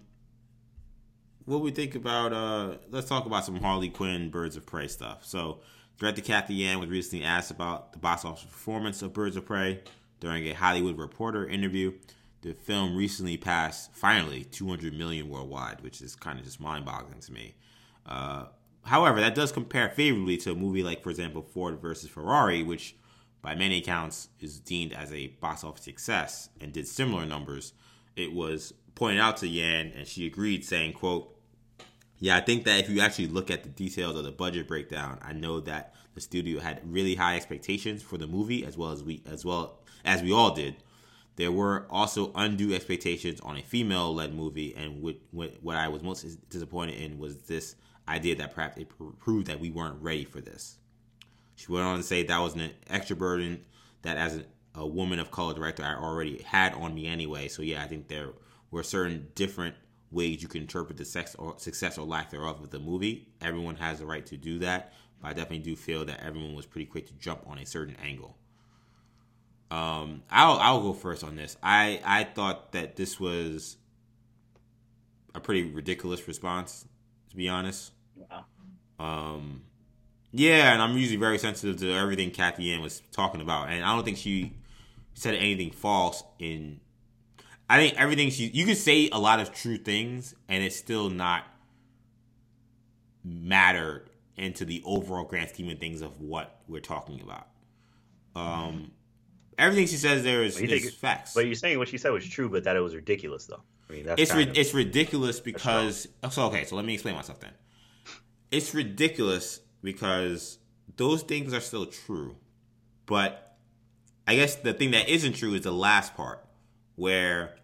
Speaker 1: what we think about? Uh, let's talk about some Harley Quinn Birds of Prey stuff. So, director Cathy Yan was recently asked about the box office performance of Birds of Prey during a Hollywood Reporter interview. The film recently passed finally 200 million worldwide, which is kind of just mind-boggling to me. Uh, however, that does compare favorably to a movie like, for example, Ford versus Ferrari, which by many accounts is deemed as a box office success and did similar numbers. It was pointed out to Yan, and she agreed, saying, "quote Yeah, I think that if you actually look at the details of the budget breakdown, I know that the studio had really high expectations for the movie, as well as we as well as we all did. There were also undue expectations on a female-led movie, and what, what, I was most disappointed in was this idea that perhaps it proved that we weren't ready for this." She went on to say that was an extra burden that, as a, a woman of color director, I already had on me anyway. So yeah, I think there were certain different ways you can interpret the sex or success or lack thereof of the movie. Everyone has the right to do that, but I definitely do feel that everyone was pretty quick to jump on a certain angle. Um, I'll I'll go first on this. I I thought that this was a pretty ridiculous response, to be honest.
Speaker 3: Wow.
Speaker 1: Um, yeah, and I'm usually very sensitive to everything Cathy Yan was talking about, and I don't think she said anything false. In I think everything she you can say a lot of true things, and it's still not matter into the overall grand scheme of things of what we're talking about. Um, everything she says there is, is facts.
Speaker 2: But you're saying what she said was true, but that it was ridiculous, though. I mean, that's
Speaker 1: it's ri-
Speaker 2: of-
Speaker 1: it's ridiculous because so okay so let me explain myself then it's ridiculous because those things are still true but i guess the thing that isn't true is the last part where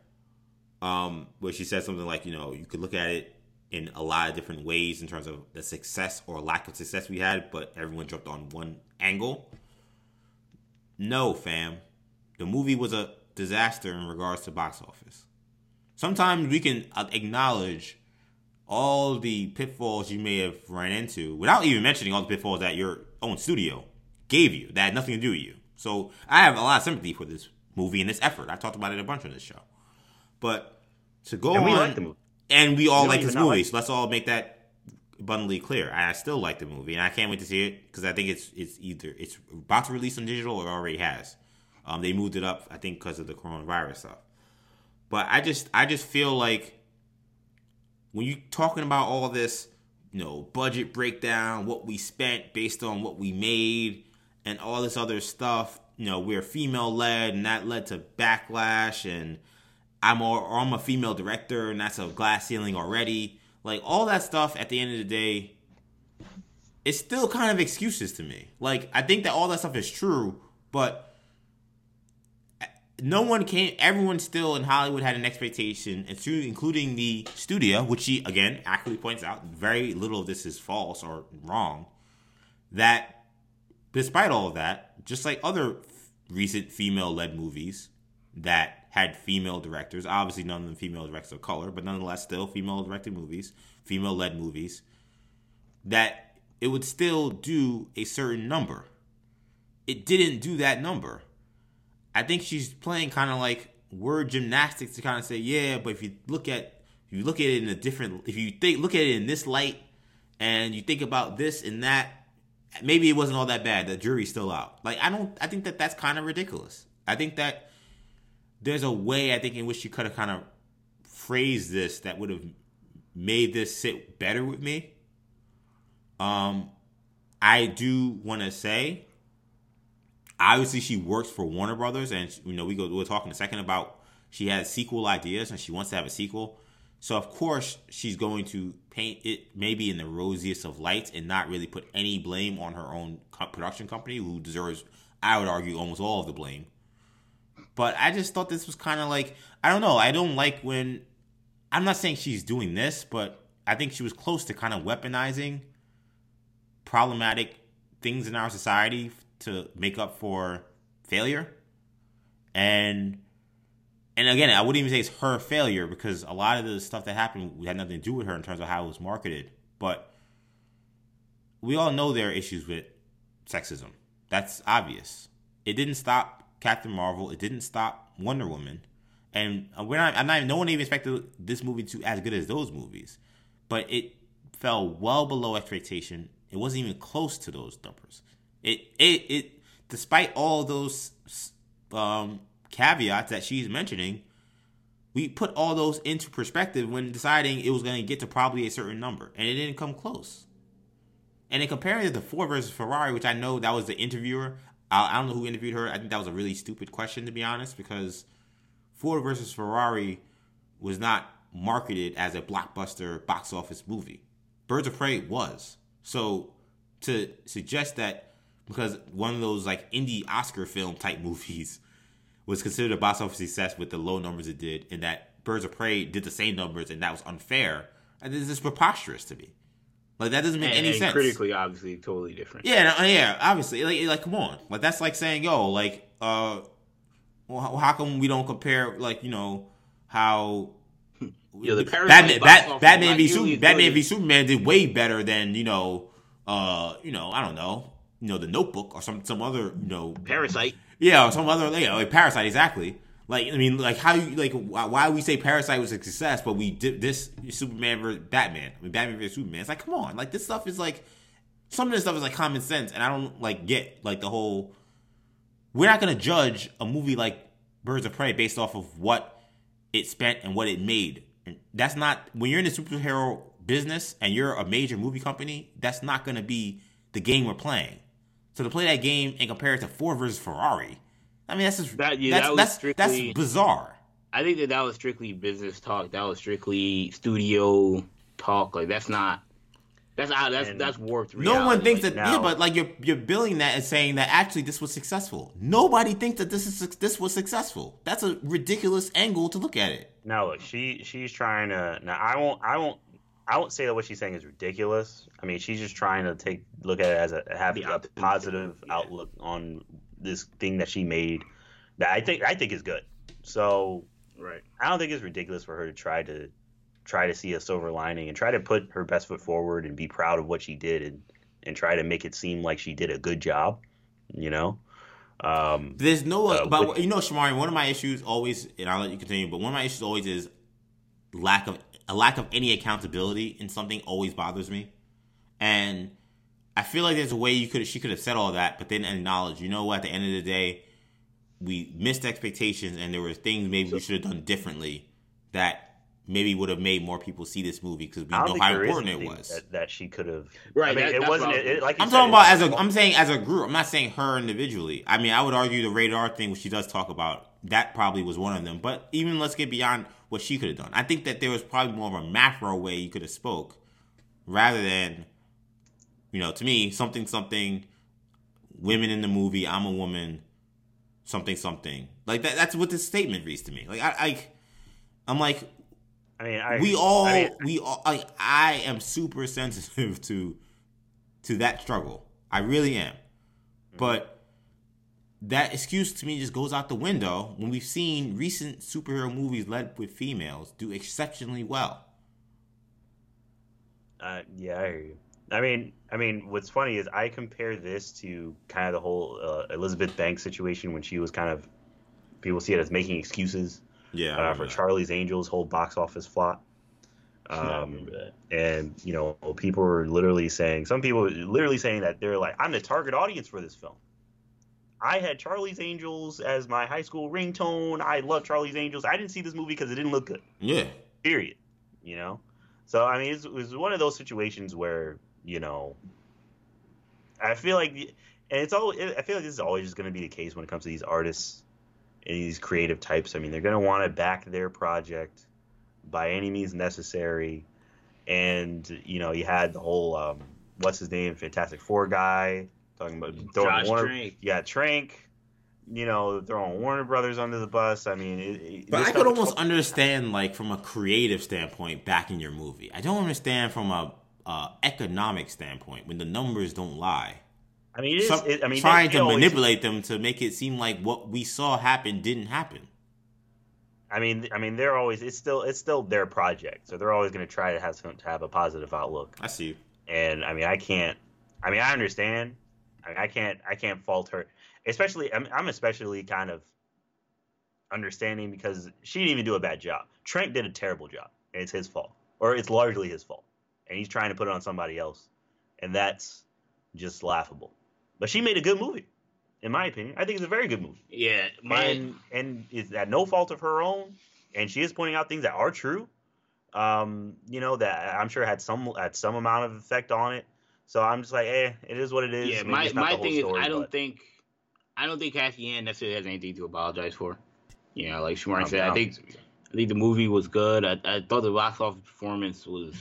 Speaker 1: um where she said something like you know you could look at it in a lot of different ways in terms of the success or lack of success we had but everyone jumped on one angle no fam the movie was a disaster in regards to box office sometimes we can uh, acknowledge all the pitfalls you may have run into without even mentioning all the pitfalls that your own studio gave you that had nothing to do with you. So I have a lot of sympathy for this movie and this effort. I talked about it a bunch on this show. But to go
Speaker 2: and we
Speaker 1: on,
Speaker 2: like the movie.
Speaker 1: and we all
Speaker 2: We
Speaker 1: like this movie,
Speaker 2: like
Speaker 1: so let's all make that abundantly clear. I still like the movie, and I can't wait to see it because I think it's it's either it's about to release on digital or already has. Um, they moved it up, I think, because of the coronavirus stuff. But I just I just feel like when you're talking about all this, you know, budget breakdown, what we spent based on what we made, and all this other stuff, you know, we're female led, and that led to backlash, and I'm or I'm a female director, and that's a glass ceiling already. Like all that stuff, at the end of the day, it's still kind of excuses to me. Like I think that all that stuff is true, but no one came. Everyone still in Hollywood had an expectation, including the studio, which she again accurately points out, very little of this is false or wrong. That despite all of that, just like other f- recent female-led movies that had female directors, obviously none of them female directors of color, but nonetheless still female-directed movies, female-led movies, that it would still do a certain number. It didn't do that number. I think she's playing kind of like word gymnastics to kind of say, yeah, but if you look at if you look at it in a different if you think look at it in this light and you think about this and that, maybe it wasn't all that bad. The jury's still out. Like I don't I think that that's kind of ridiculous. I think that there's a way I think in which she could have kind of phrased this that would have made this sit better with me. Um I do want to say obviously she works for Warner Brothers, and you know we go we'll talk in a second about she has sequel ideas and she wants to have a sequel. So of course she's going to paint it maybe in the rosiest of lights and not really put any blame on her own production company, who deserves, I would argue, almost all of the blame. But I just thought this was kind of like I don't know. I don't like when I'm not saying she's doing this, but I think she was close to kind of weaponizing problematic things in our society to make up for failure. And and again, I wouldn't even say it's her failure because a lot of the stuff that happened had nothing to do with her in terms of how it was marketed. But we all know there are issues with sexism. That's obvious. It didn't stop Captain Marvel. It didn't stop Wonder Woman. And we're not. I'm not. No one even expected this movie to as good as those movies, but it fell well below expectation. It wasn't even close to those numbers. It it it. Despite all those um, caveats that she's mentioning, we put all those into perspective when deciding it was going to get to probably a certain number, and it didn't come close. And in comparing it to Ford versus Ferrari, which I know that was the interviewer, I, I don't know who interviewed her. I think that was a really stupid question to be honest, because Ford versus Ferrari was not marketed as a blockbuster box office movie. Birds of Prey was. So to suggest that because one of those like indie Oscar film type movies was considered a box office success with the low numbers it did, and that Birds of Prey did the same numbers and that was unfair. And this is preposterous to me. Like that doesn't make
Speaker 3: and,
Speaker 1: any
Speaker 3: and
Speaker 1: sense.
Speaker 3: Critically, obviously, totally different.
Speaker 1: Yeah, yeah, obviously. Like, like, come on. Like that's like saying, yo, like, uh, well, how come we don't compare, like, you know, how
Speaker 3: yeah, the
Speaker 1: Batman, Bat, Batman v Superman, Batman v Superman did way better than you know, uh, you know, I don't know, you know, the Notebook or some some other, you know,
Speaker 3: Parasite.
Speaker 1: Yeah, or some other, know, like Parasite, exactly. Like, I mean, like, how you like why we say Parasite was a success, but we did this Superman versus Batman, I mean, Batman versus Superman. It's like, come on, like this stuff is like some of this stuff is like common sense, and I don't like get like the whole. We're not gonna judge a movie like Birds of Prey based off of what it spent and what it made. And that's not when you're in the superhero business and you're a major movie company. That's not gonna be the game we're playing. So to play that game and compare it to Ford versus Ferrari, I mean, that's just that, yeah, that's, that that's, strictly, that's bizarre.
Speaker 3: I think that that was strictly business talk. That was strictly studio talk. Like that's not. That's out. That's and that's warped.
Speaker 1: Reality. No one thinks like, that. Now, yeah, but like you're you're billing that and saying that actually this was successful. Nobody thinks that this is this was successful. That's a ridiculous angle to look at it.
Speaker 2: No, look, she she's trying to. Now I won't I won't I won't say that what she's saying is ridiculous. I mean, she's just trying to take look at it as a have a positive yeah. outlook on this thing that she made that I think I think is good. So
Speaker 3: right,
Speaker 2: I don't think it's ridiculous for her to try to try to see a silver lining and try to put her best foot forward and be proud of what she did and and try to make it seem like she did a good job. You know. Um,
Speaker 1: There's no, uh, but with, you know, Shamari. One of my issues always, and I'll let you continue. But one of my issues always is lack of a lack of any accountability in something always bothers me, and I feel like there's a way you could she could have said all that, but then acknowledge, you know what? At the end of the day, we missed expectations, and there were things maybe we should have done differently that maybe would have made more people see this movie because we know how important it was.
Speaker 2: That, that, she could have.
Speaker 3: Right.
Speaker 2: I mean, that, it wasn't. It, it, like
Speaker 1: I'm
Speaker 2: said,
Speaker 1: talking about as a. I'm saying as a group. I'm not saying her individually. I mean, I would argue the radar thing, which she does talk about, that probably was one of them. But even let's get beyond what she could have done. I think that there was probably more of a macro way you could have spoke, rather than you know, to me, something something women in the movie, I'm a woman, something something. Like that that's what this statement reads to me. Like I, I I'm like
Speaker 2: I mean, I,
Speaker 1: we all
Speaker 2: I mean,
Speaker 1: we all like I am super sensitive to to that struggle. I really am. But that excuse to me just goes out the window when we've seen recent superhero movies led with females do exceptionally well.
Speaker 2: Uh, yeah, I hear you. I mean, I mean, what's funny is I compare this to kind of the whole uh, Elizabeth Banks situation when she was kind of people see it as making excuses.
Speaker 1: Yeah,
Speaker 2: uh, for that. Charlie's Angels whole box office flop. Um, and you know, people were literally saying, some people literally saying that they're like, I'm the target audience for this film. I had Charlie's Angels as my high school ringtone. I love Charlie's Angels. I didn't see this movie because it didn't look good.
Speaker 1: Yeah.
Speaker 2: Period. You know. So I mean, it was one of those situations where you know, I feel like and it's all. I feel like this is always just going to be the case when it comes to these artists and these creative types. I mean, they're going to want to back their project by any means necessary. And you know, you had the whole um, what's his name, Fantastic Four guy talking about throwing
Speaker 3: Josh
Speaker 2: Warner.
Speaker 3: Trank.
Speaker 2: Yeah, Trank. You know, throwing Warner Brothers under the bus. I mean, it, it,
Speaker 1: But I could
Speaker 2: stuff-
Speaker 1: almost understand, like, from a creative standpoint, backing your movie. I don't understand from a uh, economic standpoint when the numbers don't lie.
Speaker 2: I mean, it is.
Speaker 1: Some-
Speaker 2: it, I mean,
Speaker 1: trying
Speaker 2: they-
Speaker 1: to
Speaker 2: they always-
Speaker 1: manipulate them to make it seem like what we saw happen didn't happen.
Speaker 2: I mean, I mean, they're always. It's still. It's still their project, so they're always going to try to have some, to have a positive outlook.
Speaker 1: I see.
Speaker 2: And I mean, I can't. I mean, I understand. I, can't. I can't fault her. Especially, I'm, I'm especially kind of understanding because she didn't even do a bad job. Trank did a terrible job, and it's his fault, or it's largely his fault, and he's trying to put it on somebody else, and that's just laughable. But she made a good movie, in my opinion. I think it's a very good movie
Speaker 3: Yeah, my
Speaker 2: and and is at no fault of her own, and she is pointing out things that are true. Um, you know that I'm sure had some had some amount of effect on it. So I'm just like, eh, it is what it is.
Speaker 3: yeah,
Speaker 2: Maybe
Speaker 3: my my thing
Speaker 2: story,
Speaker 3: is I don't
Speaker 2: but-
Speaker 3: think I don't think Cathy Yan necessarily has anything to apologize for. You know, like Shamar
Speaker 2: don't-
Speaker 3: said, I think. I think the movie was good. I, I thought the box office performance was.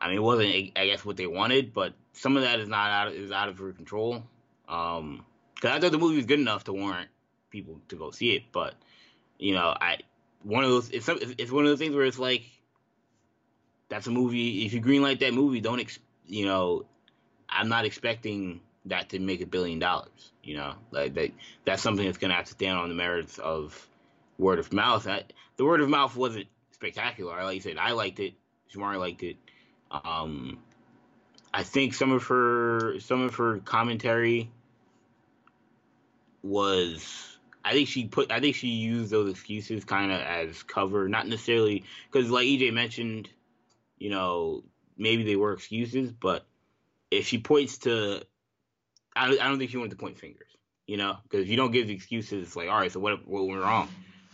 Speaker 3: I mean, it wasn't I guess what they wanted, but some of that is not out is out of her control. Um, because I thought the movie was good enough to warrant people to go see it, but you know, I one of those it's some, it's one of those things where it's like that's a movie. If you greenlight that movie, don't ex, you know, I'm not expecting that to make a billion dollars. You know, like that that's something that's gonna have to stand on the merits of word of mouth. I, the word of mouth wasn't spectacular. Like you said, I liked it. Shamari liked it. Um, I think some of her some of her commentary was. I think she put. I think she used those excuses kind of as cover, not necessarily because, like EJ mentioned, you know, maybe they were excuses, but if she points to, I, I don't think she wanted to point fingers, you know, because if you don't give excuses, it's like, all right, so what, what went wrong?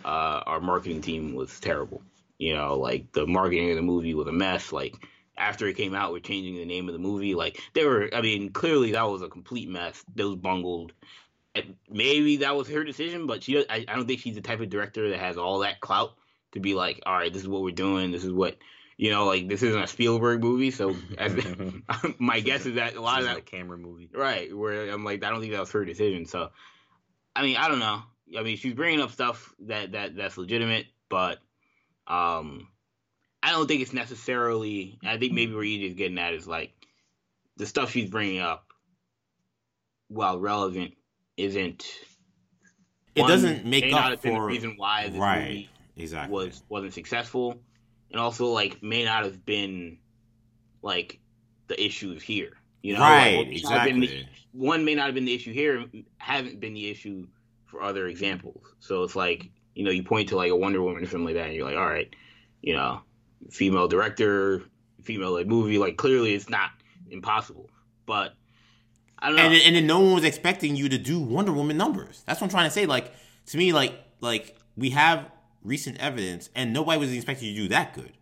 Speaker 3: Uh, our marketing team was terrible, you know, like the marketing of the movie was a mess. Like after it came out, we're changing the name of the movie. Like they were, I mean, clearly that was a complete mess. Was bungled. And maybe that was her decision, but she, I, I don't think she's the type of director that has all that clout to be like, all right, this is what we're doing. This is what you know, like this isn't a Spielberg movie, so as, my guess is that a lot
Speaker 2: This
Speaker 3: of
Speaker 2: is
Speaker 3: that,
Speaker 2: a camera movie.
Speaker 3: right? Where I'm like, I don't think that was her decision. So, I mean, I don't know. I mean, she's bringing up stuff that that that's legitimate, but um, I don't think it's necessarily. I think maybe where EJ's getting at is like the stuff she's bringing up, while relevant, isn't.
Speaker 1: It
Speaker 3: one,
Speaker 1: doesn't make up
Speaker 3: been the
Speaker 1: for-
Speaker 3: reason why this
Speaker 1: right.
Speaker 3: movie
Speaker 1: Exactly.
Speaker 3: was wasn't successful, and also like may not have been like the issues here. You know,
Speaker 1: Right,
Speaker 3: Like, what may not have been the-
Speaker 1: exactly.
Speaker 3: one may not have been the issue here, haven't been the issue for other examples. So it's like you know, you point to like a Wonder Woman or something like that, and you're like, all right, you know, female director, female led movie. Like clearly, it's not impossible, but I don't know.
Speaker 1: and and then no one was expecting you to do Wonder Woman numbers. That's what I'm trying to say. Like to me, like like we have recent evidence, and nobody was expecting you to do that good.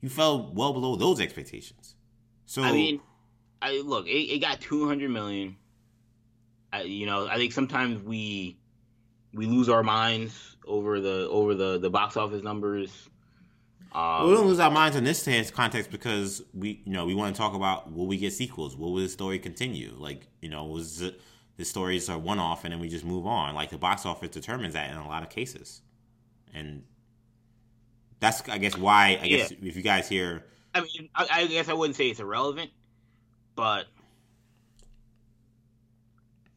Speaker 1: You fell well below those expectations. So
Speaker 3: I mean, I look, it, it got two hundred million. I, you know, I think sometimes we we lose our minds over the over the the box office numbers. Um,
Speaker 1: we don't lose our minds in this context because we you know we want to talk about will we get sequels? Will the story continue? Like you know was it, the stories are one off and then we just move on. Like the box office determines that in a lot of cases, and that's I guess why I guess if you guys hear
Speaker 3: I mean, I, I guess I wouldn't say it's irrelevant, but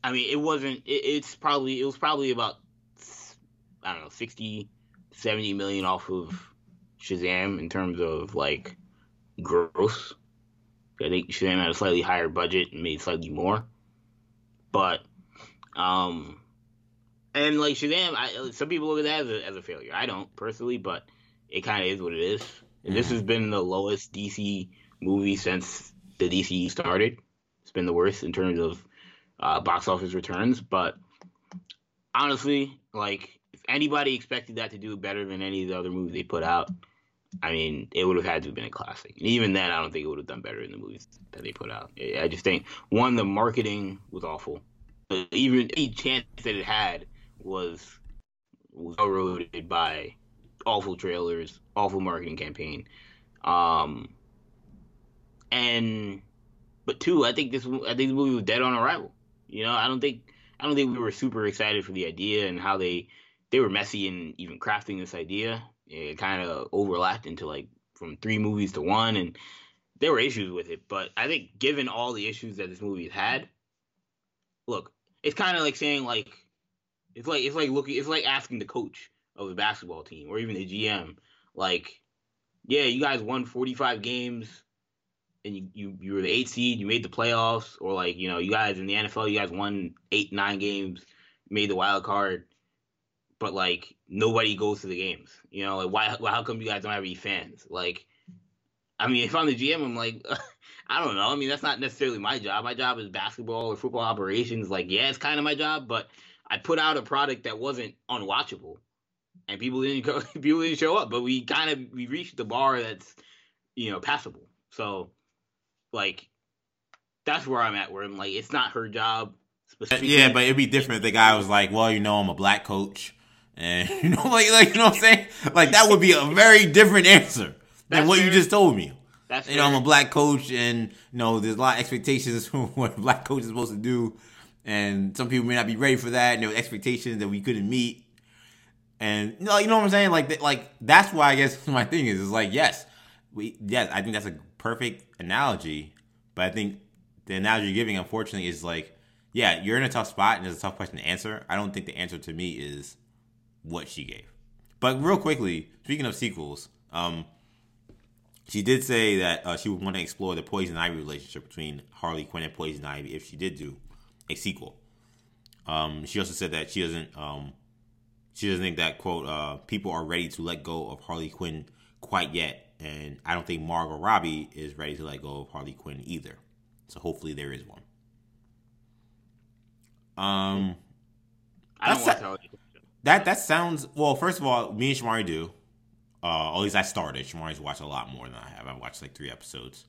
Speaker 3: I mean, it wasn't. It, it's probably it was probably about I don't know 60, 70 million off of Shazam in terms of like gross. I think Shazam had a slightly higher budget and made slightly more, but um, and like Shazam, I, some people look at that as a, as a failure. I don't personally, but it kind of is what it is. And this has been the lowest DC movie since the DC started. It's been the worst in terms of uh, box office returns. But honestly, like if anybody expected that to do better than any of the other movies they put out, I mean, it would have had to have been a classic. And even then, I don't think it would have done better in the movies that they put out. I just think one, the marketing was awful. Even any chance that it had was eroded by awful trailers, awful marketing campaign. Um, and but two, I think this I think the movie was dead on arrival. You know, I don't think I don't think we were super excited for the idea and how they they were messy in even crafting this idea. It kind of overlapped into like from three movies to one, and there were issues with it. But I think given all the issues that this movie has had, look, it's kind of like saying like it's like it's like looking it's like asking the coach of the basketball team or even the GM like, yeah, you guys won 45 games and you, you you were the eight seed, you made the playoffs, or like you know you guys in the NFL, you guys won eight nine games, made the wild card, but like nobody goes to the games. You know, like why? How come you guys don't have any fans? Like, I mean, if I'm the GM, I'm like. I don't know. I mean, that's not necessarily my job. My job is basketball or football operations. Like, yeah, it's kind of my job, but I put out a product that wasn't unwatchable, and people didn't go, people didn't show up. But we kind of we reached the bar that's you know passable. So like that's where I'm at. Where I'm like, it's not her job.
Speaker 1: Yeah, but it'd be different if the guy was like, "Well, you know, I'm a black coach," and you know, like, like you know what I'm saying? Like that would be a very different answer than that's what fair. you just told me. That's you fair. know, I'm a black coach, and you know, there's a lot of expectations for what a black coach is supposed to do, and some people may not be ready for that. And there were expectations that we couldn't meet, and you know, you know what I'm saying? Like, like that's why I guess my thing is, is like, yes, we, yes, I think that's a perfect analogy, but I think the analogy you're giving, unfortunately, is like, yeah, you're in a tough spot and it's a tough question to answer. I don't think the answer to me is what she gave. But real quickly, speaking of sequels, um, she did say that uh, she would want to explore the Poison Ivy relationship between Harley Quinn and Poison Ivy if she did do a sequel. Um, she also said that she doesn't um, she doesn't think that quote uh, people are ready to let go of Harley Quinn quite yet, and I don't think Margot Robbie is ready to let go of Harley Quinn either. So hopefully there is one. Um, I don't want to that that sounds well. First of all, me and Shamari do. Uh, at least I started. Shamari's watched a lot more than I have. I've watched like three episodes.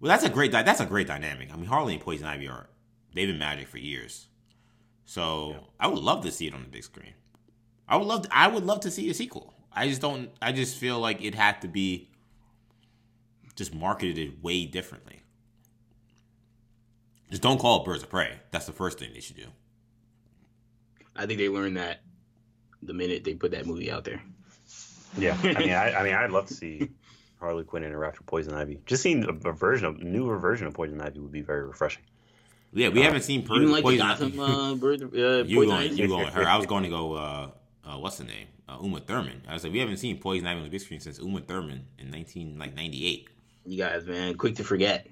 Speaker 1: Well, that's a great that's a great dynamic. I mean, Harley and Poison Ivy are they've been magic for years. So yeah. I would love to see it on the big screen. I would love to, I would love to see a sequel. I just don't. I just feel like it had to be just marketed it way differently. Just don't call it Birds of Prey. That's the first thing they should do.
Speaker 3: I think they learned that the minute they put that movie out there.
Speaker 2: Yeah, I mean, I, I mean, I'd love to see Harley Quinn interact with Poison Ivy. Just seeing a, a version of newer version of Poison Ivy would be very refreshing.
Speaker 1: Yeah, we uh, haven't seen per- like Poison Ivy. Uh, bird, uh, you going? You going? Her? I was going to go. Uh, uh, what's the name? Uh, Uma Thurman. I was like, we haven't seen Poison Ivy on the big screen since Uma Thurman in nineteen like ninety eight.
Speaker 3: You guys, man, quick to forget.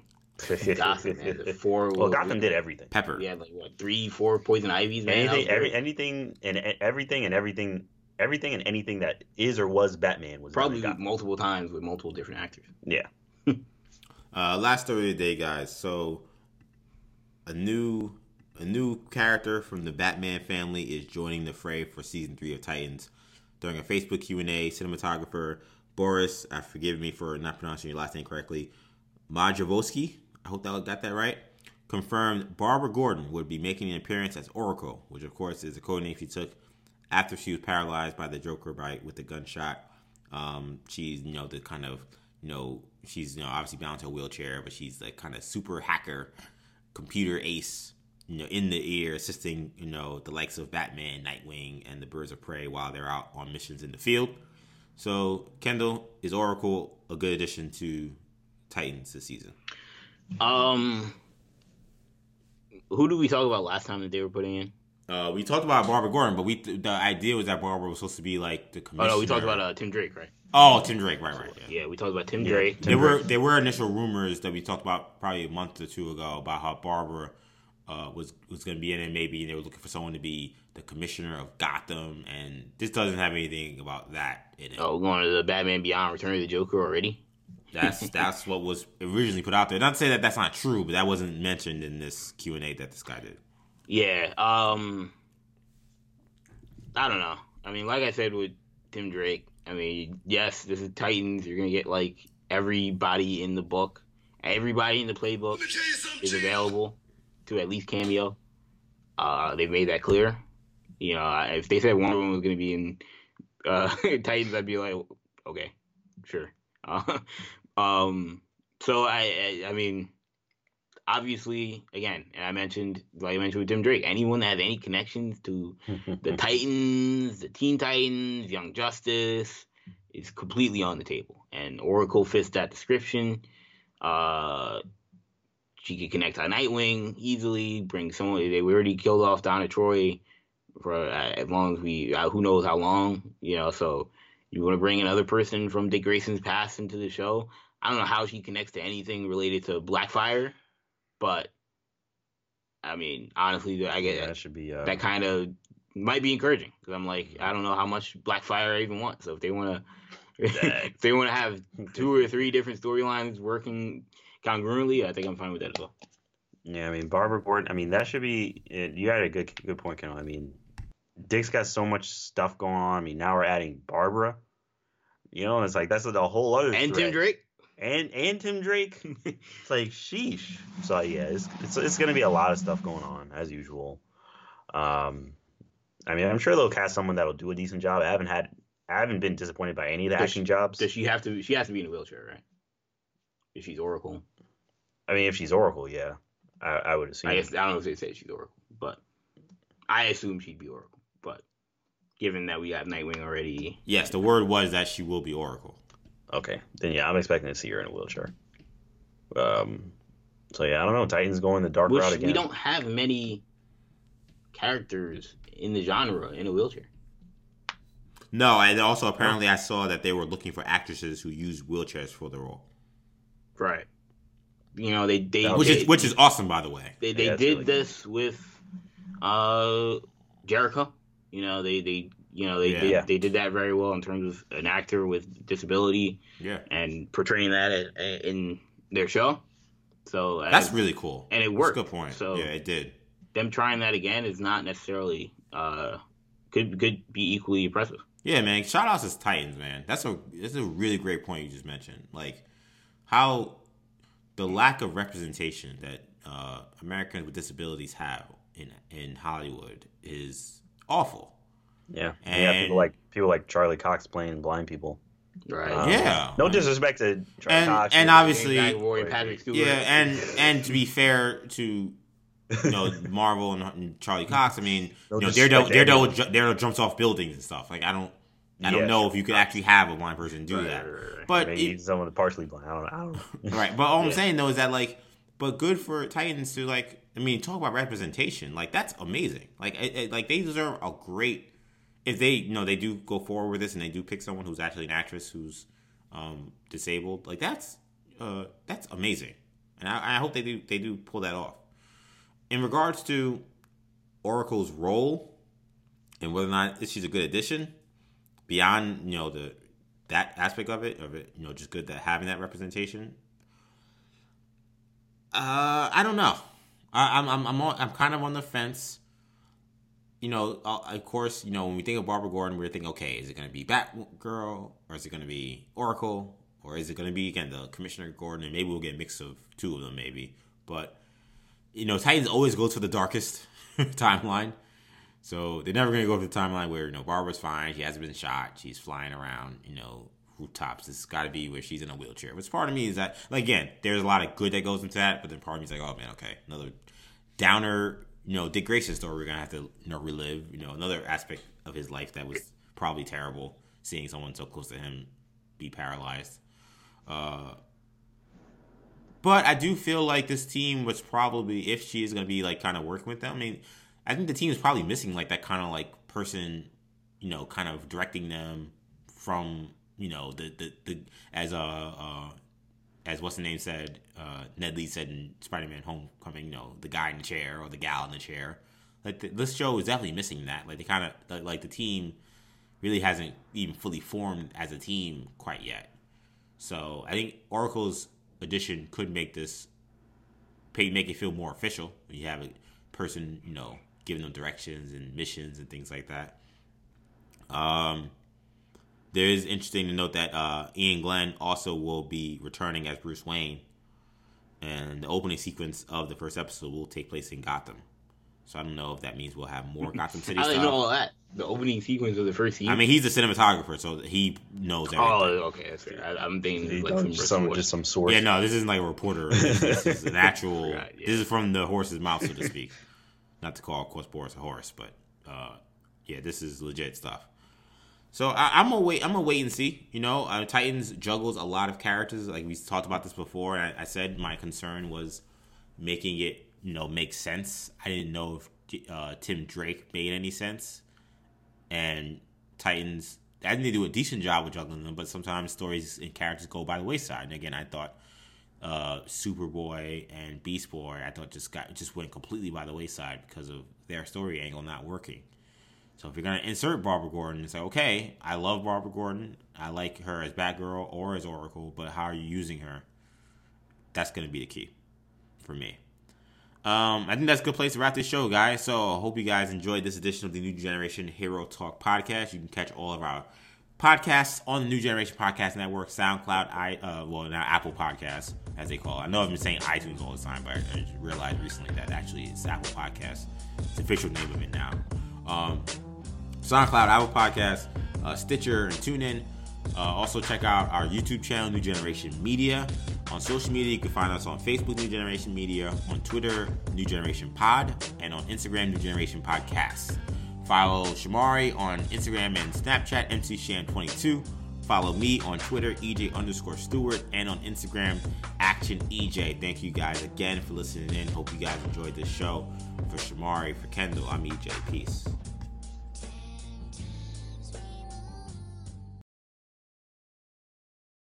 Speaker 2: Gotham, man, four. Well, Gotham did everything.
Speaker 1: Pepper.
Speaker 3: Yeah, like what three, four poison ivies. Man,
Speaker 2: anything, every, anything, and everything, and everything, everything, and anything that is or was Batman was
Speaker 3: probably multiple times with multiple different actors.
Speaker 2: Yeah.
Speaker 1: uh, last story of the day, guys. So, a new a new character from the Batman family is joining the fray for season three of Titans. During a Facebook Q and A, cinematographer Boris, I uh, forgive me for not pronouncing your last name correctly, Majavoski, I hope that got that right, confirmed Barbara Gordon would be making an appearance as Oracle, which of course is the code name she took after she was paralyzed by the Joker by with the gunshot. Um, she's you know the kind of you know she's you know obviously bound to a wheelchair, but she's the kind of super hacker, computer ace, you know, in the ear, assisting you know the likes of Batman, Nightwing, and the Birds of Prey while they're out on missions in the field. So, Kendall, is Oracle a good addition to Titans this season?
Speaker 3: Um, who did we talk about last time that they were putting in?
Speaker 1: Uh, we talked about Barbara Gordon, but we the idea was that Barbara was supposed to be like the commissioner.
Speaker 3: Oh no, we talked about uh, Tim Drake, right?
Speaker 1: Oh, Tim Drake, right, right.
Speaker 3: Yeah, yeah we talked about Tim yeah. Drake.
Speaker 1: Tim there Drake. were there were initial rumors that we talked about probably a month or two ago about how Barbara uh, was was going to be in it. Maybe and they were looking for someone to be the commissioner of Gotham, and this doesn't have anything about that in it.
Speaker 3: Oh, going to the Batman Beyond: Return of the Joker already.
Speaker 1: That's that's what was originally put out there. Not to say that that's not true, but that wasn't mentioned in this Q and A that this guy did.
Speaker 3: Yeah. Um. I don't know. I mean, like I said with Tim Drake, I mean, yes, this is Titans. You're gonna get like everybody in the book, everybody in the playbook is available to at least cameo. Uh, they made that clear. You know, if they said one of them was gonna be in uh, Titans, I'd be like, okay, sure. Uh, um, so I, I, I mean, obviously, again, and I mentioned, like I mentioned with Tim Drake, anyone that has any connections to the Titans, the Teen Titans, Young Justice, is completely on the table. And Oracle fits that description. Uh, she could connect to Nightwing easily. Bring someone. They already killed off Donna Troy for uh, as long as we. Uh, who knows how long? You know. So you want to bring another person from Dick Grayson's past into the show. I don't know how she connects to anything related to Blackfire, but I mean, honestly, I get
Speaker 2: yeah, that should be uh...
Speaker 3: that kind of might be encouraging because I'm like, I don't know how much Blackfire I even want. So if they want to, if they want to have two or three different storylines working congruently, I think I'm fine with that as well.
Speaker 2: Yeah, I mean Barbara Gordon. I mean that should be. You had a good good point, Ken. I mean, Dick's got so much stuff going on. I mean, now we're adding Barbara. You know, it's like that's a whole other.
Speaker 3: And threat. Tim Drake.
Speaker 2: And and Tim Drake. it's like sheesh. So yeah, it's, it's it's gonna be a lot of stuff going on as usual. Um, I mean, I'm sure they'll cast someone that'll do a decent job. I haven't had, I haven't been disappointed by any of the does acting
Speaker 3: she,
Speaker 2: jobs.
Speaker 3: Does she have to? She has to be in a wheelchair, right? If she's Oracle.
Speaker 2: I mean, if she's Oracle, yeah, I, I would assume.
Speaker 3: I guess I don't know if they say she's Oracle, but I assume she'd be Oracle. But given that we got Nightwing already,
Speaker 1: yes, the word was that she will be Oracle.
Speaker 2: Okay, then yeah, I'm expecting to see her in a wheelchair. Um, so yeah, I don't know. Titans going the dark
Speaker 3: Which
Speaker 2: route again.
Speaker 3: We don't have many characters in the genre in a wheelchair.
Speaker 1: No, and also apparently I saw that they were looking for actresses who use wheelchairs for the role.
Speaker 3: Right. You know they they
Speaker 1: which
Speaker 3: they,
Speaker 1: is which is awesome by the way.
Speaker 3: They they yeah, did really this cool. with uh Jericho. You know they they you know they yeah. they, they did that very well in terms of an actor with disability.
Speaker 1: Yeah.
Speaker 3: And portraying that at, in their show. So
Speaker 1: that's really cool,
Speaker 3: and it worked.
Speaker 1: good point. So yeah, it did.
Speaker 3: Them trying that again is not necessarily uh could could be equally impressive.
Speaker 1: Yeah, man. Shout outs to Titans, man. That's a that's a really great point you just mentioned. Like how the lack of representation that uh, Americans with disabilities have in in Hollywood is awful.
Speaker 2: Yeah, and yeah, people like people like Charlie Cox playing blind people.
Speaker 3: Right.
Speaker 1: Um, yeah.
Speaker 2: No disrespect to Charlie
Speaker 1: and,
Speaker 2: Cox.
Speaker 1: And obviously,
Speaker 3: yeah,
Speaker 1: and and to be fair to you know Marvel and, and Charlie Cox, I mean, no you know, Daredevil, Daredevil, Daredevil jumps off buildings and stuff. Like I don't. I don't yeah, know sure. if you could actually have a blind person do right, that. Right, right. But
Speaker 2: Maybe it, someone partially blind. I don't, I
Speaker 1: don't right. But all yeah. I'm saying though is that like, but good for Titans to like. I mean, talk about representation. Like that's amazing. Like, it, it, like they deserve a great. If they, you know, they do go forward with this and they do pick someone who's actually an actress who's um, disabled, like that's uh, that's amazing, and I, I hope they do they do pull that off. In regards to Oracle's role and whether or not she's a good addition, beyond you know the that aspect of it, of it, you know, just good that having that representation. Uh, I don't know. I, am I'm I'm I'm, I'm kind of on the fence. You know, uh, of course, you know when we think of Barbara Gordon, we're thinking, okay, is it going to be Batgirl or is it going to be Oracle or is it going to be again the Commissioner Gordon? And maybe we'll get a mix of two of them, maybe. But you know, Titans always go to the darkest timeline. So they're never gonna go to the timeline where you know Barbara's fine, she hasn't been shot, she's flying around, you know, rooftops. It's got to be where she's in a wheelchair. Which part of me is that, like, again, there's a lot of good that goes into that, but then part of me is like, oh man, okay, another downer, you know, Dick Grayson story we're gonna have to you know relive. You know, another aspect of his life that was probably terrible, seeing someone so close to him be paralyzed. Uh, but I do feel like this team was probably, if she is to be like kind of working with them, I mean, I think the team is probably missing like that kind of like person, you know, kind of directing them from you know the the, the as a uh, as what's the name said uh, Ned Leeds said in Spider-Man: Homecoming, you know, the guy in the chair or the gal in the chair. Like the, this show is definitely missing that. Like they kind of like the team really hasn't even fully formed as a team quite yet. So I think Oracle's addition could make this make it feel more official. You have a person, you know, giving them directions and missions and things like that. Um, there is interesting to note that uh, Iain Glen also will be returning as Bruce Wayne, and the opening sequence of the first episode will take place in Gotham. So I don't know if that means we'll have more Gotham City
Speaker 3: I
Speaker 1: stuff.
Speaker 3: didn't know all that. The opening sequence of the first season.
Speaker 1: I mean, he's a cinematographer, so he knows everything.
Speaker 3: oh, okay, that's fair. I, I'm thinking like from
Speaker 2: just some
Speaker 3: Rick
Speaker 2: just some source.
Speaker 1: Yeah, no, this isn't like a reporter. This, this is an actual.
Speaker 3: Right, yeah.
Speaker 1: This is from the horse's mouth, so to speak. Not to call, of course, Boris a horse, but uh, yeah, this is legit stuff. So I, I'm gonna wait. I'm gonna wait and see. You know, uh, Titans juggles a lot of characters. Like we talked about this before, I, I said my concern was making it, you know, make sense. I didn't know if uh, Tim Drake made any sense, and Titans. I think they do a decent job with juggling them, but sometimes stories and characters go by the wayside. And again, I thought uh, Superboy and Beast Boy, I thought just got just went completely by the wayside because of their story angle not working. So if you're gonna insert Barbara Gordon and say, okay, I love Barbara Gordon, I like her as Batgirl or as Oracle, but how are you using her? That's gonna be the key for me. Um, I think that's a good place to wrap this show, guys. So I hope you guys enjoyed this edition of the New Generation Hero Talk podcast. You can catch all of our podcasts on the New Generation Podcast Network, SoundCloud, I uh, well now Apple Podcasts as they call it. I know I've been saying iTunes all the time, but I realized recently that actually it's Apple Podcasts. It's the official name of it now. Um, SoundCloud, Apple Podcasts, uh, Stitcher, and TuneIn. Uh, also, check out our YouTube channel, New Generation Media. On social media, you can find us on Facebook, New Generation Media, on Twitter, New Generation Pod, and on Instagram, New Generation Podcast. Follow Shamari on Instagram and Snapchat, MCSham22. Follow me on Twitter, EJ underscore Stewart, and on Instagram, Action EJ. Thank you guys again for listening in. Hope you guys enjoyed this show. For Shamari, for Kendall, I'm EJ. Peace.